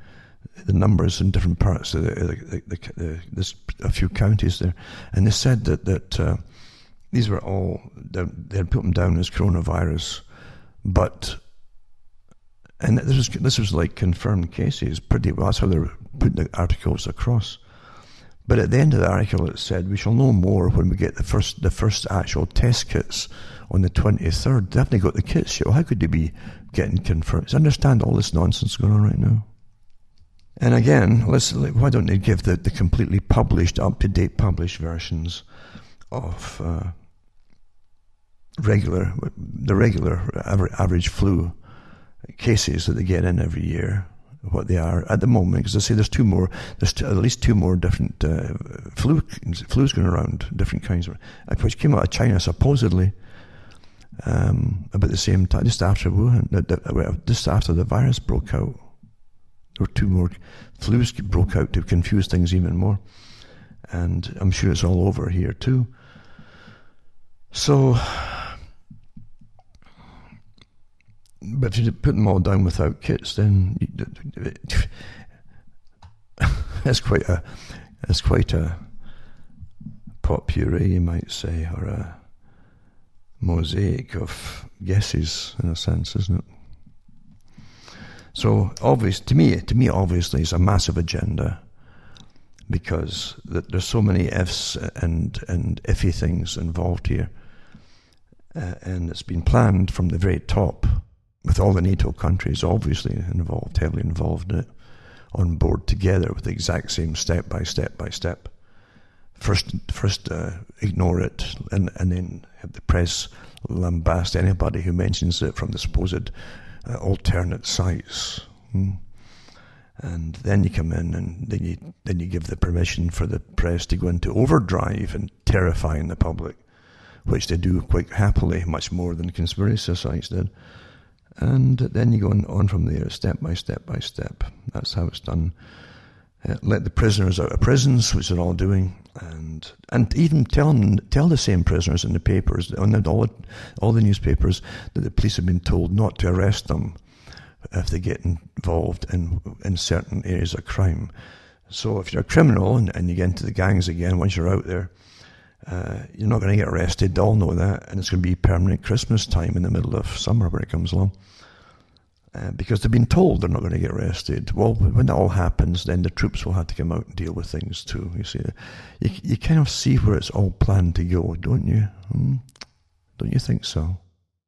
the numbers in different parts of the, the, the, the there's a few counties there, and they said that that uh, these were all they had put them down as coronavirus, but and this was this was like confirmed cases pretty well. That's how they're putting the articles across. But at the end of the article, it said we shall know more when we get the first the first actual test kits on the twenty third. They haven't got the kits yet. How could they be getting confirmed? I understand all this nonsense going on right now. And again, let's why don't they give the, the completely published, up to date published versions of uh, regular the regular average flu cases that they get in every year? What they are at the moment, because I say there's two more, there's at least two more different uh, flu flus going around, different kinds of, which came out of China supposedly um, about the same time, just after Wuhan, just after the virus broke out. There were two more flus broke out to confuse things even more. And I'm sure it's all over here too. So, but if you put them all down without kits, then that's quite a that's quite a pot puree, you might say, or a mosaic of guesses in a sense, isn't it? So obvious to me, to me, obviously, it's a massive agenda because there's so many ifs and and iffy things involved here, uh, and it's been planned from the very top, with all the NATO countries obviously involved, heavily involved in it, on board together with the exact same step by step by step first first uh, ignore it and and then have the press lambast anybody who mentions it from the supposed uh, alternate sites. Hmm. And then you come in and then you then you give the permission for the press to go into overdrive and terrifying the public, which they do quite happily, much more than conspiracy sites did. And then you go on, from there, step by step by step. That's how it's done. Uh, let the prisoners out of prisons, which they're all doing, and and even tell tell the same prisoners in the papers on the, all all the newspapers that the police have been told not to arrest them if they get involved in in certain areas of crime. So if you're a criminal and, and you get into the gangs again, once you're out there, uh, you're not going to get arrested. They all know that, and it's going to be permanent Christmas time in the middle of summer when it comes along. Uh, because they've been told they're not going to get arrested. Well, when that all happens, then the troops will have to come out and deal with things too. You see, you, you kind of see where it's all planned to go, don't you? Hmm? Don't you think so?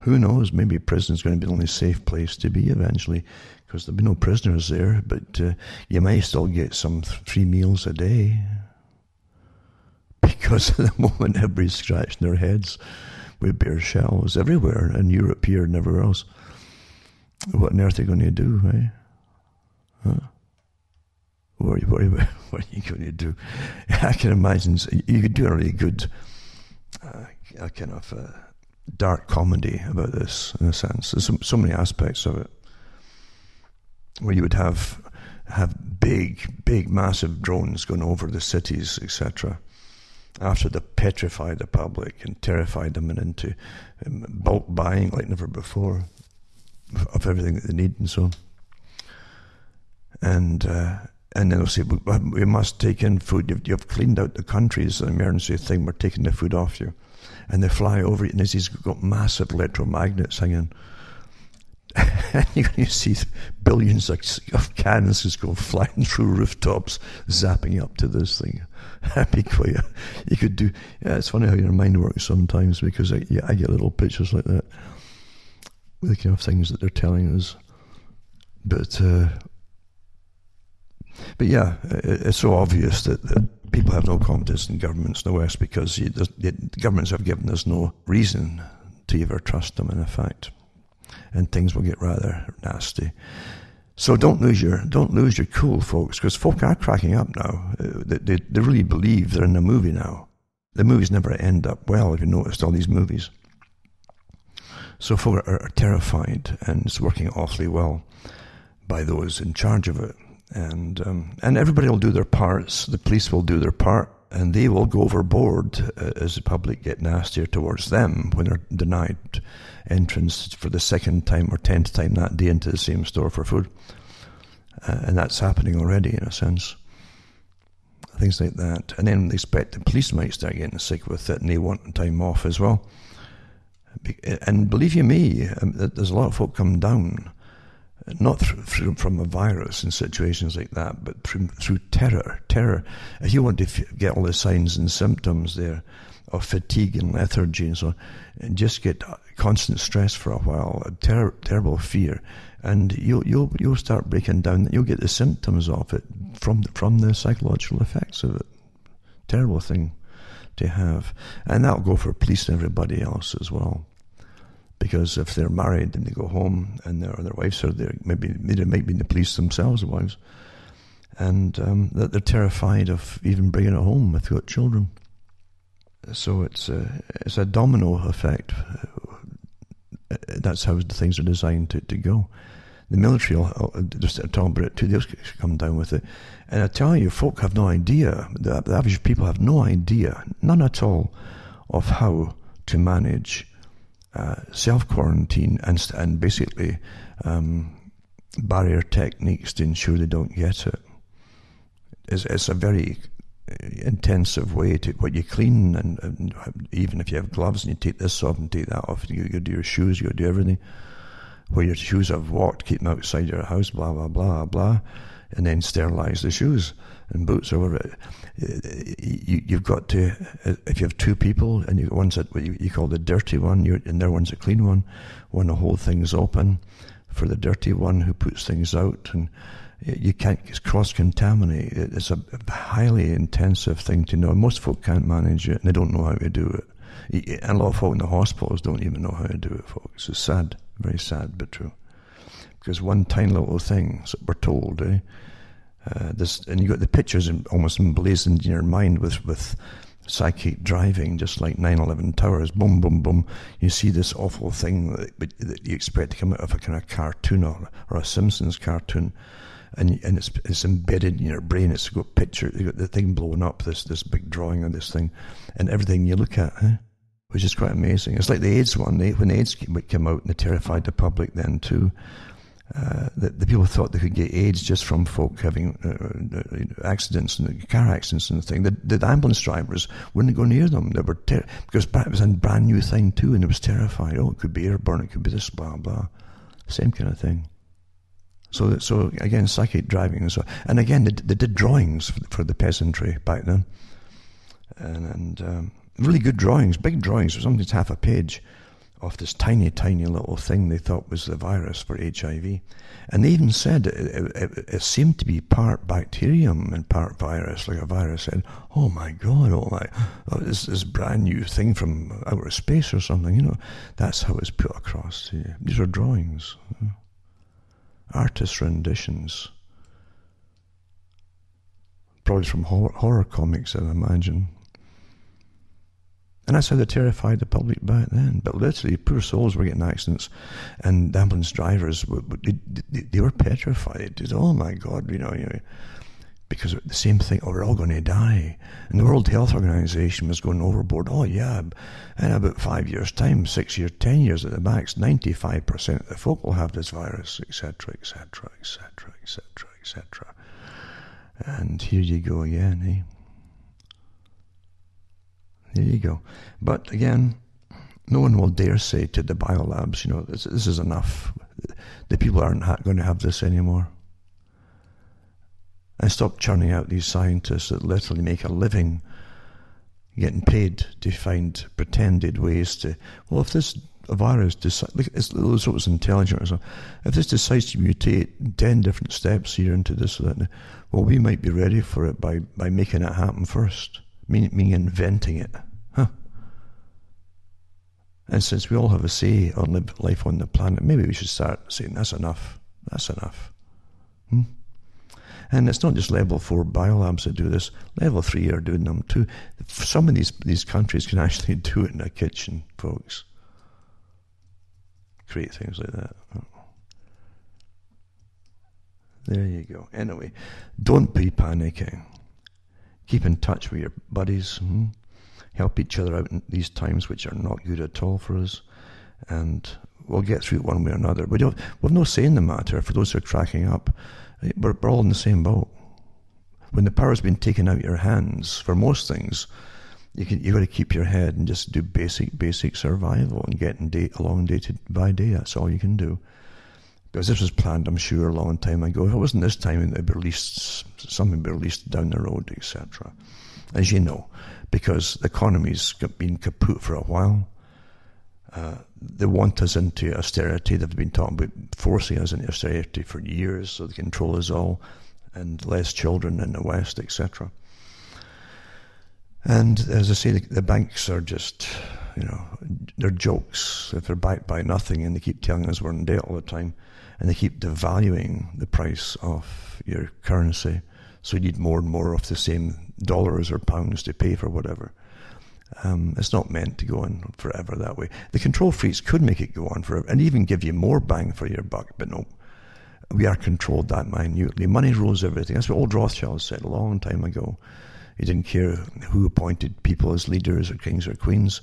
Who knows? Maybe prison's is going to be the only safe place to be eventually, because there'll be no prisoners there. But uh, you may still get some three meals a day, because at the moment everybody's scratching their heads with bare shells everywhere in Europe here and everywhere else. What on earth are you going to do, eh? Huh? What are, you, what, are you, what are you going to do? I can imagine you could do a really good uh, a kind of uh, dark comedy about this, in a sense. There's so, so many aspects of it where you would have have big, big, massive drones going over the cities, etc. After they petrified the public and terrified them and into um, bulk buying like never before of everything that they need and so on. And uh, and then they'll say, we must take in food. You've, you've cleaned out the countries, an emergency thing. We're taking the food off you. And they fly over it, and he's got massive electromagnets hanging. and you see billions of, cannons just go flying through rooftops, zapping up to this thing. Be quite. You could do. Yeah, it's funny how your mind works sometimes because I, yeah, I get little pictures like that the kind of things that they're telling us. But uh, but yeah, it's so obvious that, that, people have no confidence in governments in the West because you, the, the governments have given us no reason to ever trust them. In effect, and things will get rather nasty. So don't lose your don't lose your cool, folks, because folk are cracking up now. Uh, they, they, they really believe they're in a movie now. The movies never end up well. If you noticed all these movies. So folk are, are terrified, and it's working awfully well by those in charge of it. And um, and everybody will do their parts. The police will do their part, and they will go overboard uh, as the public get nastier towards them when they're denied entrance for the second time or tenth time that day into the same store for food. Uh, and that's happening already in a sense. Things like that. And then they expect the police might start getting sick with it and they want time off as well. And believe you me, um, there's a lot of folk come down, not through, from a virus in situations like that, but through, terror. Terror. If you want to f- get all the signs and symptoms there of fatigue and lethargy and so on, and just get constant stress for a while, a ter- terrible fear, and you'll you'll you'll start breaking down. You'll get the symptoms of it from from the psychological effects of it. Terrible thing to have, and that'll go for police and everybody else as well. Because if they're married and they go home and their their wives are there, maybe they might be the police themselves, the wives, and um, that they're terrified of even bringing it home if they've got children. So it's a, it's a domino effect. Uh, that's how the things are designed to, to go. The military will oh, just uh, talk about it too. They'll come down with it. And I tell you, folk have no idea. The, the average people have no idea, none at all, of how to manage uh, self quarantine and and basically um, barrier techniques to ensure they don't get it. It's, it's a very intensive way to what you clean, and, and, even if you have gloves and you take this off and take that off, you, you do your shoes, you do everything. Where your shoes have walked, keep them outside your house, blah blah blah blah, and then sterilize the shoes and boots or whatever. You, you've got to, if you have two people and you one's what you, you call the dirty one, and their one's a clean one, when the whole thing's open for the dirty one who puts things out and you can't cross contaminate. It's a highly intensive thing to know. Most folk can't manage it, and they don't know how to do it. And a lot of folk in the hospitals don't even know how to do it, folks. It's sad, very sad, but true. Because one tiny little thing, we're told, eh? Uh, this, and you got the pictures almost emblazoned in your mind with with psychic driving, just like 9/11 towers. Boom, boom, boom. You see this awful thing that, that you expect to come out of a kind of cartoon or, or a Simpsons cartoon and and it's it's embedded in your brain. It's got picture, you got the thing blowing up, this this big drawing of this thing, and everything you look at, eh? which is quite amazing. It's like the AIDS one. They, when AIDS came out, and they terrified the public then too. Uh, the, the, people thought they could get AIDS just from folk having uh, uh accidents and car accidents and the thing. The, the, ambulance drivers wouldn't go near them. They were ter- because it was a brand new thing too, and it was terrified. Oh, it could be airborne. It could be this, blah blah. Same kind of thing. So, so again, psychic driving and so, and again, they, they did drawings for, for, the peasantry back then, and, and um, really good drawings, big drawings. Sometimes half a page of this tiny, tiny little thing they thought was the virus for HIV, and they even said it, it, it seemed to be part bacterium and part virus, like a virus. Said, "Oh my God, oh my, oh, this this brand new thing from outer space or something." You know, that's how it's put across to you. These are drawings artist renditions. Probably from horror, horror comics, I imagine. And that's how they terrified the public back then. But literally, poor souls were getting accidents, and ambulance drivers, they, they, they were petrified. Oh my God, you know, you know because the same thing, oh, we're all going to die. And the World Health Organization was going overboard. Oh, yeah, in about five years' time, six years, ten years at the max, 95% of the folk will have this virus, etc., etc., etc., etc., etc. And here you go again, eh? There you go. But again, no one will dare say to the biolabs, you know, this, this is enough. The people aren't ha- going to have this anymore and stop churning out these scientists that literally make a living getting paid to find pretended ways to well if this virus decides look, it's what was intelligent or something if this decides to mutate 10 different steps here into this or that well we might be ready for it by by making it happen first meaning, meaning inventing it huh and since we all have a say on life on the planet maybe we should start saying that's enough that's enough hmm? And it's not just level four biolabs that do this. Level three are doing them too. Some of these, these countries can actually do it in a kitchen, folks. Create things like that. There you go. Anyway, don't be panicking. Keep in touch with your buddies. Hmm? Help each other out in these times, which are not good at all for us. And we'll get through it one way or another. We don't, we've no say in the matter for those who are cracking up. We're, we're all in the same boat. When the power's been taken out of your hands for most things, you can you got to keep your head and just do basic basic survival and getting day along day to, by day. That's all you can do. Because this was planned, I'm sure, a long time ago. If it wasn't this time, it'd be released, something would be released down the road, etc. As you know, because the economy's been kaput for a while. Uh, they want us into austerity. They've been talking about forcing us into austerity for years so they control us all and less children in the West, etc. And as I say, the, the, banks are just, you know, they're jokes. If they're backed by nothing and they keep telling us we're in debt all the time and they keep devaluing the price of your currency, so you need more and more of the same dollars or pounds to pay for whatever. Um, it's not meant to go on forever that way. The control freaks could make it go on forever and even give you more bang for your buck, but no. We are controlled that minutely. Money rules everything. That's what old Rothschild said a long time ago. He didn't care who appointed people as leaders or kings or queens,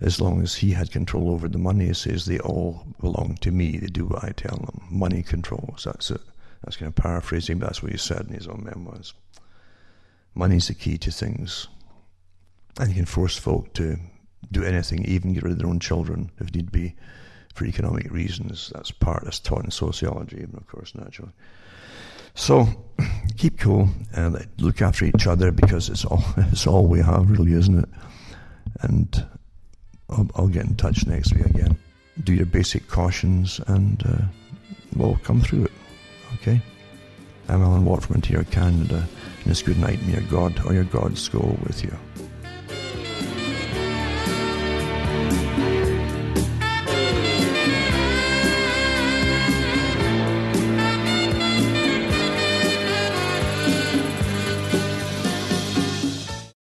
as long as he had control over the money. He says they all belong to me. They do what I tell them. Money controls. That's it. That's kind of paraphrasing, but that's what he said in his own memoirs. Money's the key to things. And you can force folk to do anything, even get rid of their own children if need be, for economic reasons. That's part that's taught in sociology, even of course, naturally. So keep cool and look after each other because it's all it's all we have, really, isn't it? And I'll, I'll get in touch next week again. Do your basic cautions, and uh, we'll come through it. Okay. I'm Alan Watt from Ontario, Canada, and it's good night. May your God or your gods go with you.